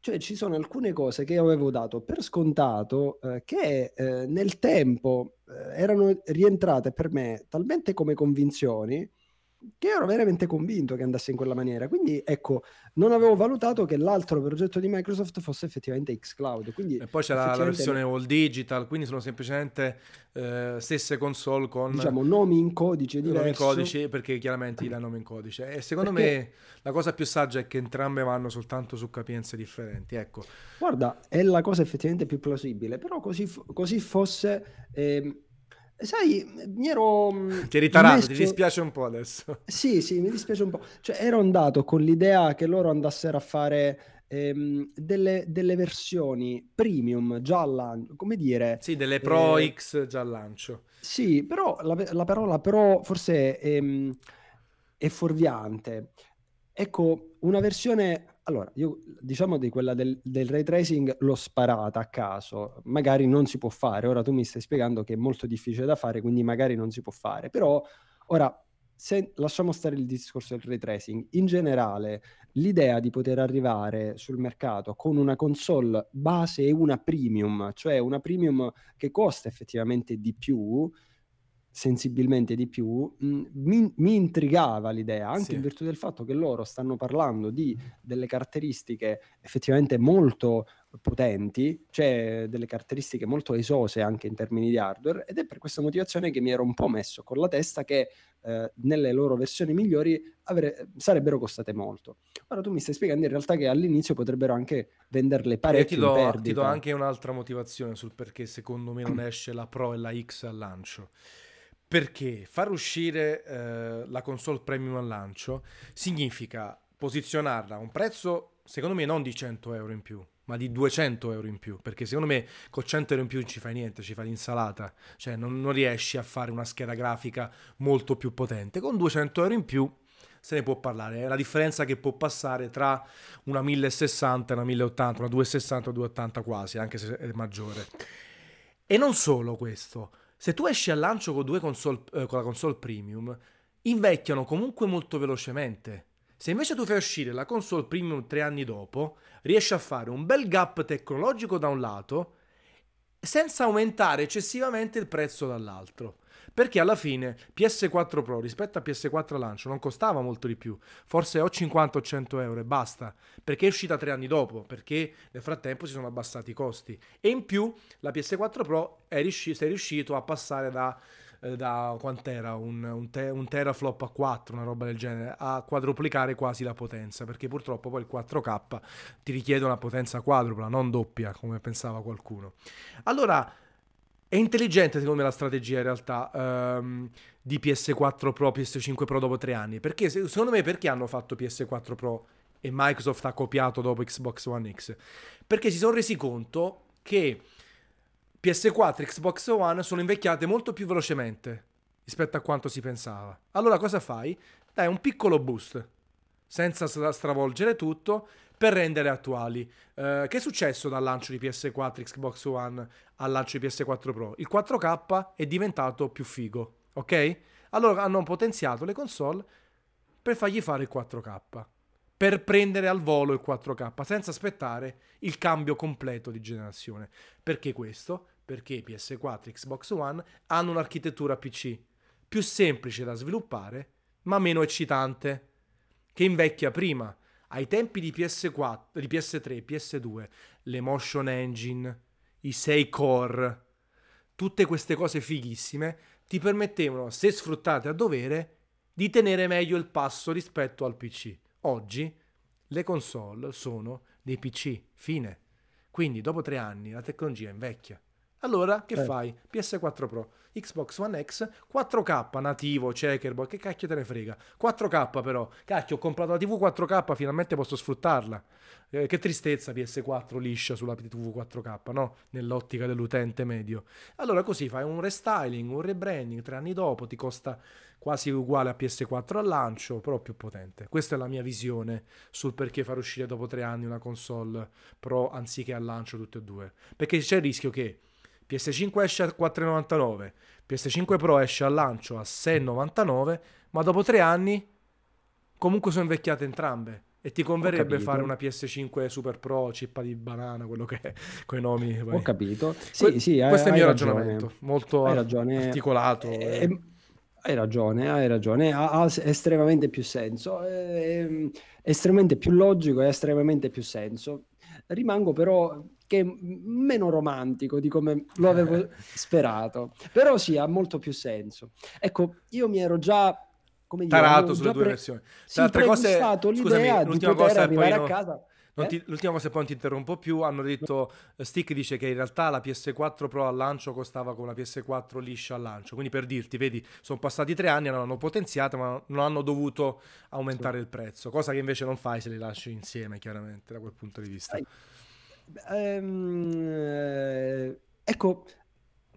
cioè ci sono alcune cose che avevo dato per scontato eh, che eh, nel tempo eh, erano rientrate per me talmente come convinzioni che ero veramente convinto che andasse in quella maniera. Quindi ecco, non avevo valutato che l'altro progetto di Microsoft fosse effettivamente xCloud. Quindi, e poi c'è la, la versione all digital, quindi sono semplicemente eh, stesse console con diciamo nomi in codice diversi. Nomi in codice perché chiaramente gli danno nomi in codice. E secondo perché... me la cosa più saggia è che entrambe vanno soltanto su capienze differenti. Ecco. Guarda, è la cosa effettivamente più plausibile, però così, così fosse. Eh, Sai, mi ero... Mm, ti eri tarato, messo... ti dispiace un po' adesso. Sì, sì, mi dispiace un po'. Cioè, ero andato con l'idea che loro andassero a fare ehm, delle, delle, versioni premium già al lancio, come dire... Sì, delle Pro eh... X già al lancio. Sì, però la, la parola Pro forse è, ehm, è fuorviante. Ecco, una versione allora, io diciamo di quella del, del, ray tracing l'ho sparata a caso, magari non si può fare, ora tu mi stai spiegando che è molto difficile da fare, quindi magari non si può fare, però ora se lasciamo stare il discorso del ray tracing, in generale l'idea di poter arrivare sul mercato con una console base e una premium, cioè una premium che costa effettivamente di più, sensibilmente di più, mh, mi, mi, intrigava l'idea, anche sì. in virtù del fatto che loro stanno parlando di delle caratteristiche effettivamente molto potenti, cioè delle caratteristiche molto esose anche in termini di hardware, ed è per questa motivazione che mi ero un po' messo con la testa che eh, nelle loro versioni migliori avre- sarebbero costate molto. Ora tu mi stai spiegando in realtà che all'inizio potrebbero anche venderle parecchio ti do, ti do anche un'altra motivazione sul perché secondo me non esce la Pro e la X al lancio perché far uscire eh, la console premium al lancio significa posizionarla a un prezzo, secondo me, non di 100 euro in più, ma di 200 euro in più, perché secondo me con 100 euro in più non ci fai niente, ci fai l'insalata, cioè non, non riesci a fare una scheda grafica molto più potente. Con 200 euro in più se ne può parlare, è la differenza che può passare tra una 1060 e una 1080, una 260 o 280 quasi, anche se è maggiore. E non solo questo, se tu esci al lancio con, console, eh, con la console premium, invecchiano comunque molto velocemente. Se invece tu fai uscire la console premium tre anni dopo, riesci a fare un bel gap tecnologico da un lato, senza aumentare eccessivamente il prezzo dall'altro. Perché alla fine PS4 Pro rispetto a PS4 lancio non costava molto di più, forse o 50 o 100 euro e basta, perché è uscita tre anni dopo, perché nel frattempo si sono abbassati i costi. E in più la PS4 Pro è riuscito, sei riuscito a passare da eh, da quant'era un, un, te, un, teraflop a 4, una roba del genere, a quadruplicare quasi la potenza, perché purtroppo poi il 4K ti richiede una potenza quadrupla, non doppia, come pensava qualcuno. Allora, è intelligente secondo me la strategia in realtà um, di PS4 Pro, PS5 Pro dopo tre anni. Perché secondo me perché hanno fatto PS4 Pro e Microsoft ha copiato dopo Xbox One X? Perché si sono resi conto che PS4 e Xbox One sono invecchiate molto più velocemente rispetto a quanto si pensava. Allora cosa fai? Dai un piccolo boost senza stravolgere tutto per rendere attuali. Uh, che è successo dal lancio di PS4 Xbox One al lancio di PS4 Pro? Il 4K è diventato più figo, ok? Allora hanno potenziato le console per fargli fare il 4K, per prendere al volo il 4K senza aspettare il cambio completo di generazione. Perché questo? Perché PS4 e Xbox One hanno un'architettura PC più semplice da sviluppare, ma meno eccitante, che invecchia prima ai tempi di PS4, di PS3, PS2, le motion engine, i 6 core, tutte queste cose fighissime ti permettevano, se sfruttate a dovere, di tenere meglio il passo rispetto al PC. Oggi le console sono dei PC, fine. Quindi dopo tre anni la tecnologia invecchia. Allora che eh. fai? PS4 Pro, Xbox One X, 4K nativo, checkerboard, che cacchio te ne frega? 4K però, cacchio, ho comprato la TV 4K, finalmente posso sfruttarla. Eh, che tristezza PS4 liscia sulla TV 4K, no? Nell'ottica dell'utente medio. Allora così fai un restyling, un rebranding, tre anni dopo ti costa quasi uguale a PS4 al lancio, però più potente. Questa è la mia visione sul perché far uscire dopo tre anni una console Pro anziché al lancio tutte e due. Perché c'è il rischio che PS5 esce a 4,99, PS5 Pro esce al lancio a 6,99, ma dopo tre anni comunque sono invecchiate entrambe. E ti converrebbe fare una PS5 Super Pro, cippa di banana, quello che è, con i nomi. Ho capito. Sì, que- sì, questo hai, è il mio ragionamento, molto hai ragione. articolato. E, eh, e... Hai ragione, hai ragione, ha, ha estremamente più senso, è, è estremamente più logico e estremamente più senso. Rimango però che è meno romantico di come lo avevo sperato, però sì, ha molto più senso. Ecco, io mi ero già come dire, tarato sulle due pre- versioni. Sì, altre cose, l'idea scusami, di poter arrivare a casa ti, eh? l'ultima cosa, poi non ti interrompo più. Hanno detto: eh, Stick dice che in realtà la PS4 Pro al lancio costava come la PS4 liscia al lancio. Quindi per dirti, vedi, sono passati tre anni, non hanno potenziato, ma non hanno dovuto aumentare sì. il prezzo. Cosa che invece non fai se li lasci insieme, chiaramente, da quel punto di vista. Ehm, ecco,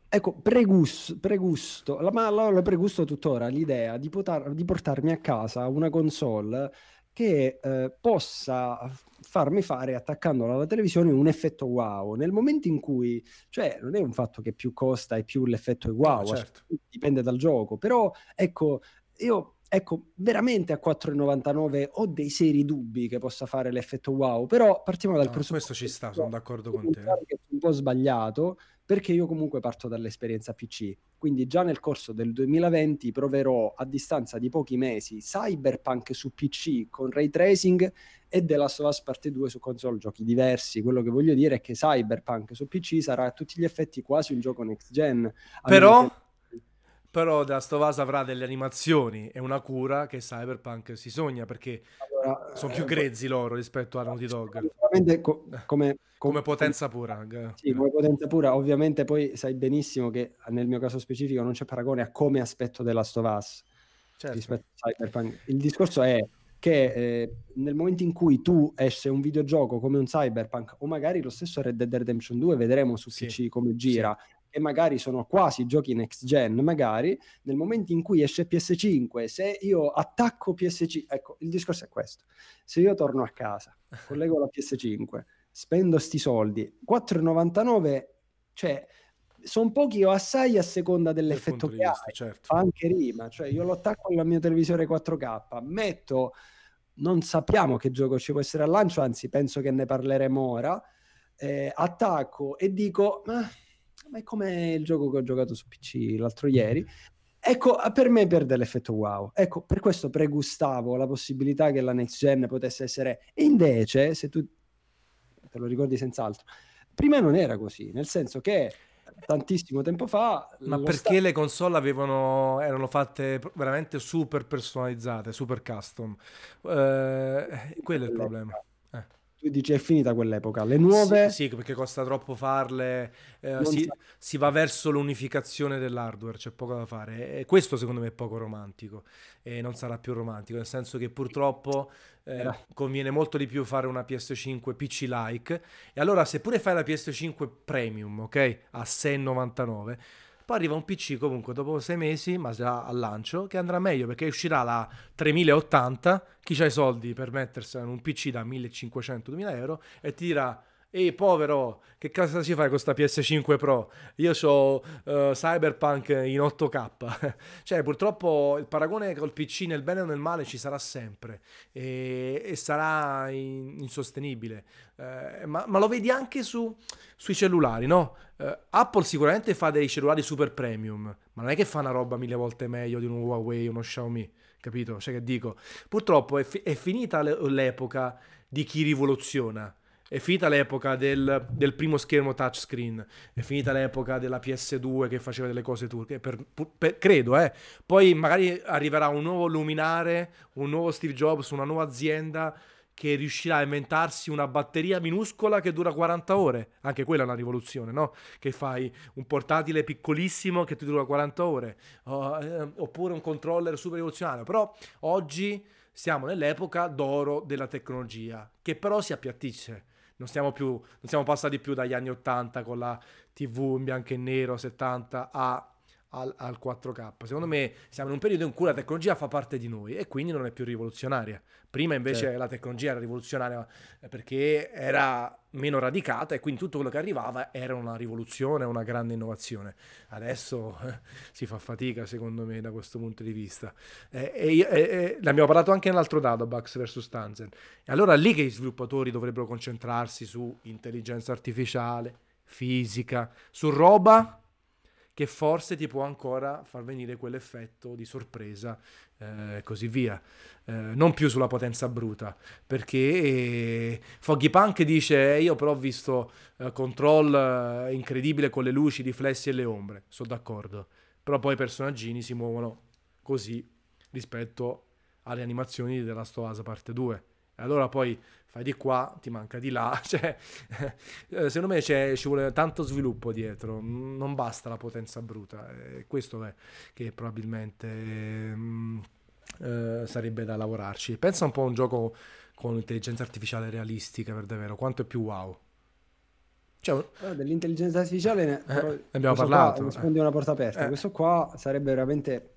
ecco, pregusto, pregusto ma lo pregusto tuttora l'idea di, potar, di portarmi a casa una console che eh, possa farmi fare, attaccandola alla televisione, un effetto wow. Nel momento in cui, cioè, non è un fatto che più costa e più l'effetto è wow, no, certo. dipende dal gioco, però ecco, io ecco, veramente a 4,99 ho dei seri dubbi che possa fare l'effetto wow, però partiamo dal no, presupposto. Questo ci sta, sono d'accordo con te. È un po' sbagliato perché io comunque parto dall'esperienza PC. Quindi già nel corso del 2020 proverò a distanza di pochi mesi Cyberpunk su PC con ray tracing e The Last of Us Parte 2 su console, giochi diversi. Quello che voglio dire è che Cyberpunk su PC sarà a tutti gli effetti quasi un gioco next gen. Però però The Last of Us avrà delle animazioni e una cura che Cyberpunk si sogna perché allora, sono più eh, grezzi loro rispetto a Naughty Dog. Co- come, come, potenza pura. Sì, come potenza pura. Ovviamente poi sai benissimo che nel mio caso specifico non c'è paragone a come aspetto The Last of Us certo. rispetto a Cyberpunk. Il discorso è che eh, nel momento in cui tu esce un videogioco come un Cyberpunk o magari lo stesso Red Dead Redemption 2, vedremo su sì. PC come gira, sì e magari sono quasi giochi next gen, magari nel momento in cui esce PS5, se io attacco PS5, ecco, il discorso è questo. Se io torno a casa, collego la PS5, spendo sti soldi, 4,99, cioè sono pochi o assai a seconda dell'effetto che ha, certo. anche rima, cioè io lo attacco al mio televisore 4K, metto non sappiamo che gioco ci può essere al lancio, anzi penso che ne parleremo ora. Eh, attacco e dico: ah, ma è come il gioco che ho giocato su PC l'altro ieri. Ecco, per me perde l'effetto wow. Ecco, per questo pregustavo la possibilità che la next gen potesse essere... E invece, se tu te lo ricordi senz'altro, prima non era così, nel senso che tantissimo tempo fa... Ma perché sta... le console avevano, erano fatte veramente super personalizzate, super custom. Eh, quello è il problema. Tu dici è finita quell'epoca. Le nuove... Sì, sì perché costa troppo farle. Eh, si, sa... si, va verso l'unificazione dell'hardware, c'è poco da fare. E questo secondo me è poco romantico. E non sarà più romantico, nel senso che purtroppo eh, conviene molto di più fare una PS5 PC-like. E allora se pure fai la PS5 Premium, ok? A 6,99 poi arriva un PC comunque dopo sei mesi, ma già al lancio, che andrà meglio perché uscirà la 3080. Chi ha i soldi per mettersela in un PC da 1500-2000 euro e ti dirà Ehi povero, che cosa ci fai con questa PS5 Pro? Io ho uh, Cyberpunk in 8K. cioè, purtroppo il paragone col PC nel bene o nel male ci sarà sempre e, e sarà in, insostenibile. Eh, ma, ma, lo vedi anche su, sui cellulari, no? Eh, Apple sicuramente fa dei cellulari super premium, ma non è che fa una roba mille volte meglio di un Huawei o uno Xiaomi, capito? Cioè che dico, purtroppo è, fi- è finita l'epoca di chi rivoluziona è finita l'epoca del, del, primo schermo touchscreen, è finita l'epoca della PS2 che faceva delle cose turche, per, per, credo, eh. Poi magari arriverà un nuovo luminare, un nuovo Steve Jobs, una nuova azienda che riuscirà a inventarsi una batteria minuscola che dura 40 ore. Anche quella è una rivoluzione, no? Che fai un portatile piccolissimo che ti dura 40 ore, oh, eh, oppure un controller super rivoluzionario. Però oggi siamo nell'epoca d'oro della tecnologia, che però si appiattisce non siamo, più, non siamo passati più dagli anni 80 con la TV in bianco e nero 70 a, al, al 4K. Secondo me siamo in un periodo in cui la tecnologia fa parte di noi e quindi non è più rivoluzionaria. Prima invece certo. la tecnologia era rivoluzionaria eh, perché era meno radicata e quindi tutto quello che arrivava era una rivoluzione, una grande innovazione. Adesso eh, si fa fatica secondo me da questo punto di vista. Eh, e, e, e, ne abbiamo parlato anche nell'altro dato, Bugs vs Tanzen. E allora lì che i sviluppatori dovrebbero concentrarsi su intelligenza artificiale, fisica, su roba che forse ti può ancora far venire quell'effetto di sorpresa e eh, così via. Eh, non più sulla potenza bruta, perché eh, Foggy Punk dice io però ho visto eh, control eh, incredibile con le luci, i riflessi e le ombre, sono d'accordo, però poi i personaggini si muovono così rispetto alle animazioni della Stoasa parte 2. E allora poi fai di qua, ti manca di là. Cioè, eh, secondo me ci vuole tanto sviluppo dietro, non basta la potenza bruta. E questo è che probabilmente mm, eh, sarebbe da lavorarci. Pensa un po' a un gioco con intelligenza artificiale realistica, per davvero, quanto è più wow. Cioè, dell'intelligenza artificiale ne, eh, abbiamo parlato. Rispondi eh. una porta aperta. Eh. Questo qua sarebbe veramente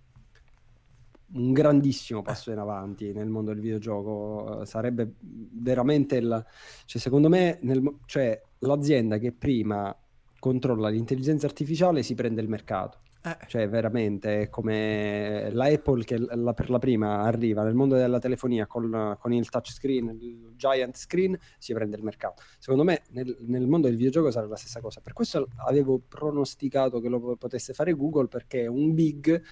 un grandissimo passo in avanti nel mondo del videogioco. Sarebbe veramente il. Cioè, secondo me, nel, cioè, l'azienda che prima controlla l'intelligenza artificiale si prende il mercato. Eh. Cioè, veramente è come la Apple che la, per la prima arriva nel mondo della telefonia con, con, il touchscreen, il giant screen, si prende il mercato. Secondo me nel, nel, mondo del videogioco sarà la stessa cosa. Per questo avevo pronosticato che lo potesse fare Google perché è un big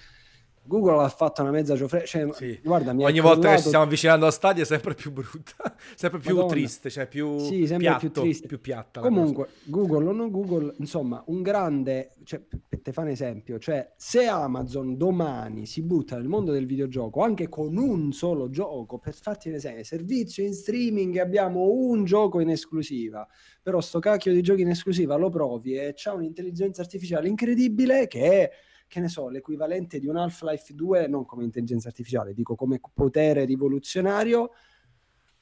Google ha fatto una mezza giofre. Cioè, sì. guarda, Ogni volta che ci stiamo avvicinando a Stadia è sempre più brutta, sempre più Madonna. triste, cioè più, sì, sempre piatto, più, triste. più piatta. Comunque, Google o non Google, insomma, un grande, cioè, te fa un esempio, cioè se Amazon domani si butta nel mondo del videogioco anche con un solo gioco, per farti un esempio, servizio in streaming abbiamo un gioco in esclusiva, però sto cacchio di giochi in esclusiva lo provi e c'ha un'intelligenza artificiale incredibile che è che ne so, l'equivalente di un Half-Life 2, non come intelligenza artificiale, dico come potere rivoluzionario,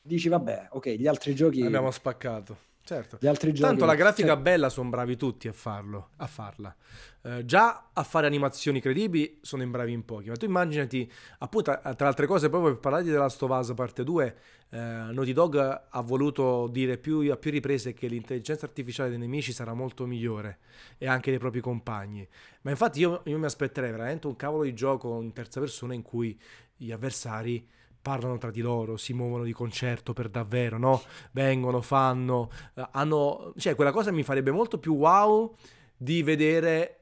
dici vabbè, ok, gli altri giochi... Abbiamo spaccato. Certo. Gli altri giochi... Tanto la grafica cioè... bella sono bravi tutti a farlo, a farla. Eh, già a fare animazioni credibili sono in bravi in pochi, ma tu immaginati, appunto, tra altre cose, proprio per parlare di The Last of Us parte 2, eh, Naughty Dog ha voluto dire più, a più riprese che l'intelligenza artificiale dei nemici sarà molto migliore e anche dei propri compagni. Ma infatti io, io mi aspetterei veramente un cavolo di gioco in terza persona in cui gli avversari parlano tra di loro, si muovono di concerto per davvero, no? Vengono, fanno, eh, hanno... Cioè, quella cosa mi farebbe molto più wow di vedere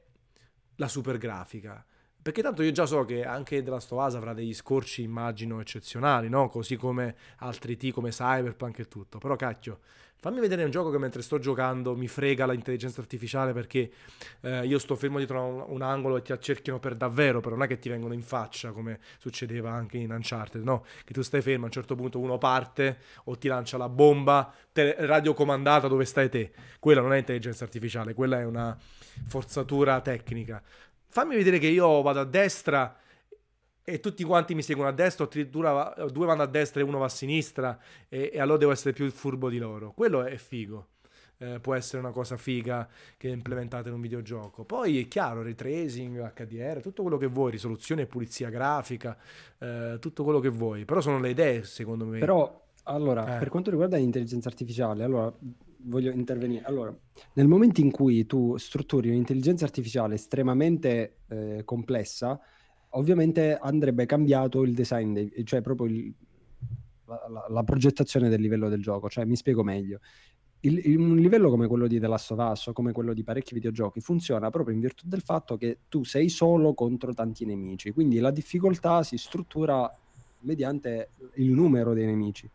la super grafica. Perché tanto io già so che anche The Last of Us avrà degli scorci, immagino, eccezionali, no? Così come altri T come Cyberpunk e tutto. Però cacchio, fammi vedere un gioco che mentre sto giocando mi frega l'intelligenza artificiale perché eh, io sto fermo dietro un, un, angolo e ti accerchiano per davvero, però non è che ti vengono in faccia come succedeva anche in Uncharted, no? Che tu stai fermo, a un certo punto uno parte o ti lancia la bomba te- radiocomandata dove stai te. Quella non è intelligenza artificiale, quella è una forzatura tecnica. Fammi vedere che io vado a destra e tutti quanti mi seguono a destra, addirittura due vanno a destra e uno va a sinistra, e, e allora devo essere più furbo di loro. Quello è figo. Eh, può essere una cosa figa che implementate in un videogioco. Poi è chiaro, ray tracing, HDR, tutto quello che vuoi, risoluzione pulizia grafica, eh, tutto quello che vuoi. Però sono le idee, secondo me. Però, allora, eh. per quanto riguarda l'intelligenza artificiale, allora voglio intervenire. Allora, nel momento in cui tu strutturi un'intelligenza artificiale estremamente eh, complessa, ovviamente andrebbe cambiato il design, dei, cioè proprio il, la, la, la, progettazione del livello del gioco. Cioè, mi spiego meglio. Il, il, un livello come quello di The Last of Us o come quello di parecchi videogiochi funziona proprio in virtù del fatto che tu sei solo contro tanti nemici, quindi la difficoltà si struttura mediante il numero dei nemici.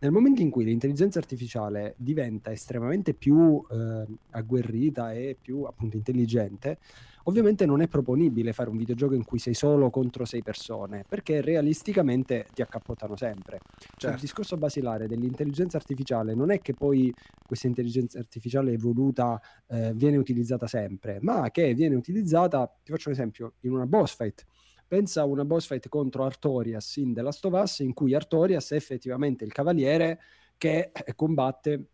Nel momento in cui l'intelligenza artificiale diventa estremamente più eh, agguerrita e più appunto intelligente, ovviamente non è proponibile fare un videogioco in cui sei solo contro sei persone, perché realisticamente ti accappottano sempre. Certo. Cioè, il certo. discorso basilare dell'intelligenza artificiale non è che poi questa intelligenza artificiale evoluta eh, viene utilizzata sempre, ma che viene utilizzata, ti faccio un esempio, in una boss fight Pensa a una boss fight contro Artorias in The Last of Us, in cui Artorias è effettivamente il cavaliere che combatte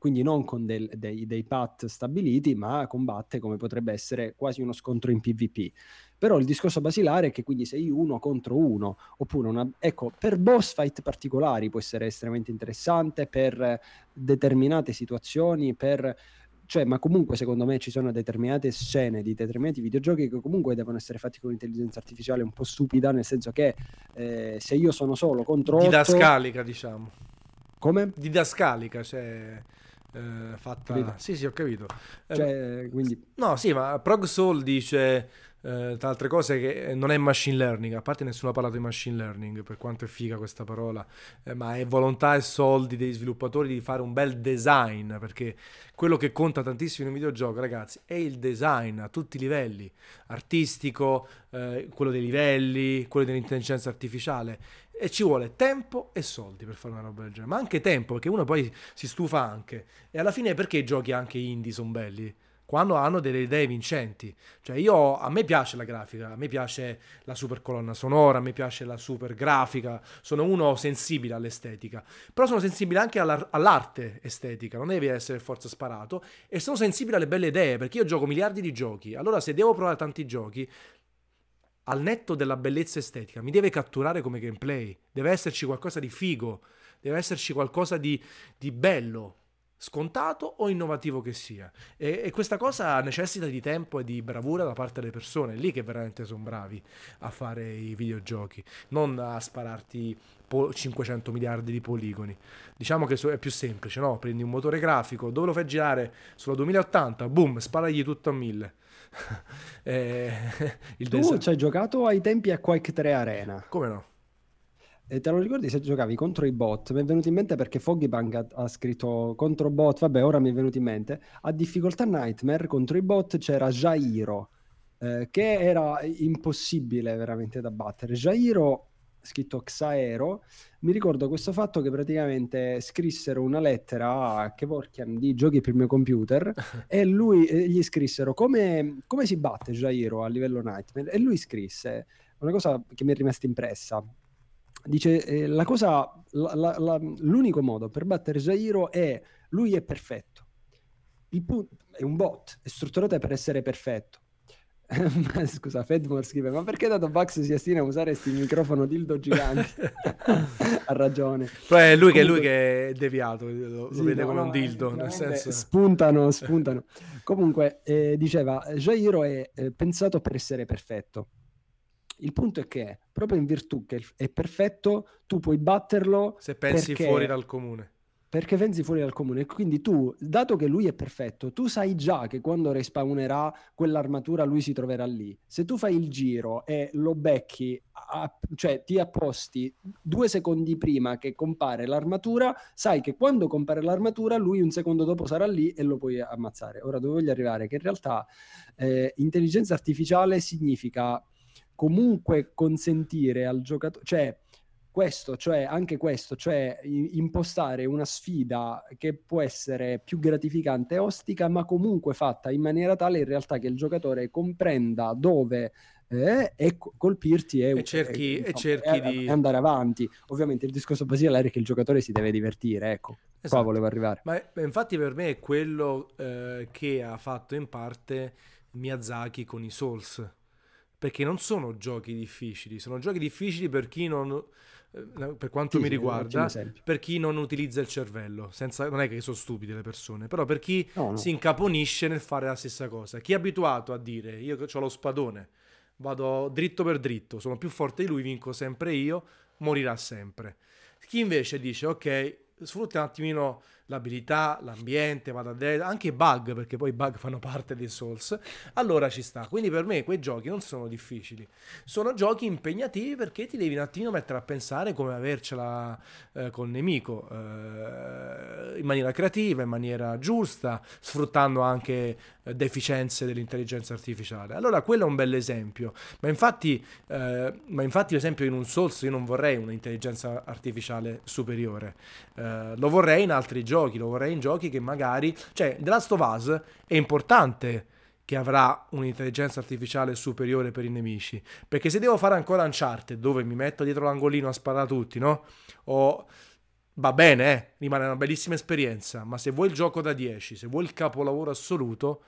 quindi non con del, dei, dei pat stabiliti, ma combatte come potrebbe essere quasi uno scontro in PvP. Però il discorso basilare è che quindi sei uno contro uno, oppure una, ecco, per boss fight particolari può essere estremamente interessante, per determinate situazioni, per cioè, ma comunque secondo me ci sono determinate scene di determinati videogiochi che comunque devono essere fatti con intelligenza artificiale un po' stupida, nel senso che eh, se io sono solo contro 8... Didascalica, diciamo. Come? Didascalica, cioè... Eh, fatta... Capito? Sì, sì, ho capito. Eh, cioè, quindi... No, sì, ma Prog Soul dice eh, tra altre cose che non è machine learning, a parte nessuno ha parlato di machine learning, per quanto è figa questa parola, eh, ma è volontà e soldi dei sviluppatori di fare un bel design, perché quello che conta tantissimo in un videogioco, ragazzi, è il design a tutti i livelli, artistico, eh, quello dei livelli, quello dell'intelligenza artificiale. E ci vuole tempo e soldi per fare una roba del genere, ma anche tempo, perché uno poi si stufa anche. E alla fine perché giochi anche indie sono belli? quando hanno delle idee vincenti. Cioè io, a me piace la grafica, a me piace la super colonna sonora, a me piace la super grafica, sono uno sensibile all'estetica, però sono sensibile anche all'ar- all'arte estetica, non deve essere forza sparato, e sono sensibile alle belle idee, perché io gioco miliardi di giochi, allora se devo provare tanti giochi, al netto della bellezza estetica, mi deve catturare come gameplay, deve esserci qualcosa di figo, deve esserci qualcosa di, di bello, scontato o innovativo che sia. E, e, questa cosa necessita di tempo e di bravura da parte delle persone, è lì che veramente sono bravi a fare i videogiochi, non a spararti 500 miliardi di poligoni. Diciamo che è più semplice, no? Prendi un motore grafico, dove lo fai girare? Sulla 2080, boom, sparagli tutto a 1000. eh, tu design... ci hai giocato ai tempi a Quake 3 Arena. Come no? E te lo ricordi se giocavi contro i bot? Mi è venuto in mente perché Foggybank ha, ha scritto contro bot, vabbè ora mi è venuto in mente, a difficoltà Nightmare contro i bot c'era Jairo, eh, che era impossibile veramente da battere. Jairo scritto Xaero, mi ricordo questo fatto che praticamente scrissero una lettera a Kevorkian di giochi per il mio computer e lui e gli scrissero come, come si batte Jairo a livello Nightmare e lui scrisse una cosa che mi è rimasta impressa dice eh, la cosa, la, la, la, l'unico modo per battere Jairo è lui è perfetto. Il punto è un bot, è strutturato per essere perfetto. Scusa, Fedmore scrive: Ma perché dato Bugs si astina a usare questi microfono dildo giganti? ha ragione. Poi è lui, che, è lui che è deviato, lo, sì, vede no, come un dildo. Nel senso... Spuntano, spuntano. Comunque, eh, diceva: Jairo è eh, pensato per essere perfetto. Il punto è che proprio in virtù che è perfetto, tu puoi batterlo se pensi perché, fuori dal comune. Perché pensi fuori dal comune. Quindi tu, dato che lui è perfetto, tu sai già che quando respawnerà quell'armatura lui si troverà lì. Se tu fai il giro e lo becchi, a, cioè ti apposti due secondi prima che compare l'armatura, sai che quando compare l'armatura lui un secondo dopo sarà lì e lo puoi ammazzare. Ora dove voglio arrivare? Che in realtà eh, intelligenza artificiale significa comunque consentire al giocatore, cioè questo, cioè anche questo, cioè impostare una sfida che può essere più gratificante e ostica, ma comunque fatta in maniera tale in realtà che il giocatore comprenda dove eh, e colpirti e, e cerchi, e, e cerchi e, di andare avanti. Ovviamente il discorso basilare è che il giocatore si deve divertire, ecco, esatto. qua volevo arrivare. Ma infatti per me è quello eh, che ha fatto in parte Miyazaki con i Souls perché non sono giochi difficili, sono giochi difficili per chi non, eh, per quanto sì, mi riguarda, per chi non utilizza il cervello, senza, non è che sono stupide le persone, però per chi no, no. si incaponisce nel fare la stessa cosa, chi è abituato a dire io ho lo spadone, vado dritto per dritto, sono più forte di lui, vinco sempre io, morirà sempre. Chi invece dice ok, sfrutta un attimino l'abilità, l'ambiente, vado a destra, anche i bug, perché poi i bug fanno parte dei Souls, allora ci sta. Quindi per me quei giochi non sono difficili, sono giochi impegnativi perché ti devi un attimo mettere a pensare come avercela eh, col nemico, eh, in maniera creativa, in maniera giusta, sfruttando anche eh, deficienze dell'intelligenza artificiale. Allora quello è un bel esempio, ma infatti, eh, ma infatti l'esempio in un Souls io non vorrei un'intelligenza artificiale superiore, eh, lo vorrei in altri giochi giochi, lo vorrei in giochi che magari... Cioè, The Last of Us è importante che avrà un'intelligenza artificiale superiore per i nemici. Perché se devo fare ancora Uncharted, dove mi metto dietro l'angolino a sparare a tutti, no? O... Va bene, eh? rimane una bellissima esperienza, ma se vuoi il gioco da 10, se vuoi il capolavoro assoluto,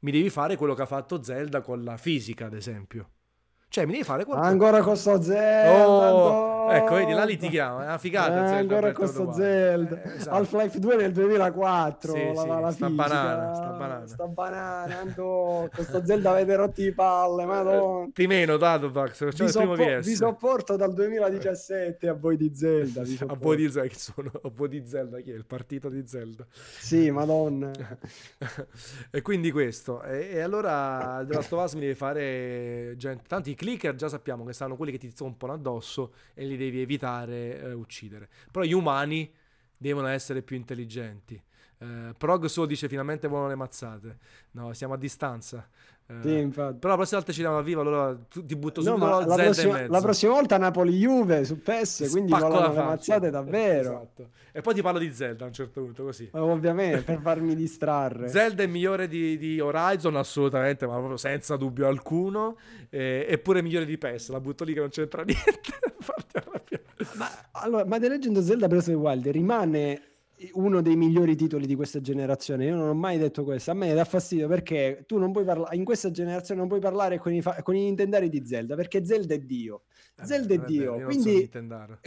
mi devi fare quello che ha fatto Zelda con la fisica, ad esempio. Cioè, mi devi fare qualcosa. Ancora con sto Zelda. Oh, ecco, vedi, là litighiamo. È una figata. Eh, ancora con sto Zelda. Eh, esatto. Half-Life 2 nel 2004. Sì, la, sì, la sta banana. Sta banana. Sta banana. Ando, con sto Zelda avete rotti i palle. Madonna. Ti meno, dato, Dax. Vi, soppo- vi sopporto dal 2017 a voi di Zelda. a voi di Zelda. Sono, a voi di Zelda. Chi è? Il partito di Zelda. Sì, madonna. e quindi questo. E, e allora The Last of Us mi deve fare gente. Tanti clicker già sappiamo che saranno quelli che ti zompono addosso e li devi evitare eh, uccidere. Però gli umani devono essere più intelligenti. Eh, Prog solo dice finalmente vogliono le mazzate. No, siamo a distanza. Eh, sì, infatti. Però la prossima volta ci diamo a viva, allora ti butto subito no, la, prossima, la prossima volta Napoli-Juve su PES, quindi volano le mazzate davvero. Esatto. E poi ti parlo di Zelda a un certo punto, così. Ovviamente, per farmi distrarre. Zelda è migliore di, di, Horizon, assolutamente, ma proprio senza dubbio alcuno. E, eppure migliore di PES, la butto lì che non c'entra niente. ma, allora, ma The Legend of Zelda Breath of the Wild rimane uno dei migliori titoli di questa generazione. Io non ho mai detto questo. A me dà fastidio perché tu non puoi parlare in questa generazione non puoi parlare con i, fa- con i Nintendari di Zelda perché Zelda è Dio. Eh, Zelda è Dio. Quindi,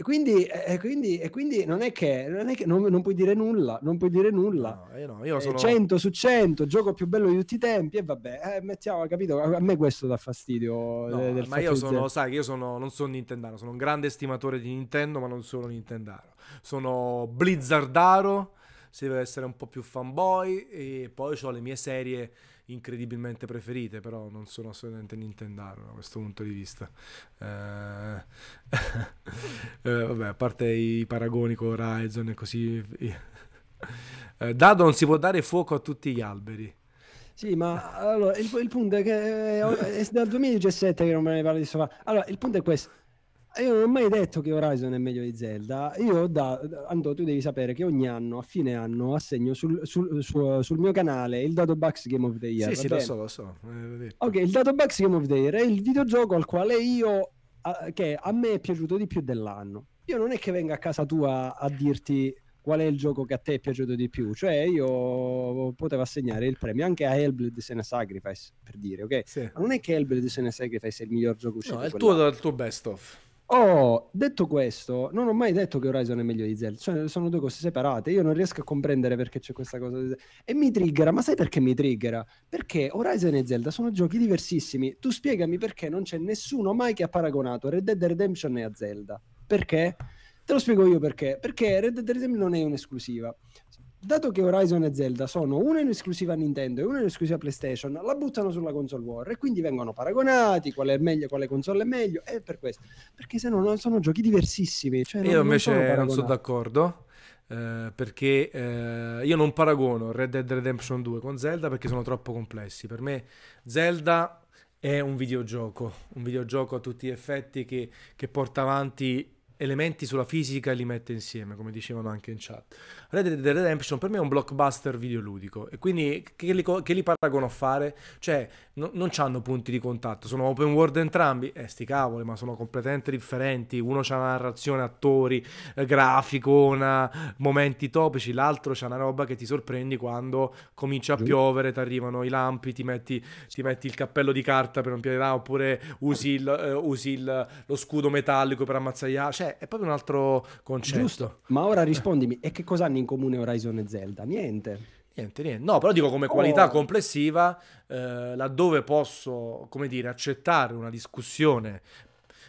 quindi, eh, quindi, e quindi non è che, non, è che non, non, puoi dire nulla. Non puoi dire nulla. No, io no, io sono... 100 su 100, gioco più bello di tutti i tempi. E vabbè, eh, mettiamo, capito? A me questo dà fastidio. No, del ma io sono, sai, io sono, non sono Nintendaro, sono un grande estimatore di Nintendo, ma non sono Nintendaro. Sono Blizzardaro, se deve essere un po' più fanboy, e poi ho le mie serie incredibilmente preferite, però non sono assolutamente Nintendaro da questo punto di vista. Eh... eh, vabbè, a parte i paragoni con Horizon e così eh, Dado non si può dare fuoco a tutti gli alberi. Sì, ma allora il, il punto è che è dal 2017 che non me ne parlo di sopra. Allora, il punto è questo io non ho mai detto che Horizon è meglio di Zelda. Io, da, Anto, tu devi sapere che ogni anno, a fine anno, assegno sul, sul, sul, sul mio canale il Dato Bucks Game of the Year. Sì, sì, bene? lo so, lo so. Ok, il Dato Bucks Game of the Year è il videogioco al quale io, a, che a me è piaciuto di più dell'anno. Io non è che venga a casa tua a dirti qual è il gioco che a te è piaciuto di più. Cioè, io potevo assegnare il premio anche a Hellblade Sena Sacrifice, per dire, ok? Sì. Ma non è che Hellblade Sena Sacrifice è il miglior gioco uscito. No, è il tuo, il tuo best of. Oh, detto questo, non ho mai detto che Horizon è meglio di Zelda, cioè sono due cose separate. Io non riesco a comprendere perché c'è questa cosa. Di... E mi triggera, ma sai perché mi triggera? Perché Horizon e Zelda sono giochi diversissimi. Tu spiegami perché non c'è nessuno mai che ha paragonato Red Dead Redemption a Zelda. Perché? Te lo spiego io perché. Perché Red Dead Redemption non è un'esclusiva dato che Horizon e Zelda sono una in esclusiva Nintendo e una in esclusiva PlayStation, la buttano sulla console war e quindi vengono paragonati quale è meglio, quale console è meglio e per questo, perché se no non sono giochi diversissimi. Cioè io non, invece non, non sono d'accordo. Eh, perché eh, io non paragono Red Dead Redemption 2 con Zelda perché sono troppo complessi. Per me Zelda è un videogioco, un videogioco a tutti gli effetti che, che porta avanti elementi sulla fisica e li mette insieme, come dicevano anche in chat. Red Dead Redemption per me è un blockbuster videoludico e quindi che li, che li paragono a fare? Cioè, no, non hanno punti di contatto, sono open world entrambi, eh sti cavoli, ma sono completamente differenti. Uno c'ha una narrazione, attori, eh, graficona, momenti topici, l'altro c'ha una roba che ti sorprendi quando comincia a piovere, ti arrivano i lampi, ti metti, ti metti, il cappello di carta per non piovere, oppure usi, il, eh, usi il, lo scudo metallico per ammazzare, cioè è proprio un altro concetto. Giusto, ma ora rispondimi, e che cosa hanno in comune Horizon e Zelda? Niente. Niente, niente. No, però dico come qualità oh. complessiva, eh, laddove posso, come dire, accettare una discussione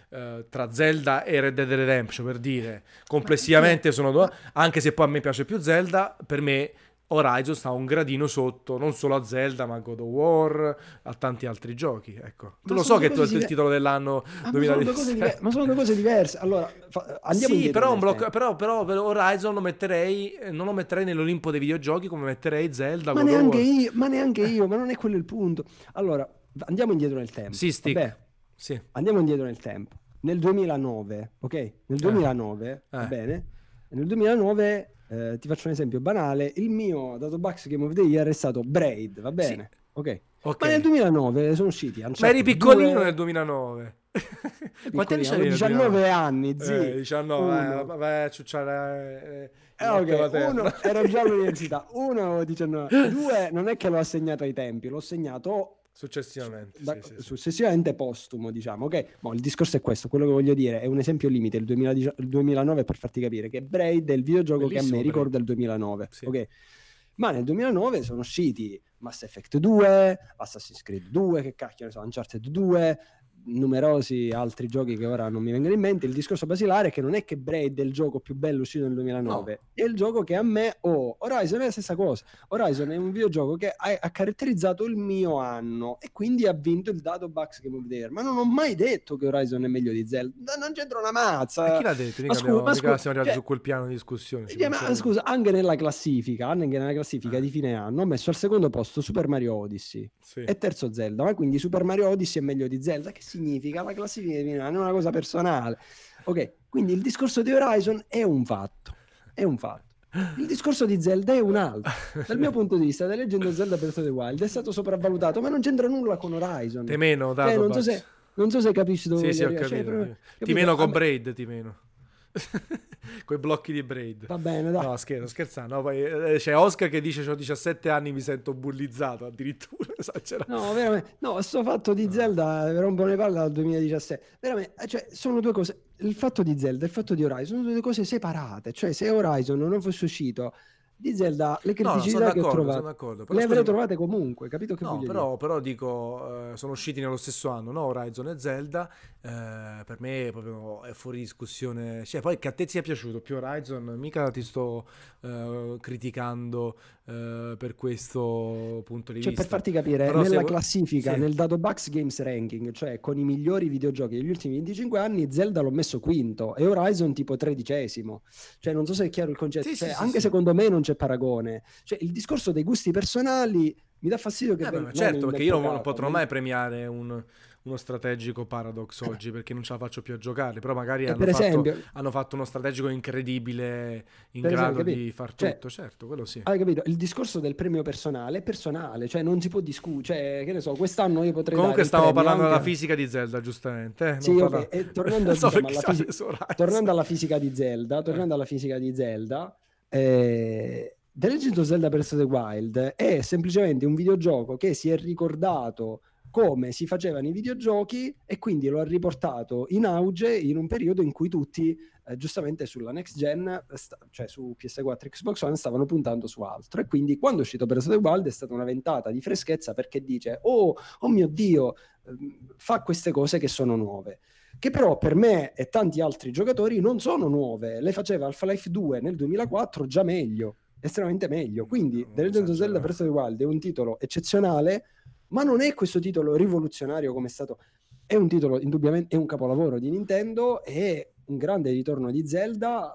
eh, tra Zelda e Red Dead Redemption, per dire, complessivamente sono due, anche se poi a me piace più Zelda, per me Horizon sta un gradino sotto non solo a Zelda ma a God of War a tanti altri giochi ecco. Tu lo so che tu hai il titolo dell'anno ah, 2017 ma sono due cose diverse. Allora fa, andiamo sì però, blocco, però, però, Horizon lo metterei eh, non lo metterei nell'Olimpo dei videogiochi come metterei Zelda ma neanche, io, ma neanche io ma non è quello il punto. Allora andiamo indietro nel tempo sì. Vabbè, sì. andiamo indietro nel tempo. Nel 2009 ok? Nel 2009 eh. va bene? Nel 2009 eh, ti faccio un esempio banale, il mio Datobox Game of the Year è stato Braid, va bene? Sì. Ok. Okay. Ma nel 2009 sono usciti. Ma eri piccolino due... nel 2009. Quanti anni c'avevi? 19 anni, zi. Eh, 19, eh, vai a ciucciare... Eh, eh, okay. Uno, ero già all'università, uno 19, due non è che l'ho assegnato ai tempi, l'ho segnato Successivamente. Da, sì, sì, successivamente postumo, diciamo. Ok, Mo, il discorso è questo. Quello che voglio dire è un esempio limite. Il, 2010, il 2009 per farti capire che Braid è il videogioco Bellissimo, che a me ricorda il 2009. Sì. Ok, ma nel 2009 sono usciti Mass Effect 2, Assassin's Creed 2, che cacchio ne so, Uncharted 2, numerosi altri giochi che ora non mi vengono in mente, il discorso basilare è che non è che Braid è il gioco più bello uscito nel 2009, no. è il gioco che a me, oh, Horizon è la stessa cosa, Horizon è un videogioco che ha, ha caratterizzato il mio anno e quindi ha vinto il dato Bucks Game of the Year, ma non ho mai detto che Horizon è meglio di Zelda, non c'entra una mazza. Ma chi l'ha detto? Ma, scu- ma scu- siamo arrivati cioè, su quel piano di discussione. Cioè, ma, scusa, anche nella classifica, anche nella classifica eh. di fine anno, ho messo al secondo posto Super Mario Odyssey sì. e terzo Zelda, ma quindi Super Mario Odyssey è meglio di Zelda, che significa? La classifica di Milano, è una cosa personale. Ok, quindi il discorso di Horizon è un fatto, è un fatto. Il discorso di Zelda è un altro. Dal mio punto di vista, The Legend of Zelda Breath of the Wild è stato sopravvalutato, ma non c'entra nulla con Horizon. Ti meno, dato, cioè, non, so se, non so se capisci dove sì, sì, ho capito. Cioè, proprio, ti meno con Braid, ti meno. Quei blocchi di braid. Va bene, dai. No, scherzo, scherzando. No, poi eh, c'è Oscar che dice: Ho 17 anni, mi sento bullizzato addirittura. Esagerato. No, veramente. No, questo fatto di Zelda rompo le palle dal 2017. Veramente, eh, cioè, sono due cose. Il fatto di Zelda e il fatto di Horizon sono due cose separate. Cioè, se Horizon non fosse uscito di Zelda le criticità no, che ho trovato. le avrei trovate comunque capito che no, però, però, dico uh, sono usciti nello stesso anno no? Horizon e Zelda uh, per me proprio è fuori discussione. Cioè, poi che a te sia piaciuto? Più Horizon mica ti sto uh, criticando per questo punto di cioè, vista. per farti capire però nella se... classifica sì. nel dato Bucks Games Ranking cioè con i migliori videogiochi degli ultimi 25 anni Zelda l'ho messo quinto e Horizon tipo tredicesimo. Cioè non so se è chiaro il concetto. Sì, cioè, sì, anche secondo me non c'è paragone. Cioè, il discorso dei gusti personali mi dà fastidio che... Eh beh, certo, perché io non potrò mai premiare un, uno strategico Paradox eh. oggi perché non ce la faccio più a giocare, però magari hanno, fatto, esempio, hanno, fatto, uno strategico incredibile in grado esempio, di far cioè, tutto, certo, quello sì. Hai capito? Il discorso del premio personale è personale, cioè non si può discutere, cioè, che ne so, quest'anno io potrei Comunque stavo parlando anche... della fisica di Zelda, giustamente. Eh? Sì, parla... okay. tornando, diciamo, alla fisi... tornando alla fisica di Zelda, tornando alla fisica di Zelda, eh, The Legend of Zelda Breath of the Wild è semplicemente un videogioco che si è ricordato come si facevano i videogiochi e quindi lo ha riportato in auge in un periodo in cui tutti eh, giustamente sulla next gen, sta- cioè su PS4 e Xbox One, stavano puntando su altro. E quindi quando è uscito Breath of the Wild è stata una ventata di freschezza perché dice oh, oh mio Dio, eh, fa queste cose che sono nuove che però per me e tanti altri giocatori non sono nuove, le faceva Half-Life 2 nel 2004 già meglio estremamente meglio. Quindi The Legend of Zelda Breath of the Wild è un titolo eccezionale, ma non è questo titolo rivoluzionario come è stato. È un titolo indubbiamente, è un capolavoro di Nintendo, è un grande ritorno di Zelda,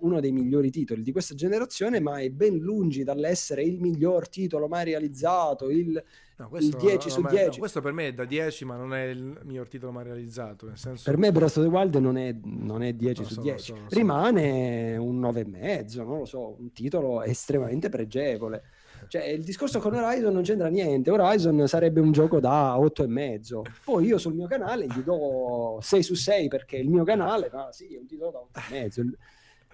uno dei migliori titoli di questa generazione, ma è ben lungi dall'essere il miglior titolo mai realizzato, il, no, il 10 su 10. No, questo per me è da 10, ma non è il miglior titolo mai realizzato. Nel senso... Per me Breath of the Wild non è, non è 10 su so, 10, so, rimane un 9,5, non lo so, un titolo estremamente pregevole. Cioè, il discorso con Horizon non c'entra niente. Horizon sarebbe un gioco da 8,5. Poi io sul mio canale gli do 6 su 6 perché il mio canale, ma sì, è un titolo da 8,5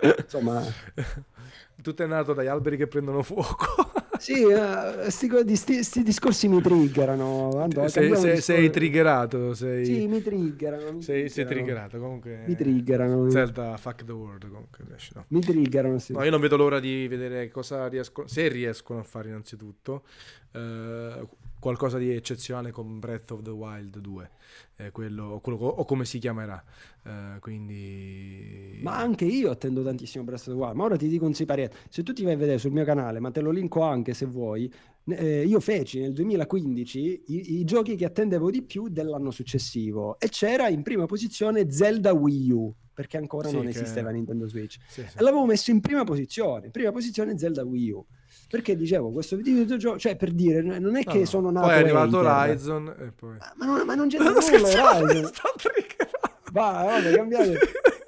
insomma tutto è nato dagli alberi che prendono fuoco sì, uh, sti, sti, discorsi mi triggerano. Andò, sei, sei, sei, triggerato. Sei... Sì, mi triggerano. Mi sei, triggerano. sei, triggerato. Comunque, mi triggerano. Zelda, fuck the world. Comunque, no. Mi triggerano. Sì. No, io non vedo l'ora di vedere cosa riescono, se riescono a fare innanzitutto. Uh, qualcosa di eccezionale con Breath of the Wild 2, eh, quello, quello, o come si chiamerà. Uh, quindi... Ma anche io attendo tantissimo Breath of the Wild, ma ora ti dico un siparietto, se tu ti vai a vedere sul mio canale, ma te lo linko anche se vuoi, eh, io feci nel 2015 i, i, giochi che attendevo di più dell'anno successivo e c'era in prima posizione Zelda Wii U perché ancora sì, non che... esisteva Nintendo Switch sì, sì. e l'avevo messo in prima posizione in prima posizione Zelda Wii U perché dicevo questo videogioco cioè per dire non è no, che sono nato poi è arrivato Horizon e poi ma, non, ma non c'è nulla Horizon va vabbè cambiate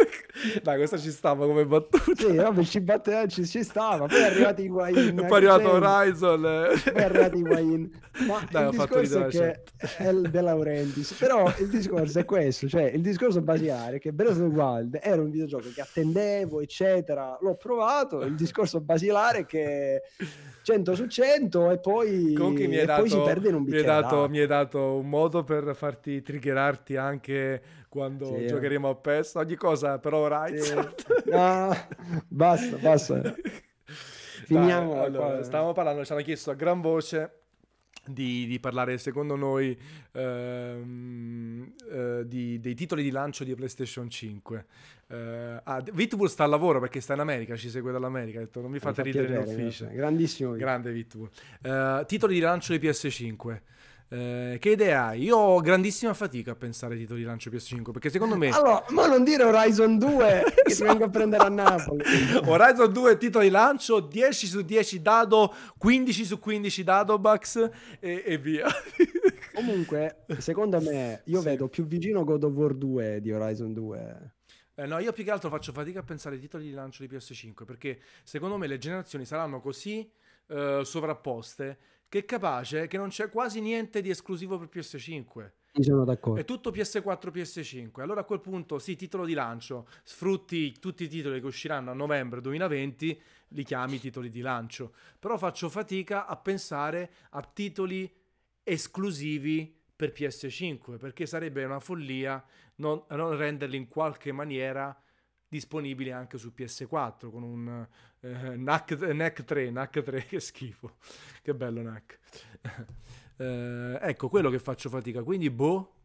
Dai, questa ci stava come battuta. Sì, vabbè, ci, batte, eh, ci, ci stava. Poi è arrivato i Guain. Poi è arrivato Horizon. Poi è arrivato i Guain. Ma Dai, il discorso è che è De Laurentiis. Però il discorso è questo. Cioè, il discorso basilare che Breath of the Wild era un videogioco che attendevo, eccetera. L'ho provato. Il discorso basilare è che 100 su 100 e poi, Comunque mi e dato, poi si perde in un bicchiere mi hai, dato, dato un modo per farti triggerarti anche quando sì, giocheremo a PES, ogni cosa però Horizon. Sì. No, basta, basta. Finiamo. Dai, allora, stavamo parlando, ci hanno chiesto a gran voce di, di parlare secondo noi ehm, eh, di, dei titoli di lancio di PlayStation 5. Eh, ah, Vitbull sta al lavoro perché sta in America, ci segue dall'America, ha detto non mi fate ridere in ufficio. Grandissimo. Grande Vitbull. Eh, titoli di lancio di PS5. Eh, che idea hai? Io ho grandissima fatica a pensare ai titoli di lancio PS5 perché secondo me. Allora, ma non dire Horizon 2 che ti vengo a prendere a Napoli. Horizon 2 titolo di lancio 10 su 10 dado, 15 su 15 dado bucks e, e via. Comunque, secondo me, io sì. vedo più vicino God of War 2 di Horizon 2. Eh, no, io più che altro faccio fatica a pensare ai titoli di lancio di PS5 perché secondo me le generazioni saranno così uh, sovrapposte che è capace che non c'è quasi niente di esclusivo per PS5. sono d'accordo. È tutto PS4, PS5. Allora a quel punto, sì, titolo di lancio, sfrutti tutti i titoli che usciranno a novembre 2020, li chiami titoli di lancio. Però faccio fatica a pensare a titoli esclusivi per PS5, perché sarebbe una follia non, non renderli in qualche maniera disponibili anche su PS4 con un eh, NAC, NAC 3, NAC 3 che schifo, che bello NAC. eh, ecco, quello che faccio fatica, quindi boh,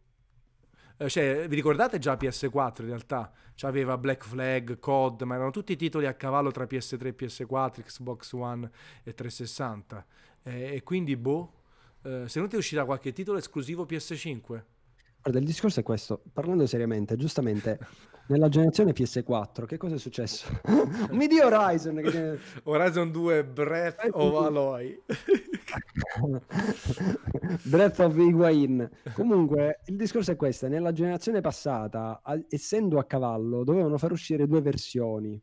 eh, cioè, vi ricordate già PS4 in realtà? C'aveva Black Flag, COD, ma erano tutti titoli a cavallo tra PS3 e PS4, Xbox One e 360. Eh, e quindi, boh, eh, secondo te uscirà qualche titolo esclusivo PS5? Guarda, il discorso è questo, parlando seriamente, giustamente, nella generazione PS4, che cosa è successo? Mi di Horizon! Che... Horizon 2 Breath of Aloy. Breath of Higuain. Comunque, il discorso è questo, nella generazione passata, essendo a cavallo, dovevano far uscire due versioni.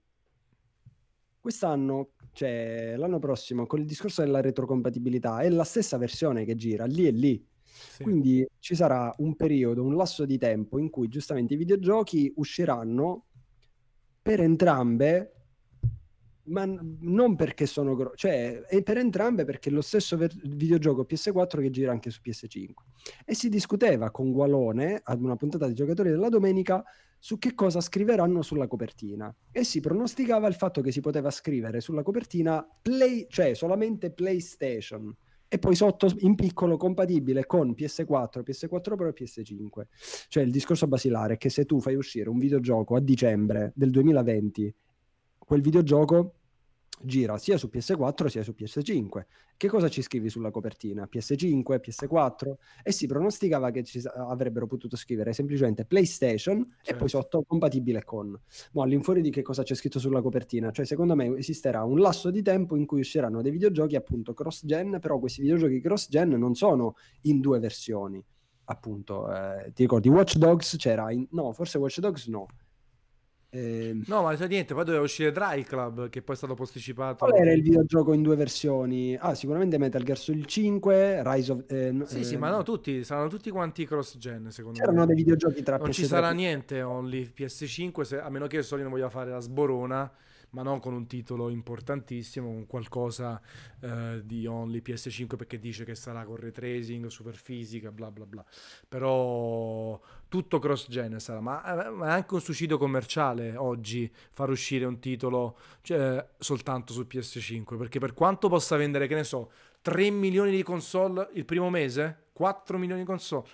Quest'anno, cioè l'anno prossimo, con il discorso della retrocompatibilità, è la stessa versione che gira, lì e lì sì. Quindi ci sarà un periodo, un lasso di tempo in cui giustamente i videogiochi usciranno per entrambe, ma non perché sono gro- cioè è per entrambe perché è lo stesso ver- videogioco PS4 che gira anche su PS5. E si discuteva con Gualone ad una puntata di giocatori della domenica su che cosa scriveranno sulla copertina e si pronosticava il fatto che si poteva scrivere sulla copertina play, cioè solamente PlayStation e poi sotto in piccolo compatibile con PS4, PS4 Pro e PS5. Cioè il discorso basilare è che se tu fai uscire un videogioco a dicembre del 2020, quel videogioco gira sia su PS4 sia su PS5. Che cosa ci scrivi sulla copertina? PS5, PS4? E si pronosticava che ci avrebbero potuto scrivere semplicemente PlayStation certo. e poi certo. sotto compatibile con. Ma all'infuori di che cosa c'è scritto sulla copertina? Cioè, secondo me esisterà un lasso di tempo in cui usciranno dei videogiochi appunto cross-gen, però questi videogiochi cross-gen non sono in due versioni. Appunto, eh, ti ricordi Watch Dogs c'era in... no, forse Watch Dogs no eh, no, ma sai niente, poi doveva uscire Dry Club, che poi è stato posticipato. Qual era il videogioco in due versioni? Ah, sicuramente Metal Gear Solid 5, Rise of... Eh, sì, eh, sì, ma no, tutti, saranno tutti quanti cross-gen, secondo c'erano me. C'erano dei videogiochi tra Non PS3 ci sarà niente only PS5, se, a meno che Sony non voglia fare la sborona ma non con un titolo importantissimo, con qualcosa eh, di only PS5 perché dice che sarà con ray tracing, super fisica, bla bla bla. Però tutto cross gen sarà, ma, eh, ma, è anche un suicidio commerciale oggi far uscire un titolo cioè, soltanto su PS5, perché per quanto possa vendere, che ne so, 3 milioni di console il primo mese, 4 milioni di console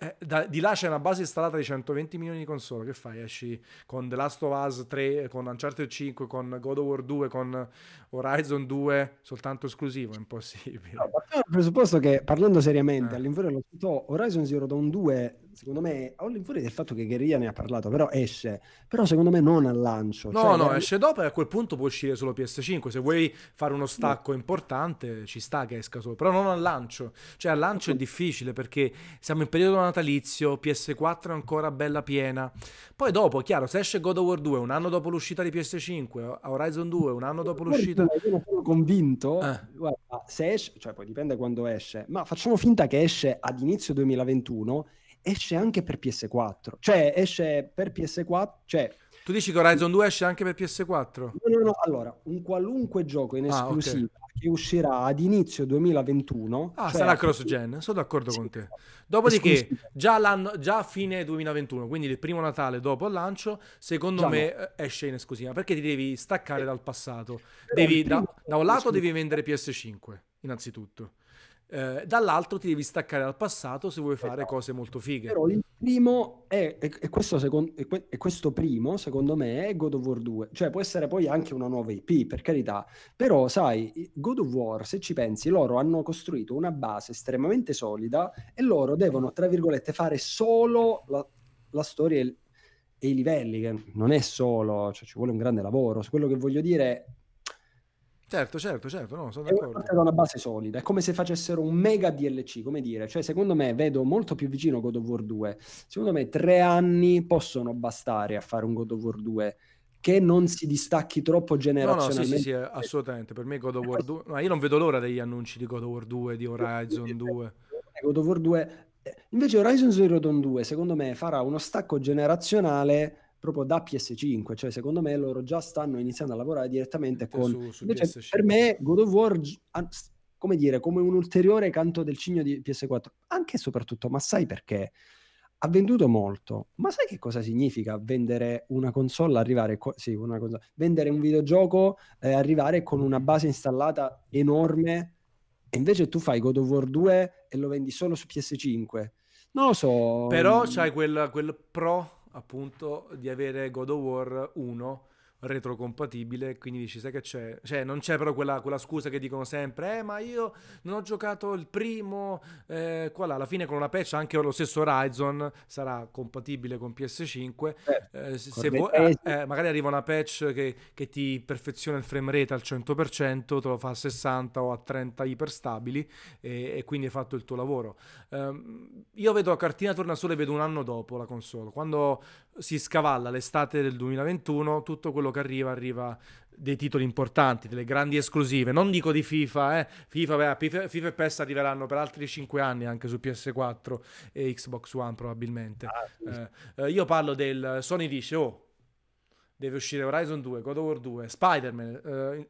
eh, da, di là c'è una base installata di 120 milioni di console. Che fai? Esci con The Last of Us 3, con Uncharted 5, con God of War 2, con Horizon 2, soltanto esclusivo. È impossibile. No, presupposto che parlando seriamente, eh. all'infuori dello Horizon Zero Dawn 2 secondo me, all'infuori del fatto che Guerriglia ne ha parlato, però esce, però secondo me non al lancio. No, cioè, no, esce dopo e a quel punto può uscire solo PS5, se vuoi fare uno stacco no. importante ci sta che esca solo, però non al lancio, cioè al lancio è difficile perché siamo in periodo natalizio, PS4 è ancora bella piena, poi dopo, chiaro, se esce God of War 2 un anno dopo l'uscita di PS5, Horizon 2 un anno dopo l'uscita... Io sono convinto, eh. guarda, se esce, cioè poi dipende quando esce, ma facciamo finta che esce ad inizio 2021 esce anche per PS4. Cioè, esce per PS4, cioè... Tu dici che Horizon 2 esce anche per PS4? No, no, no, allora, un qualunque gioco in esclusiva ah, okay. che uscirà ad inizio 2021... Ah, cioè sarà cross-gen, sono d'accordo sì, con te. Dopodiché, già, già, a fine 2021, quindi il primo Natale dopo il lancio, secondo già me no. Eh, esce in esclusiva, perché ti devi staccare eh, dal passato. Devi, da, da un lato devi vendere PS5, innanzitutto. Eh, dall'altro ti devi staccare dal passato se vuoi fare esatto. cose molto fighe. Però il primo è, è, è, questo secondo, è, questo primo, secondo me, è God of War 2. Cioè può essere poi anche una nuova IP, per carità. Però, sai, God of War, se ci pensi, loro hanno costruito una base estremamente solida e loro devono, tra virgolette, fare solo la, la storia e, e i livelli, che non è solo, cioè ci vuole un grande lavoro. Quello che voglio dire Certo, certo, certo, no, sono d'accordo. È da una base solida, è come se facessero un mega DLC, come dire, cioè secondo me vedo molto più vicino God of War 2. Secondo me tre anni possono bastare a fare un God of War 2 che non si distacchi troppo generazionalmente. No, no, sì, sì, sì, assolutamente. Per me God of War 2, ma io non vedo l'ora degli annunci di God of War 2, di Horizon 2. God of War 2 Invece Horizon Zero Dawn 2, secondo me, farà uno stacco generazionale proprio da PS5, cioè secondo me loro già stanno iniziando a lavorare direttamente con... Su, su Invece, per me God of War, come dire, come un ulteriore canto del cigno di PS4, anche e soprattutto, ma sai perché? Ha venduto molto, ma sai che cosa significa vendere una console, arrivare, co- sì, una console, vendere un videogioco, eh, arrivare con una base installata enorme e invece tu fai God of War 2 e lo vendi solo su PS5. Non lo so. Però c'hai quel, quel pro appunto di avere God of War 1 retrocompatibile, quindi dici, sai che c'è? Cioè, non c'è però quella, quella, scusa che dicono sempre, eh, ma io non ho giocato il primo, eh, qua là, alla fine con una patch anche lo stesso Horizon sarà compatibile con PS5, eh, eh, se vuoi, eh, eh, magari arriva una patch che, che, ti perfeziona il frame rate al 100%, te lo fa a 60 o a 30 iperstabili e, e quindi hai fatto il tuo lavoro. Um, io vedo la cartina torna solo e vedo un anno dopo la console, quando si scavalla l'estate del 2021, tutto quello che arriva arriva dei titoli importanti, delle grandi esclusive. Non dico di FIFA, eh. FIFA, beh, FIFA, e PES arriveranno per altri 5 anni anche su PS4 e Xbox One probabilmente. Ah, sì. eh, eh, io parlo del Sony dice "Oh, deve uscire Horizon 2, God of War 2, Spider-Man.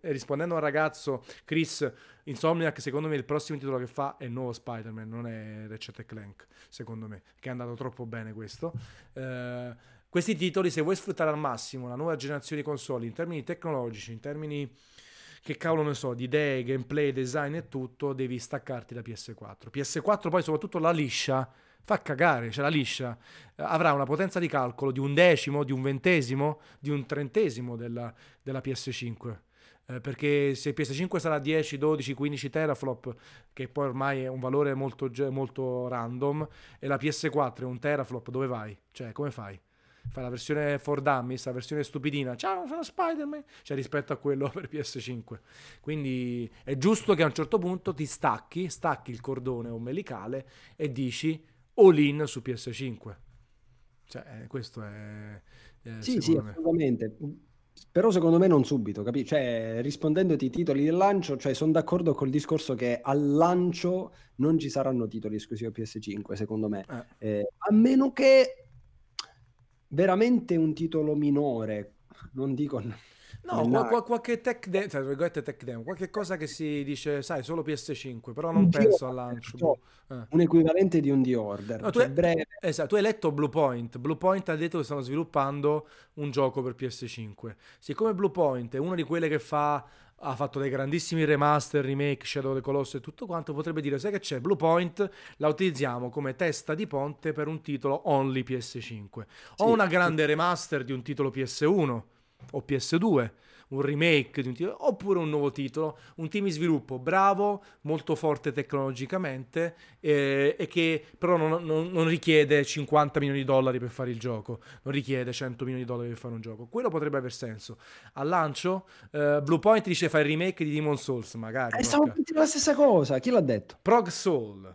Eh, rispondendo a un ragazzo, Chris Insomniac, secondo me il prossimo titolo che fa è il nuovo Spider-Man, non è Ratchet Clank, secondo me, che è andato troppo bene questo. Eh, questi titoli, se vuoi sfruttare al massimo la nuova generazione di console in termini tecnologici, in termini che cavolo ne so, di idee, gameplay, design e tutto, devi staccarti da PS4. PS4 poi soprattutto la liscia fa cagare, cioè la liscia eh, avrà una potenza di calcolo di un decimo, di un ventesimo, di un trentesimo della, della PS5. Eh, perché se PS5 sarà 10, 12, 15 teraflop, che poi ormai è un valore molto, molto random, e la PS4 è un teraflop, dove vai? Cioè, come fai? Fa la versione for dummies, la versione stupidina, ciao sono Spider-Man, cioè rispetto a quello per PS5. Quindi è giusto che a un certo punto ti stacchi, stacchi il cordone ombelicale e dici all in su PS5. Cioè, eh, questo è... è sì, sì, me. assolutamente. Però secondo me non subito, capisci? Cioè, rispondendoti ai titoli del lancio, cioè sono d'accordo col discorso che al lancio non ci saranno titoli esclusivi a PS5, secondo me. Eh. Eh, a meno che veramente un titolo minore, non dico... No, qual- qualche tech demo, cioè, tech demo, qualche cosa che si dice, sai, solo PS5, però non un penso al lancio. Boh. Eh. Un equivalente di un The Order. No, tu, cioè hai, esatto, tu hai letto Bluepoint. Bluepoint ha detto che stanno sviluppando un gioco per PS5. Siccome Bluepoint è una di quelle che fa ha fatto dei grandissimi remaster, remake, Shadow of the Colossus e tutto quanto, potrebbe dire, sai che c'è, Bluepoint la utilizziamo come testa di ponte per un titolo only PS5. O sì, una grande remaster di un titolo PS1 o PS2 un remake di un titolo, oppure un nuovo titolo, un team di sviluppo bravo, molto forte tecnologicamente eh, e che però non, non, non, richiede 50 milioni di dollari per fare il gioco, non richiede 100 milioni di dollari per fare un gioco. Quello potrebbe aver senso. Al lancio, eh, Bluepoint dice fai il remake di Demon Souls, magari. Eh, stavo dire la stessa cosa, chi l'ha detto? Prog Soul.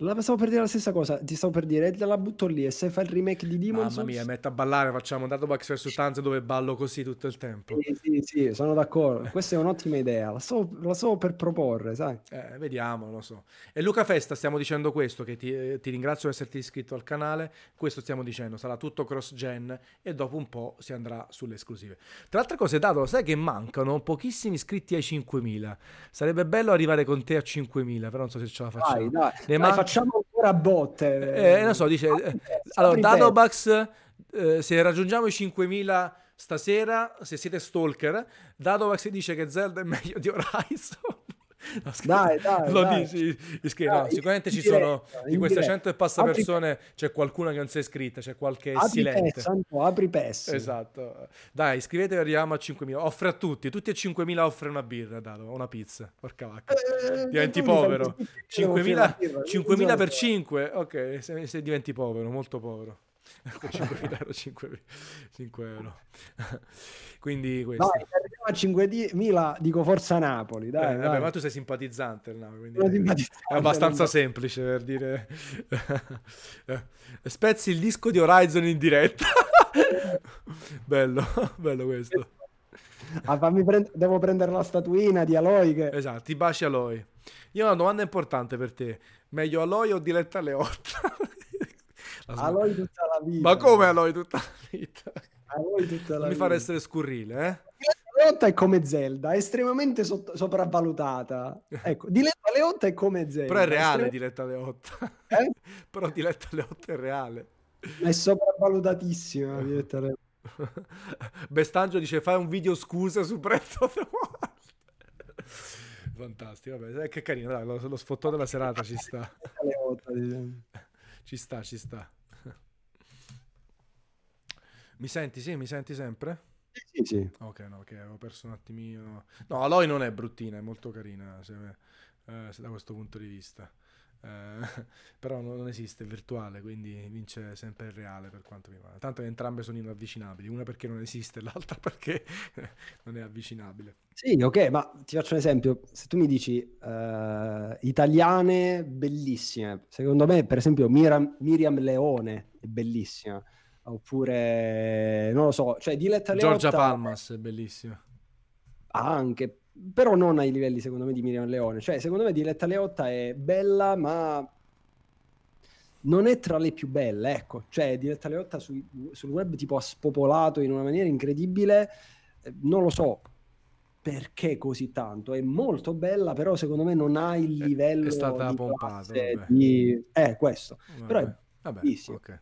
La stavo per dire la stessa cosa, ti stavo per dire, la butto lì e se fai il remake di Demon Mamma mia, metto a ballare, facciamo un Datobax vs Tanz dove ballo così tutto il tempo. Sì, sì, sì, sono d'accordo. Questa è un'ottima idea, la so, la so per proporre, sai. Eh, vediamo, lo so. E Luca Festa stiamo dicendo questo, che ti, eh, ti ringrazio di esserti iscritto al canale, questo stiamo dicendo, sarà tutto cross-gen e dopo un po' si andrà sulle esclusive. Tra altre cose, Dato, sai che mancano pochissimi iscritti ai 5.000. Sarebbe bello arrivare con te a 5.000, però non so se ce la facciamo. Dai, dai, dai man- facciamo ancora botte. Eh, non so, dice... Eh, allora, Dadobax, eh, se raggiungiamo i 5.000 stasera, se siete stalker, Dadobax dice che Zelda è meglio di Horizon. No, dai, dai, lo dai. dici, dici no, sicuramente ci sono di queste cento e passa apri persone c'è qualcuna che non si è iscritta c'è qualche apri silente. PES, apri PES esatto. Dai iscrivetevi arriviamo a 5.000 offre a tutti tutti e 5.000 offre una birra dato una pizza. Porca vacca. Eh, diventi povero. 5.000, 5.000 per 5 ok se, se diventi povero molto povero 5.000 euro 5, 5 euro quindi questo. Dai, arriviamo a 5.000 dico forza Napoli dai, eh, dai. Vabbè, ma tu sei simpatizzante, no? simpatizzante è abbastanza semplice per dire spezzi il disco di Horizon in diretta bello bello questo ah, prend- devo prendere la statuina di Aloy. Che... Esatto, ti baci Aloy. Io ho una domanda importante per te. Meglio Aloy o Diletta Leotta? Aloy tutta la vita. Ma come Aloy tutta la vita? Aloy tutta la non mi fare essere scurrile, eh? Leotta è come Zelda, estremamente so- sopravvalutata. Ecco, Diletta Leotta è come Zelda. Però è reale Estrem- Diletta Leotta. Eh? Però Diletta Leotta è reale. È sopravvalutatissima Diletta Leotta. Bestangio dice fai un video scusa su Breath of the Wild. Fantastico, vabbè, eh, che carino, dai, lo, lo sfottò della serata ci sta. Ci sta, ci sta. Mi senti? Sì, mi senti sempre? Sì, sì. Ok, no, ok, avevo perso un attimino. No, Aloy non è bruttina, è molto carina se, eh, se da questo punto di vista. Eh, però non esiste, è virtuale, quindi vince sempre il reale per quanto mi pare. Tanto entrambe sono inavvicinabili, una perché non esiste, l'altra perché non è avvicinabile. Sì, ok, ma ti faccio un esempio. Se tu mi dici uh, italiane bellissime, secondo me, per esempio, Miriam, Miriam Leone è bellissima. Oppure, non lo so, cioè Diletta Leotta... Giorgia Palmas è bellissima. Anche, però non ai livelli secondo me di Miriam Leone. Cioè, secondo me Diletta Leotta è bella, ma non è tra le più belle, ecco. Cioè, Diletta Leotta su, sul web tipo ha spopolato in una maniera incredibile, eh, non lo so perché così tanto. È molto bella, però secondo me non ha il livello è stata pompata di... Eh, questo. Vabbè. Però è Vabbè, okay.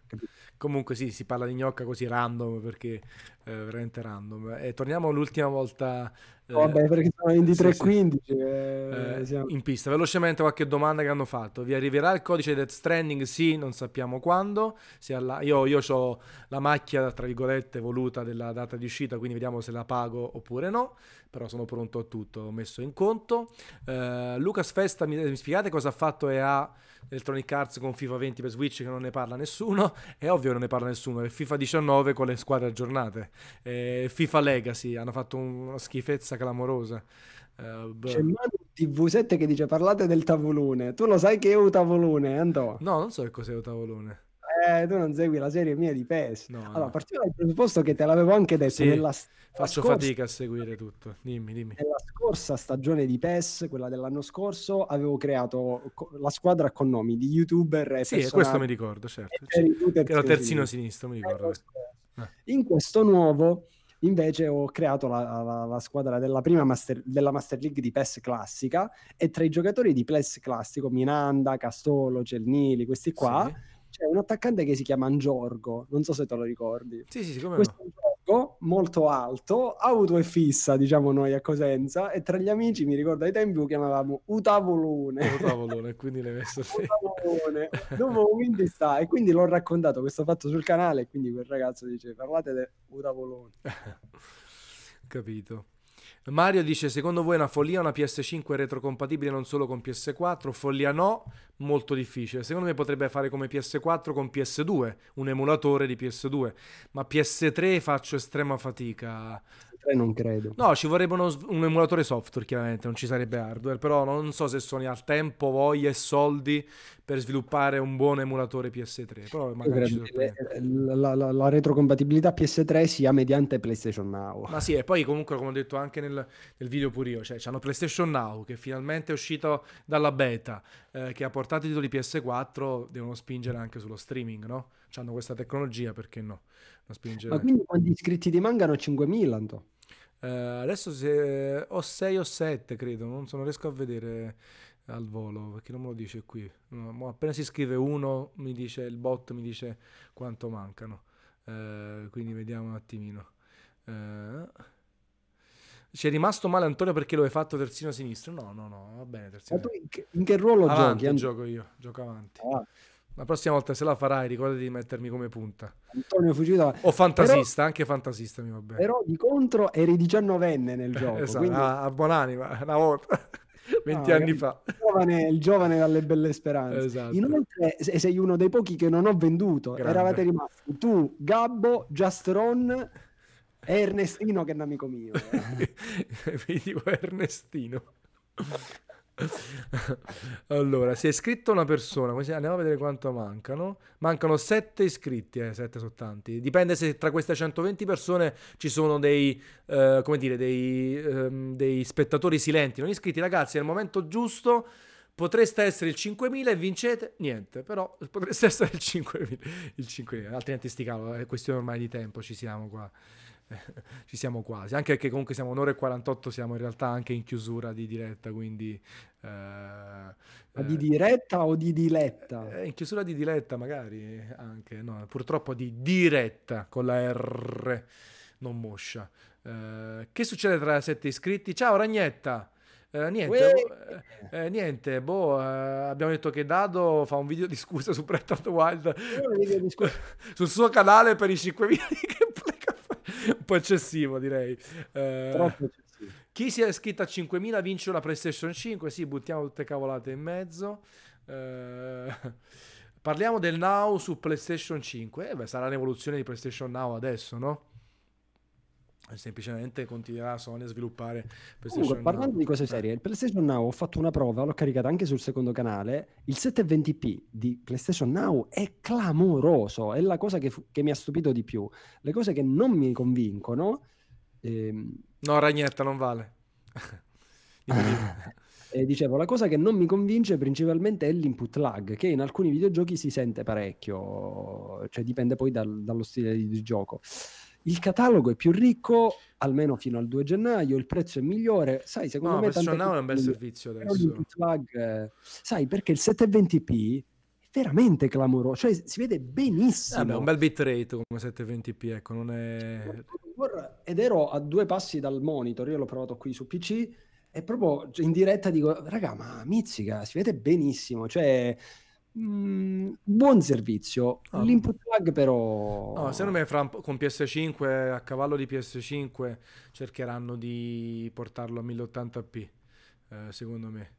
Comunque sì, si parla di gnocca così random perché eh, veramente random. E torniamo l'ultima volta. Eh, Vabbè, perché sono 23.15 sì, sì. eh, eh in pista. Velocemente qualche domanda che hanno fatto. Vi arriverà il codice Death Stranding? Sì, non sappiamo quando. Alla... Io, io ho la macchia, tra virgolette, voluta della data di uscita, quindi vediamo se la pago oppure no. Però sono pronto a tutto, ho messo in conto. Uh, Lucas Festa, mi, mi spiegate cosa ha fatto EA Electronic Arts con FIFA 20 per Switch che non ne parla nessuno, è ovvio che non ne parla nessuno, è FIFA 19 con le squadre aggiornate, è FIFA Legacy, hanno fatto una schifezza clamorosa. Uh, C'è Manu TV7 che dice parlate del tavolone, tu lo sai che è un tavolone, Andò? No, non so che cos'è un tavolone. Eh, tu non segui la serie mia di PES. No, allora, no. partiamo dal presupposto che te l'avevo anche detto sì, nella Faccio scorsa, fatica a seguire tutto. Dimmi, dimmi. Nella scorsa stagione di PES, quella dell'anno scorso, avevo creato la squadra con nomi di youtuber e Sì, questo mi ricordo, certo. Era terzino sinistro, mi ricordo. Eh. In questo nuovo invece ho creato la, la, la squadra della prima master, della Master League di PES classica e tra i giocatori di PES classico Minanda, Castolo, Celnili, questi qua sì c'è un attaccante che si chiama Angiorgo, non so se te lo ricordi. Sì, sì, sì come Questo Angiorgo, molto alto, auto e fissa, diciamo noi a Cosenza, e tra gli amici, mi ricordo ai tempi, lo chiamavamo Utavolone. Utavolone, quindi l'hai messo lì. Utavolone. Dopo quindi sta, e quindi l'ho raccontato questo fatto sul canale, e quindi quel ragazzo dice, parlate di Utavolone. Capito. Mario dice: Secondo voi è una follia una PS5 retrocompatibile non solo con PS4? Follia no, molto difficile. Secondo me potrebbe fare come PS4 con PS2, un emulatore di PS2, ma PS3 faccio estrema fatica 3 non credo. No, ci vorrebbe uno, un emulatore software, chiaramente, non ci sarebbe hardware, però non so se Sony ha tempo, voglia e soldi per sviluppare un buon emulatore PS3. Però magari ci la, la, la, retrocompatibilità PS3 sia mediante PlayStation Now. Ma sì, e poi comunque, come ho detto anche nel, nel video pure io, cioè hanno PlayStation Now che finalmente è uscito dalla beta, eh, che ha portato i titoli PS4, devono spingere anche sullo streaming, no? Hanno questa tecnologia, perché no? Ma quindi quanti iscritti ti mancano? 5.000, Anto? Eh, adesso se, ho 6 o 7, credo, non, so, non riesco a vedere al volo perché non me lo dice qui. No, appena si scrive uno, mi dice il bot mi dice quanto mancano. Eh, quindi vediamo un attimino. Eh, ci è rimasto male Antonio perché lo hai fatto terzino sinistro? No, no, no, va bene. Terzino. Ma tu in che, in che ruolo avanti, giochi? Gioco io, gioco avanti. Ah. La prossima volta se la farai, ricordati di mettermi come punta. Antonio Fugita. O fantasista, però, anche fantasista mi va bene. Però di contro eri diciannovenne nel gioco. esatto, quindi... a, a buonanima, una volta. 20 no, anni fa. Il giovane, il giovane, dalle belle speranze. Esatto. Inoltre sei uno dei pochi che non ho venduto. Grande. Eravate rimasti tu, Gabbo, Justron e Ernestino che è un amico mio. Dico Ernestino. allora, si è iscritto una persona, andiamo a vedere quanto mancano. Mancano 7 iscritti, eh, 7 sono tanti. Dipende se tra queste 120 persone ci sono dei, eh, come dire, dei, ehm, dei spettatori silenti, non iscritti. Ragazzi, il momento giusto potreste essere il 5.000 e vincete niente, però potreste essere il 5.000, il 5.000 altrimenti sti cavolo, è questione ormai di tempo, ci siamo qua. ci siamo quasi, anche perché comunque siamo un'ora e 48, siamo in realtà anche in chiusura di diretta, quindi... Eh, Ma di diretta o di diletta? Eh, in chiusura di diletta magari anche, no, purtroppo di diretta con la R, non moscia. Eh, che succede tra sette iscritti? Ciao Ragnetta! Eh, niente, eh, eh, niente, boh, eh, abbiamo detto che Dado fa un video di scusa su Breath of the Wild sul suo canale per i 5 video di gameplay. un po' eccessivo, direi. Eh, Troppo eccessivo. Chi si è iscritto a 5.000 vince una PlayStation 5. Sì, buttiamo tutte cavolate in mezzo. Eh, parliamo del Now su PlayStation 5. Eh, beh, sarà l'evoluzione di PlayStation Now adesso, no? Semplicemente continuerà Sony a sviluppare PlayStation Comunque, parlando Now. di cose serie il PlayStation Now ho fatto una prova l'ho caricata anche sul secondo canale il 720p di PlayStation Now è clamoroso è la cosa che, fu- che mi ha stupito di più le cose che non mi convincono ehm... no Ragnetta non vale E dicevo, la cosa che non mi convince principalmente è l'input lag, che in alcuni videogiochi si sente parecchio, cioè dipende poi dal, dallo stile di gioco. Il catalogo è più ricco, almeno fino al 2 gennaio, il prezzo è migliore. Sai, secondo no, me... Tante Now è un bel servizio adesso. Flag, sai, perché il 720p è veramente clamoroso, cioè si vede benissimo. Eh beh, un bel bitrate come 720p, ecco, non è... Ed ero a due passi dal monitor, io l'ho provato qui su PC, e proprio in diretta dico, raga, ma mizzica, si vede benissimo, cioè Mm, buon servizio. Oh. L'input lag però... No, secondo me fra, con PS5, a cavallo di PS5, cercheranno di portarlo a 1080p, eh, secondo me.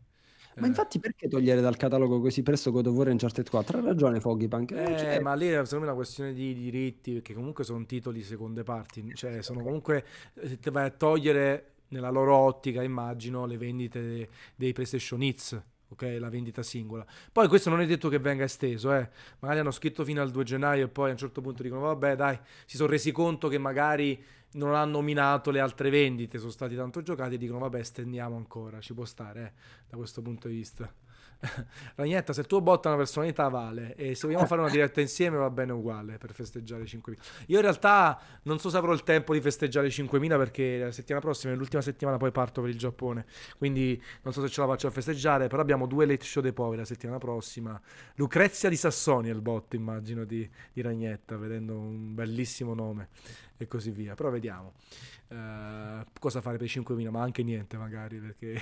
Ma eh. infatti perché togliere dal catalogo così presto God of War Uncharted 4? Ha ragione Foggypunk. Eh, ma lì secondo me è una questione di diritti, perché comunque sono titoli seconde parti, cioè sono comunque, se ti vai a togliere nella loro ottica, immagino, le vendite dei PlayStation Hits ok? La vendita singola. Poi questo non è detto che venga esteso, eh. Magari hanno scritto fino al 2 gennaio e poi a un certo punto dicono vabbè dai, si sono resi conto che magari non hanno nominato le altre vendite, sono stati tanto giocati e dicono vabbè stendiamo ancora, ci può stare eh, da questo punto di vista. Ragnetta, se il tuo bot ha una personalità vale e se vogliamo fare una diretta insieme va bene uguale per festeggiare i 5.000. Io in realtà non so se avrò il tempo di festeggiare i 5.000 perché la settimana prossima, l'ultima settimana poi parto per il Giappone, quindi non so se ce la faccio a festeggiare, però abbiamo due late show dei poveri la settimana prossima. Lucrezia di Sassoni è il bot immagino di, di Ragnetta, vedendo un bellissimo nome e così via, però vediamo. Uh, cosa fare per i 5.000 ma anche niente magari perché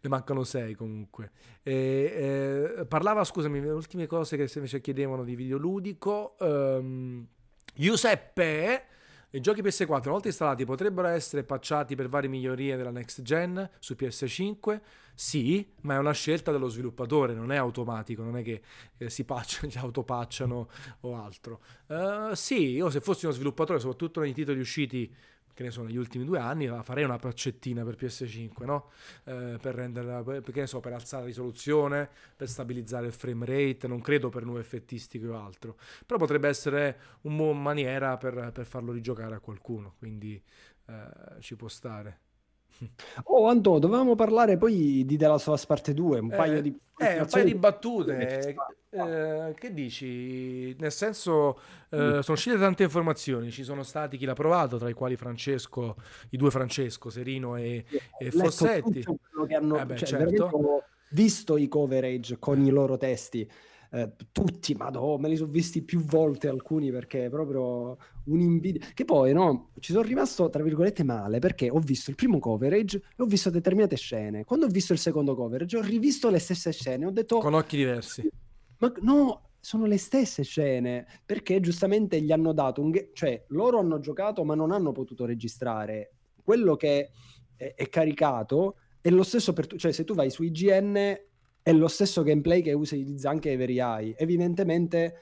ne mancano 6 comunque e, eh, parlava scusami le ultime cose che invece chiedevano di videoludico um, Giuseppe i giochi PS4 una volta installati potrebbero essere patchati per varie migliorie della next gen su PS5 sì, ma è una scelta dello sviluppatore, non è automatico, non è che eh, si patchano, si autopacciano o altro. Uh, sì, io se fossi uno sviluppatore, soprattutto nei titoli usciti che ne so, negli ultimi due anni, farei una paccettina per PS5, no? Eh, per renderla, ne so, per alzare la risoluzione, per stabilizzare il frame rate, non credo per nuove effettistiche o altro. Però potrebbe essere una buona maniera per, per, farlo rigiocare a qualcuno, quindi eh, ci può stare. Oh, Anto, dovevamo parlare poi di The Last of Us Parte 2, un eh, paio di... Eh, un paio di battute. Eh, che dici? Nel senso, eh, mm. sono uscite tante informazioni, ci sono stati chi l'ha provato, tra i quali Francesco, i due Francesco, Serino e, e Fossetti. Che hanno, eh beh, cioè, certo. visto i coverage con i loro testi eh, tutti, ma no, me li sono visti più volte alcuni perché è proprio un'invidia. Che poi, no, ci sono rimasto, tra virgolette, male perché ho visto il primo coverage e ho visto determinate scene. Quando ho visto il secondo coverage ho rivisto le stesse scene, ho detto... Con occhi diversi. Ma no, sono le stesse scene perché giustamente gli hanno dato un... Ge- cioè, loro hanno giocato ma non hanno potuto registrare. Quello che è, è caricato è lo stesso per tu, cioè se tu vai su IGN è lo stesso gameplay che utilizza anche Every Eye. Evidentemente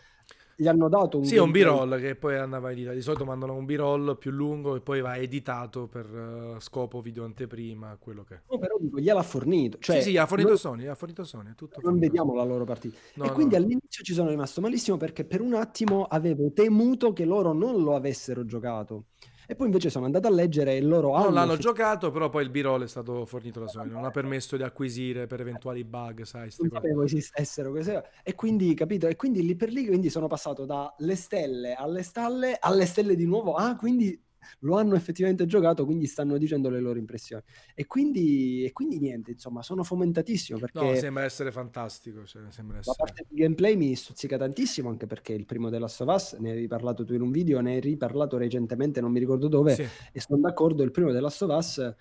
gli hanno dato un Sì, un b-roll che poi andava editato. Di solito mandano un b-roll più lungo e poi va editato per uh, scopo video anteprima, quello che No, però dico, gliel'ha fornito. Cioè, sì, sì, ha fornito non, Sony, ha fornito Sony, tutto Non vediamo la loro partita. No, e quindi no. all'inizio ci sono rimasto malissimo perché per un attimo avevo temuto che loro non lo avessero giocato. E poi invece sono andato a leggere e loro hanno... Non l'hanno fi- giocato, però poi il b-roll è stato fornito da Sony, non ha permesso di acquisire per eventuali bug, sai, Non sapevo esistessero cose. E quindi, capito? E quindi lì per lì quindi sono passato dalle stelle alle stalle, alle stelle di nuovo. Ah, quindi lo hanno effettivamente giocato, quindi stanno dicendo le loro impressioni. E quindi, e quindi niente, insomma, sono fomentatissimo perché... No, sembra essere fantastico. Sembra essere... La parte di gameplay mi stuzzica tantissimo, anche perché il primo della Last of Us, ne hai parlato tu in un video, ne hai riparlato recentemente, non mi ricordo dove, sì. e sono d'accordo, il primo della Last of Us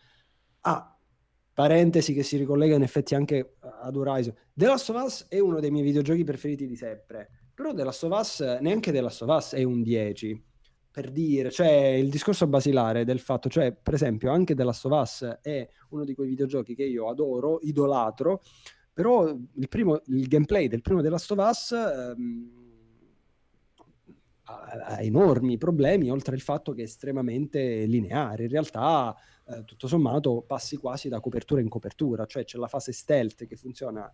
ha... Parentesi che si ricollega in effetti anche ad Horizon. The Last of Us è uno dei miei videogiochi preferiti di sempre, però The Last of Us, neanche The Last of Us è un 10 per dire, cioè il discorso basilare del fatto, cioè per esempio anche The Last of Us è uno di quei videogiochi che io adoro, idolatro, però il, primo, il gameplay del primo The Last of Us ehm, ha, ha, enormi problemi, oltre al fatto che è estremamente lineare, in realtà eh, tutto sommato passi quasi da copertura in copertura, cioè c'è la fase stealth che funziona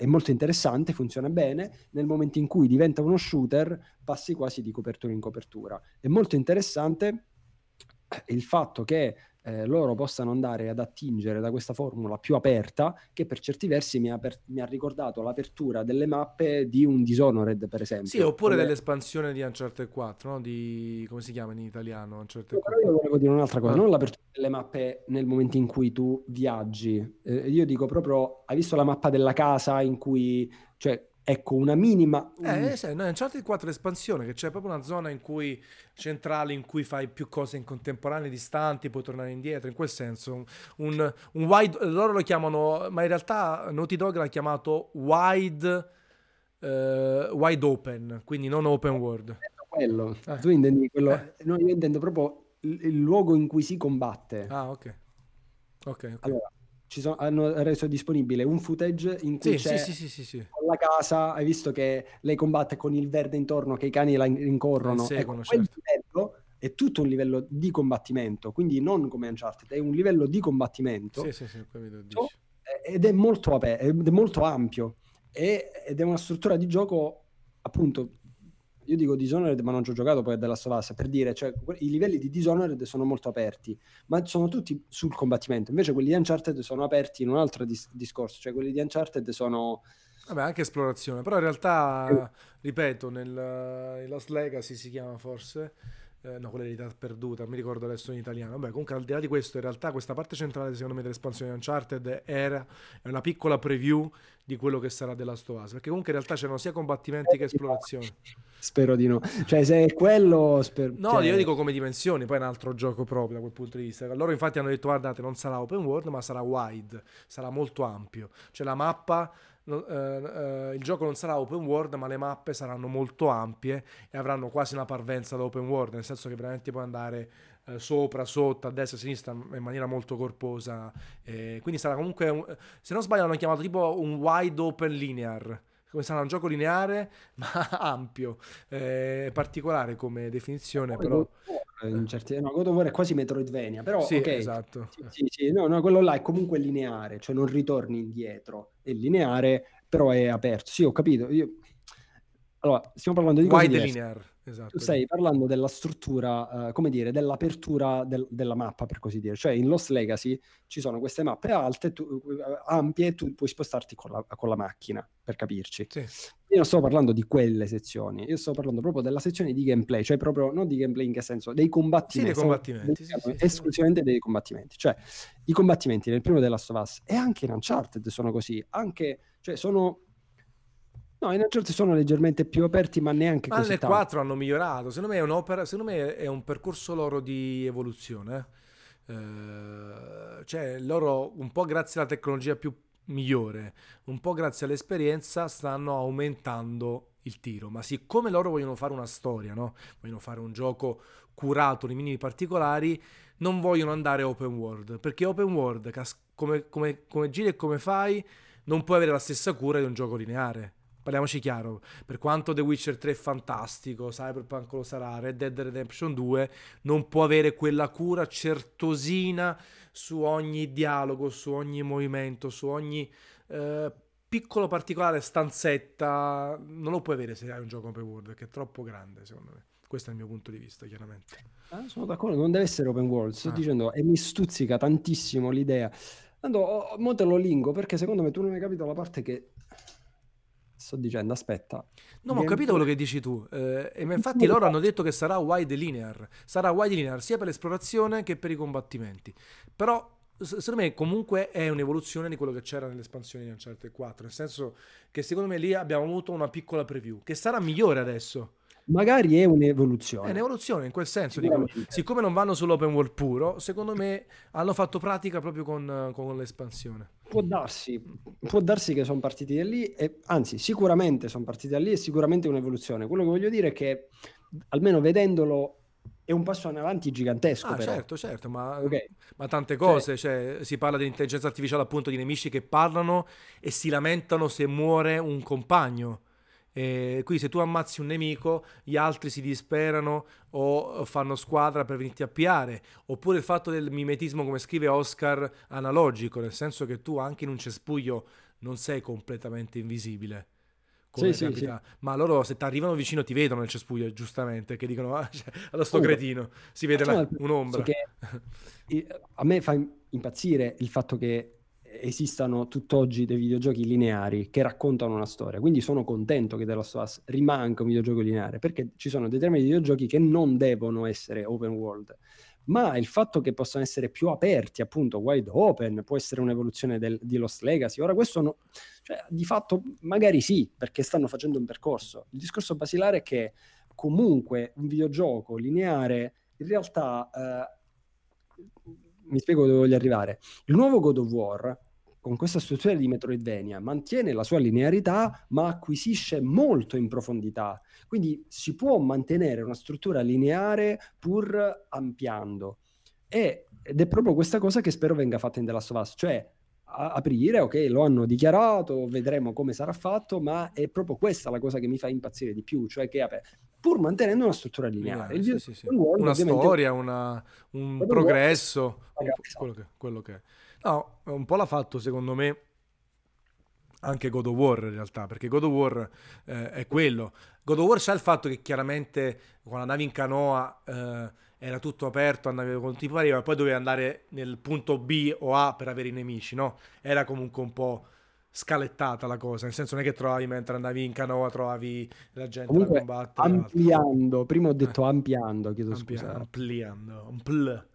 è molto interessante, funziona bene, nel momento in cui diventa uno shooter passi quasi di copertura in copertura. È molto interessante il fatto che eh, loro possano andare ad attingere da questa formula più aperta che per certi versi mi ha, per- mi ha ricordato l'apertura delle mappe di un Dishonored per esempio. Sì, oppure Come... dell'espansione di Uncharted 4, no? di... come si chiama in italiano? Uncharted 4. Però io volevo dire un'altra cosa, ah. non l'apertura delle mappe nel momento in cui tu viaggi, eh, io dico proprio, hai visto la mappa della casa in cui, cioè ecco, una minima... Eh, sai, no, Uncharted 4 l'espansione, che c'è proprio una zona in cui, centrale in cui fai più cose in contemporanea, distanti, puoi tornare indietro, in quel senso. Un, un wide, loro lo chiamano, ma in realtà Naughty Dog l'ha chiamato wide, uh, wide open, quindi non open world. Quello, eh. tu intendi quello, eh. no, io intendo proprio il, il, luogo in cui si combatte. Ah, ok. Ok, okay. Allora, sono, hanno reso disponibile un footage in cui sì, c'è sì, sì, la casa, hai visto che lei combatte con il verde intorno, che i cani la rincorrono. Eh, ecco, certo. livello è tutto un livello di combattimento, quindi non come Uncharted, è un livello di combattimento. Ed è molto, ed è molto ampio ed è una struttura di gioco appunto io dico Dishonored, ma non ci ho giocato poi a of Us, per dire, cioè, i livelli di Dishonored sono molto aperti, ma sono tutti sul combattimento. Invece quelli di Uncharted sono aperti in un altro dis- discorso, cioè quelli di Uncharted sono... Vabbè, anche esplorazione, però in realtà, eh. ripeto, nel, in Lost Legacy si chiama forse, eh, no, quella è l'età perduta, mi ricordo adesso in italiano. Vabbè, comunque al di là di questo, in realtà questa parte centrale, secondo me, dell'espansione di Uncharted era è una piccola preview di quello che sarà The Last of Us, perché comunque in realtà c'erano sia combattimenti che esplorazioni. Spero di no. Cioè, se è quello... Spero... No, cioè... io dico come dimensioni, poi è un altro gioco proprio da quel punto di vista. Loro infatti hanno detto, guardate, non sarà open world, ma sarà wide, sarà molto ampio. Cioè la mappa Uh, uh, il gioco non sarà open world, ma le mappe saranno molto ampie e avranno quasi una parvenza da open world, nel senso che veramente puoi andare uh, sopra, sotto, a destra, a sinistra in maniera molto corposa. quindi sarà comunque, un, se non sbaglio, l'hanno chiamato tipo un wide open linear come sarà un gioco lineare ma ampio, eh, particolare come definizione, però... In certi... No, God of War è quasi Metroidvania, però sì, ok, esatto. Sì, sì, sì. No, no, quello là è comunque lineare, cioè non ritorni indietro, è lineare, però è aperto. Sì, ho capito. Io... Allora, stiamo parlando di Wide linear. Esatto. Tu stai parlando della struttura, uh, come dire, dell'apertura del, della mappa, per così dire. Cioè in Lost Legacy ci sono queste mappe alte, tu, uh, ampie, e tu puoi spostarti con la, con la macchina, per capirci. Sì. Io non sto parlando di quelle sezioni, io sto parlando proprio della sezione di gameplay, cioè proprio non di gameplay in che senso, dei combattimenti. Sì, dei combattimenti. Sì, sì, esclusivamente dei combattimenti. Cioè i combattimenti nel primo della Last of Us e anche in Uncharted sono così, anche, cioè sono No, in Uncharted sono leggermente più aperti, ma neanche ma così nel tanto. 4 hanno migliorato. Secondo me è un'opera, secondo me è un percorso loro di evoluzione. Eh, cioè, loro un po' grazie alla tecnologia più migliore, un po' grazie all'esperienza stanno aumentando il tiro, ma siccome loro vogliono fare una storia, no? Vogliono fare un gioco curato nei minimi particolari, non vogliono andare open world, perché open world come, come, come giri e come fai non puoi avere la stessa cura di un gioco lineare parliamoci chiaro, per quanto The Witcher 3 è fantastico, Cyberpunk lo sarà, Red Dead Redemption 2 non può avere quella cura certosina su ogni dialogo, su ogni movimento, su ogni eh, piccolo particolare stanzetta, non lo puoi avere se hai un gioco open world, che è troppo grande secondo me. Questo è il mio punto di vista, chiaramente. Ah, sono d'accordo, non deve essere open world, sto ah. dicendo, e mi stuzzica tantissimo l'idea. Tanto, mo te lo lingo, perché secondo me tu non hai capito la parte che sto dicendo, aspetta. No, ma ho capito quello che dici tu. Eh, e infatti loro hanno detto che sarà wide linear. Sarà wide linear sia per l'esplorazione che per i combattimenti. Però secondo me comunque è un'evoluzione di quello che c'era nell'espansione di Uncharted 4, nel senso che secondo me lì abbiamo avuto una piccola preview, che sarà migliore adesso. Magari è un'evoluzione. È un'evoluzione in quel senso. Dico, siccome non vanno sull'open world puro, secondo me hanno fatto pratica proprio con, con l'espansione. Può darsi, può darsi che sono partiti da lì, e, anzi, sicuramente sono partiti da lì e sicuramente un'evoluzione. Quello che voglio dire è che, almeno vedendolo, è un passo in avanti gigantesco. Ah, però. certo, certo, ma, okay. ma tante cose. Cioè, cioè, si parla di intelligenza artificiale, appunto, di nemici che parlano e si lamentano se muore un compagno. E quindi se tu ammazzi un nemico, gli altri si disperano o fanno squadra per venirti a piare. Oppure il fatto del mimetismo, come scrive Oscar, analogico, nel senso che tu anche in un cespuglio non sei completamente invisibile. Come sì, sì, sì. Ma loro se ti arrivano vicino ti vedono nel cespuglio, giustamente, che dicono, ah, cioè, allo sto cretino, si vede la, un'ombra. A me fa impazzire il fatto che esistano tutt'oggi dei videogiochi lineari che raccontano una storia. Quindi sono contento che The Last of Us rimanga un videogioco lineare, perché ci sono determinati videogiochi che non devono essere open world. Ma il fatto che possano essere più aperti, appunto, wide open, può essere un'evoluzione del, di Lost Legacy. Ora, questo no, cioè, di fatto magari sì, perché stanno facendo un percorso. Il discorso basilare è che comunque un videogioco lineare in realtà eh, mi spiego dove voglio arrivare. Il nuovo God of War, con questa struttura di Metroidvania, mantiene la sua linearità, ma acquisisce molto in profondità. Quindi si può mantenere una struttura lineare pur ampliando. E, ed è proprio questa cosa che spero venga fatta in The Last of Us, cioè aprire, ok, lo hanno dichiarato, vedremo come sarà fatto, ma è proprio questa la cosa che mi fa impazzire di più, cioè che apre, pur mantenendo una struttura lineare. lineare sì, sì, sì. Una storia, una, un progresso, esatto. quello che, quello che è. No, un po' l'ha fatto secondo me anche God of War in realtà, perché God of War eh, è quello. God of War c'ha il fatto che chiaramente quando andavi in canoa eh, era tutto aperto, andavi con ti pareva, poi dovevi andare nel punto B o A per avere i nemici, no? Era comunque un po' scalettata la cosa, nel senso non è che trovavi mentre andavi in canoa, trovavi la gente Comunque, da combattere. Ampliando, prima ho detto eh. ampliando, chiedo Amplia, scusa. Ampliando, ampl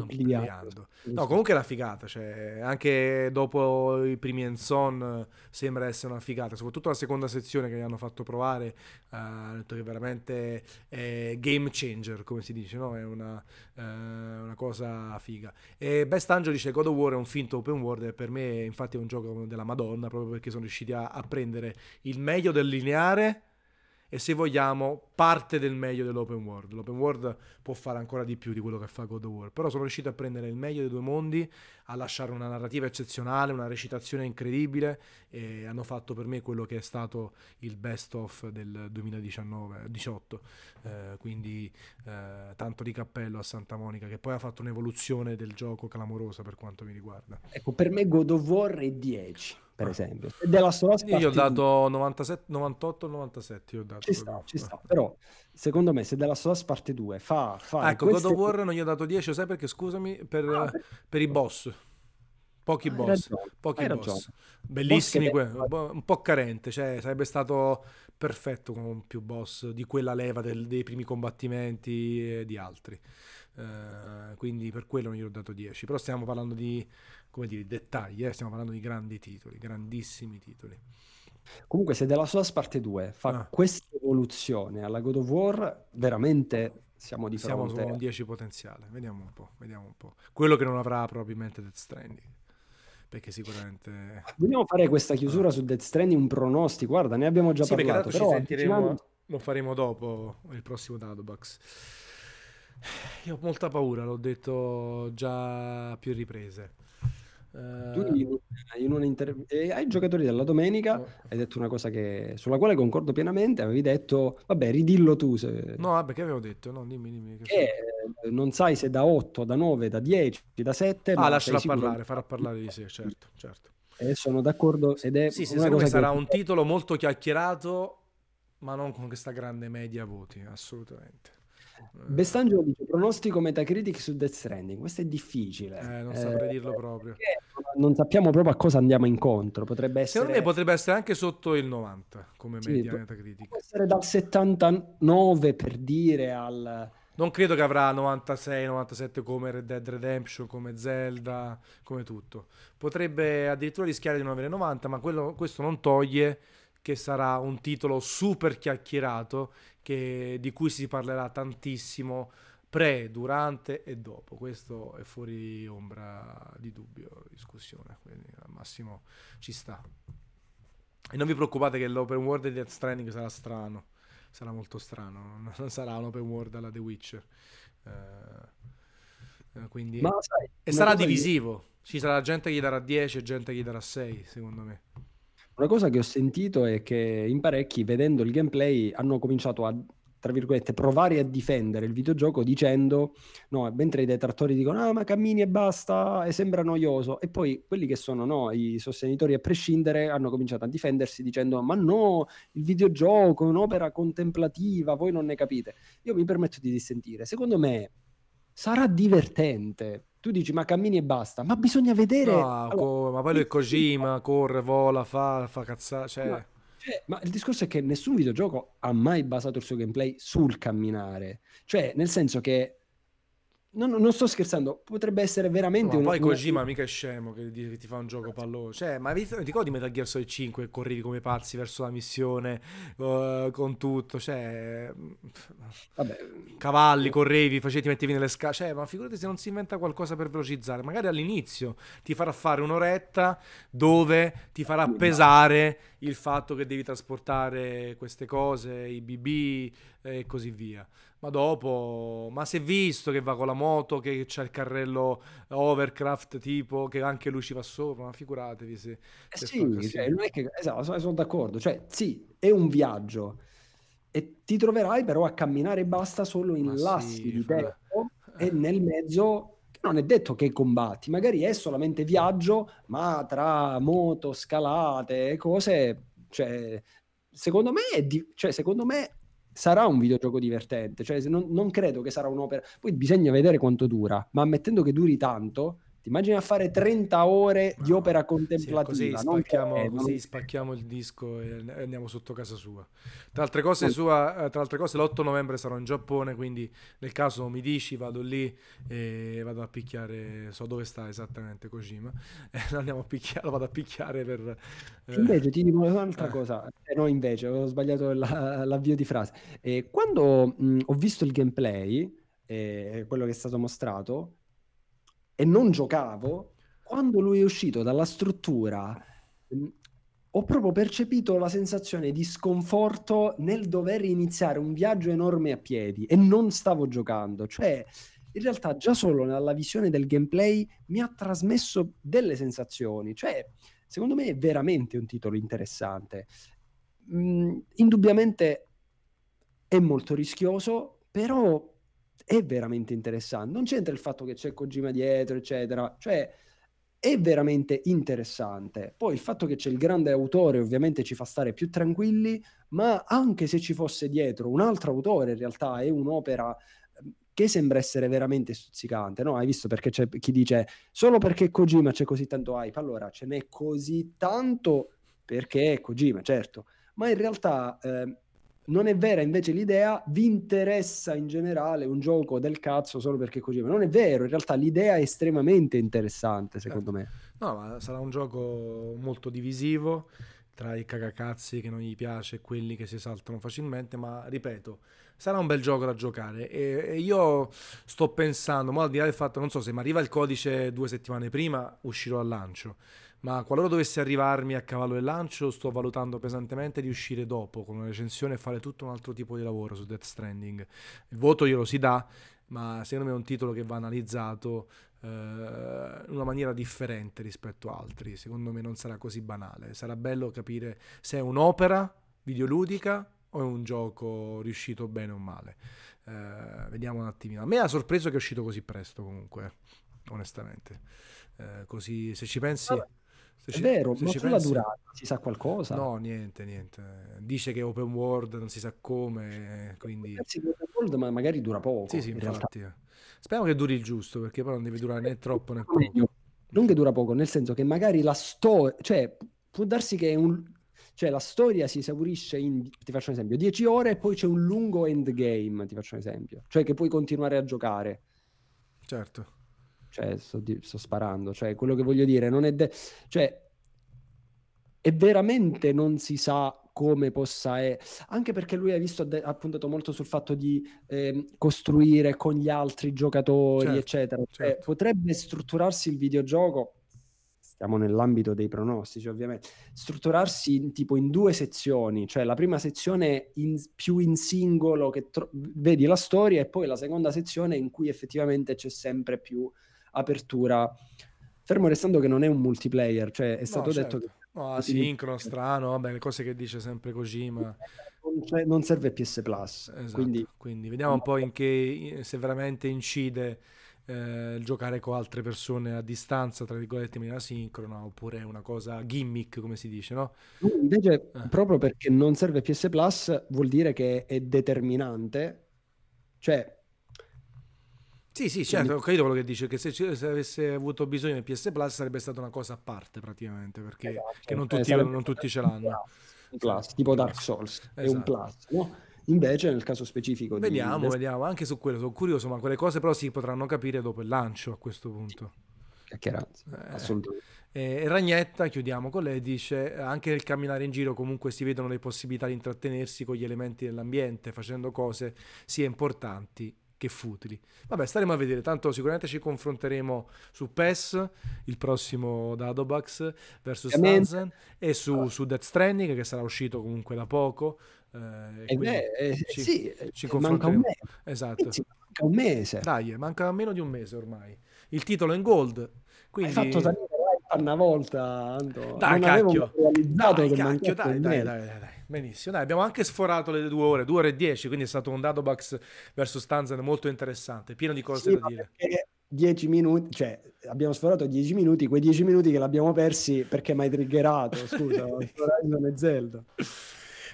ampliando. No, comunque è una figata, cioè, anche dopo i primi Enson sembra essere una figata, soprattutto la seconda sezione che gli hanno fatto provare, eh, ha detto che veramente è game changer, come si dice, no? è una, uh, una cosa figa. E Best Angel dice God of War è un finto open world e per me infatti è un gioco della Madonna, proprio perché sono riusciti a, a prendere il meglio del lineare e se vogliamo parte del meglio dell'open world. L'open world può fare ancora di più di quello che fa God of War, però sono riuscito a prendere il meglio dei due mondi, a lasciare una narrativa eccezionale, una recitazione incredibile e hanno fatto per me quello che è stato il best of del 2019-18. Eh, quindi eh, tanto di cappello a Santa Monica che poi ha fatto un'evoluzione del gioco clamorosa per quanto mi riguarda. Ecco, per me God of War è 10 per ah. esempio. Della sua io ho dato 97, 98 97. Io ho dato ci sta, ci sta. Però secondo me se della sua parte 2 fa, fa ecco queste... God of War non gli ho dato 10 sai perché scusami per, ah, per... per i boss pochi hai boss pochi boss bellissimi boss que... un po' carente cioè sarebbe stato perfetto con più boss di quella leva del, dei primi combattimenti e di altri uh, quindi per quello non gli ho dato 10 però stiamo parlando di come dire, dettagli, eh? stiamo parlando di grandi titoli, grandissimi titoli. Comunque, se della sua parte 2 fa ah. questa evoluzione alla God of War, veramente siamo di siamo fronte. Siamo su un 10 potenziale. Vediamo un po', vediamo un po'. Quello che non avrà probabilmente Death Stranding. Perché sicuramente. Vogliamo fare questa chiusura ah. su Death Stranding, un pronostico. Guarda, ne abbiamo già sì, parlato. Però ci sentiremo, lo faremo dopo il prossimo Dadobax. Io ho molta paura, l'ho detto già a più riprese. Tu una inter... eh, ai giocatori della domenica oh. hai detto una cosa che, sulla quale concordo pienamente, avevi detto, vabbè, ridillo tu. Se... No, vabbè, che avevo detto? No, dimmi, dimmi. Che, che eh, non sai se da 8, da 9, da 10, da 7... Ah, lasciala parlare, farà parlare di sé, certo, certo. E sono d'accordo ed è... Sì, sì me sarà un titolo molto chiacchierato, ma non con questa grande media voti, assolutamente. Bestangelo dice pronostico Metacritic su Death Stranding. Questo è difficile. Eh, non saprei eh, dirlo proprio. Non sappiamo proprio a cosa andiamo incontro. Potrebbe essere... Secondo me potrebbe essere anche sotto il 90 come media sì, Metacritic. Può essere dal 79 per dire al... Non credo che avrà 96, 97 come Red Dead Redemption, come Zelda, come tutto. Potrebbe addirittura rischiare di non avere 90, ma quello, questo non toglie che sarà un titolo super chiacchierato che, di cui si parlerà tantissimo pre, durante e dopo. Questo è fuori ombra di dubbio, discussione, quindi al massimo ci sta. E non vi preoccupate che l'open world di Death Stranding sarà strano, sarà molto strano, non sarà un open world alla The Witcher. Uh, quindi... Sai, e sarà divisivo, ci sarà gente che gli darà 10 e gente che gli darà 6, secondo me. Una cosa che ho sentito è che in parecchi, vedendo il gameplay, hanno cominciato a, tra virgolette, provare a difendere il videogioco dicendo, no, mentre i detrattori dicono, ah, ma cammini e basta, e sembra noioso, e poi quelli che sono, no, i sostenitori a prescindere hanno cominciato a difendersi dicendo, ma no, il videogioco è un'opera contemplativa, voi non ne capite. Io mi permetto di dissentire. Secondo me sarà divertente tu dici ma cammini e basta, ma bisogna vedere... No, allora, co- ma poi lui è Kojima, corre, vola, fa, fa cazzate, cioè... Ma, cioè... ma il discorso è che nessun videogioco ha mai basato il suo gameplay sul camminare, cioè nel senso che non, non, sto scherzando, potrebbe essere veramente no, un. Poi Kojima una... mica è scemo che ti, ti fa un gioco palloso. Cioè, ma ti ricordi Metal Gear Solid 5 e corrivi come pazzi verso la missione uh, con tutto? Cioè, Vabbè. cavalli, correvi, facevi, ti mettevi nelle scale. Cioè, ma figurati se non si inventa qualcosa per velocizzare. Magari all'inizio ti farà fare un'oretta dove ti farà pesare il fatto che devi trasportare queste cose, i BB e così via ma dopo, ma si è visto che va con la moto, che c'è il carrello overcraft tipo, che anche lui ci va sopra, ma figuratevi se... Eh sì, cioè, non è che, esatto, sono d'accordo, cioè sì, è un viaggio. E ti troverai però a camminare basta solo in ma lassi sì, di tempo eh. e nel mezzo non è detto che combatti, magari è solamente viaggio, ma tra moto, scalate cose, cioè, secondo me, è di- cioè, secondo me sarà un videogioco divertente, cioè non, non, credo che sarà un'opera, poi bisogna vedere quanto dura, ma ammettendo che duri tanto, ti immagini a fare 30 ore di opera contemplativa. Sì, così, spacchiamo, che, così spacchiamo, il disco e andiamo sotto casa sua. Tra altre cose, sua, eh, tra altre cose l'8 novembre sarò in Giappone, quindi nel caso mi dici vado lì e vado a picchiare, so dove sta esattamente Kojima, andiamo a picchiare, vado a picchiare per... Eh. Invece ti dico un'altra eh. cosa, eh, no invece, ho sbagliato la, l'avvio di frase. Eh, quando mh, ho visto il gameplay, eh, quello che è stato mostrato, e non giocavo, quando lui è uscito dalla struttura mm, ho proprio percepito la sensazione di sconforto nel dover iniziare un viaggio enorme a piedi e non stavo giocando. Cioè, in realtà già solo nella visione del gameplay mi ha trasmesso delle sensazioni. Cioè, secondo me è veramente un titolo interessante. Mm, indubbiamente è molto rischioso, però è veramente interessante. Non c'entra il fatto che c'è Kojima dietro, eccetera. Cioè, è veramente interessante. Poi il fatto che c'è il grande autore ovviamente ci fa stare più tranquilli, ma anche se ci fosse dietro un altro autore, in realtà è un'opera ehm, che sembra essere veramente stuzzicante, no? Hai visto perché c'è chi dice solo perché Kojima c'è così tanto hype, allora ce n'è così tanto perché è Kojima, certo, ma in realtà eh, non è vera invece l'idea, vi interessa in generale un gioco del cazzo solo perché così, ma non è vero, in realtà l'idea è estremamente interessante secondo certo. me. No, ma sarà un gioco molto divisivo tra i cagacazzi che non gli piace e quelli che si esaltano facilmente, ma ripeto, sarà un bel gioco da giocare e, e io sto pensando, ma al di là del fatto, non so se mi arriva il codice due settimane prima, uscirò al lancio, ma qualora dovesse arrivarmi a cavallo del lancio, sto valutando pesantemente di uscire dopo con una recensione e fare tutto un altro tipo di lavoro su Death Stranding. Il voto glielo si dà, ma secondo me è un titolo che va analizzato eh, in una maniera differente rispetto a altri. Secondo me non sarà così banale. Sarà bello capire se è un'opera videoludica o è un gioco riuscito bene o male. Eh, vediamo un attimino. A me ha sorpreso che è uscito così presto comunque, onestamente. Eh, così se ci pensi... Vabbè. Se è vero, ma sulla pensi... durata si sa qualcosa? No, niente, niente. Dice che è open world, non si sa come, quindi... Open world, ma magari dura poco. Sì, sì, in infatti. Realtà. Speriamo che duri il giusto, perché poi non deve durare né troppo né poco. Non che dura poco, nel senso che magari la storia... Cioè, può darsi che un... Cioè, la storia si esaurisce in, ti faccio un esempio, 10 ore e poi c'è un lungo endgame, ti faccio un esempio. Cioè, che puoi continuare a giocare. Certo cioè sto, sto, sparando, cioè quello che voglio dire non è, de- cioè e veramente non si sa come possa è anche perché lui ha visto ha puntato molto sul fatto di eh, costruire con gli altri giocatori certo, eccetera cioè, certo. potrebbe strutturarsi il videogioco stiamo nell'ambito dei pronostici ovviamente strutturarsi in, tipo in due sezioni cioè la prima sezione in, più in singolo che tro- vedi la storia e poi la seconda sezione in cui effettivamente c'è sempre più apertura. Fermo restando che non è un multiplayer, cioè è stato no, detto certo. che... No, asincrono, strano, vabbè, le cose che dice sempre Kojima. Non, non serve PS Plus, esatto. quindi... quindi vediamo un po' in che, se veramente incide eh, giocare con altre persone a distanza, tra virgolette, in maniera sincrona, oppure una cosa gimmick, come si dice, no? Invece, eh. proprio perché non serve PS Plus, vuol dire che è determinante, cioè sì, sì, certo, Quindi... ho capito quello che dice, che se, se, avesse avuto bisogno del PS Plus sarebbe stata una cosa a parte praticamente, perché esatto, non, tutti, eh, non tutti ce l'hanno. Plus, tipo Dark Souls, esatto. è un esatto. plus, no? Invece nel caso specifico... Vediamo, di... vediamo, anche su quello, sono curioso, ma quelle cose però si potranno capire dopo il lancio a questo punto. Chiacchieranza, eh, assolutamente. E Ragnetta, chiudiamo con lei, dice anche nel camminare in giro comunque si vedono le possibilità di intrattenersi con gli elementi dell'ambiente, facendo cose sia importanti che futili. Vabbè, staremo a vedere, tanto sicuramente ci confronteremo su PES, il prossimo Dadobax versus Stanzen, e su, su Death Stranding che sarà uscito comunque da poco. Eh, beh, eh, ci, sì, ci manca un mese. Esatto. Sì, manca un mese. Dai, manca meno di un mese ormai. Il titolo è in gold. Quindi... Hai fatto salire una volta, Anto. Dai, non cacchio. Dai, cacchio, dai, dai, dai, dai, Benissimo, dai, abbiamo anche sforato le due ore, due ore e dieci, quindi è stato un Dadobax versus Tanzan molto interessante, pieno di cose sì, da dire. 10 minuti, cioè abbiamo sforato 10 minuti, quei 10 minuti che l'abbiamo persi perché mi hai triggerato, scusa, Horizon e Zelda.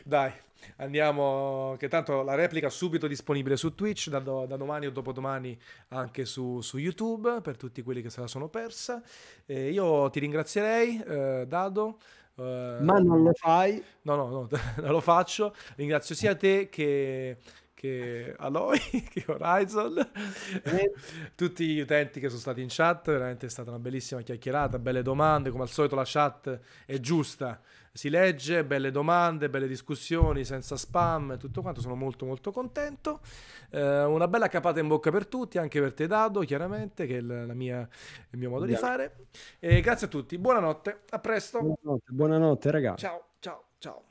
Dai, andiamo, che tanto la replica subito disponibile su Twitch, da, da domani o dopodomani anche su, su, YouTube, per tutti quelli che se la sono persa. Eh, io ti ringrazierei, eh, Dado, Uh, Ma non lo fai? No, no, no, non lo faccio. Ringrazio sia te che, che Aloy, che Horizon, eh. tutti gli utenti che sono stati in chat. Veramente è stata una bellissima chiacchierata, belle domande. Come al solito, la chat è giusta si legge, belle domande, belle discussioni, senza spam, tutto quanto, sono molto molto contento. Eh, una bella capata in bocca per tutti, anche per te Dado, chiaramente, che è il, mia, il mio modo yeah. di fare. E grazie a tutti, buonanotte, a presto. Buonanotte, buonanotte ragazzi. Ciao, ciao, ciao.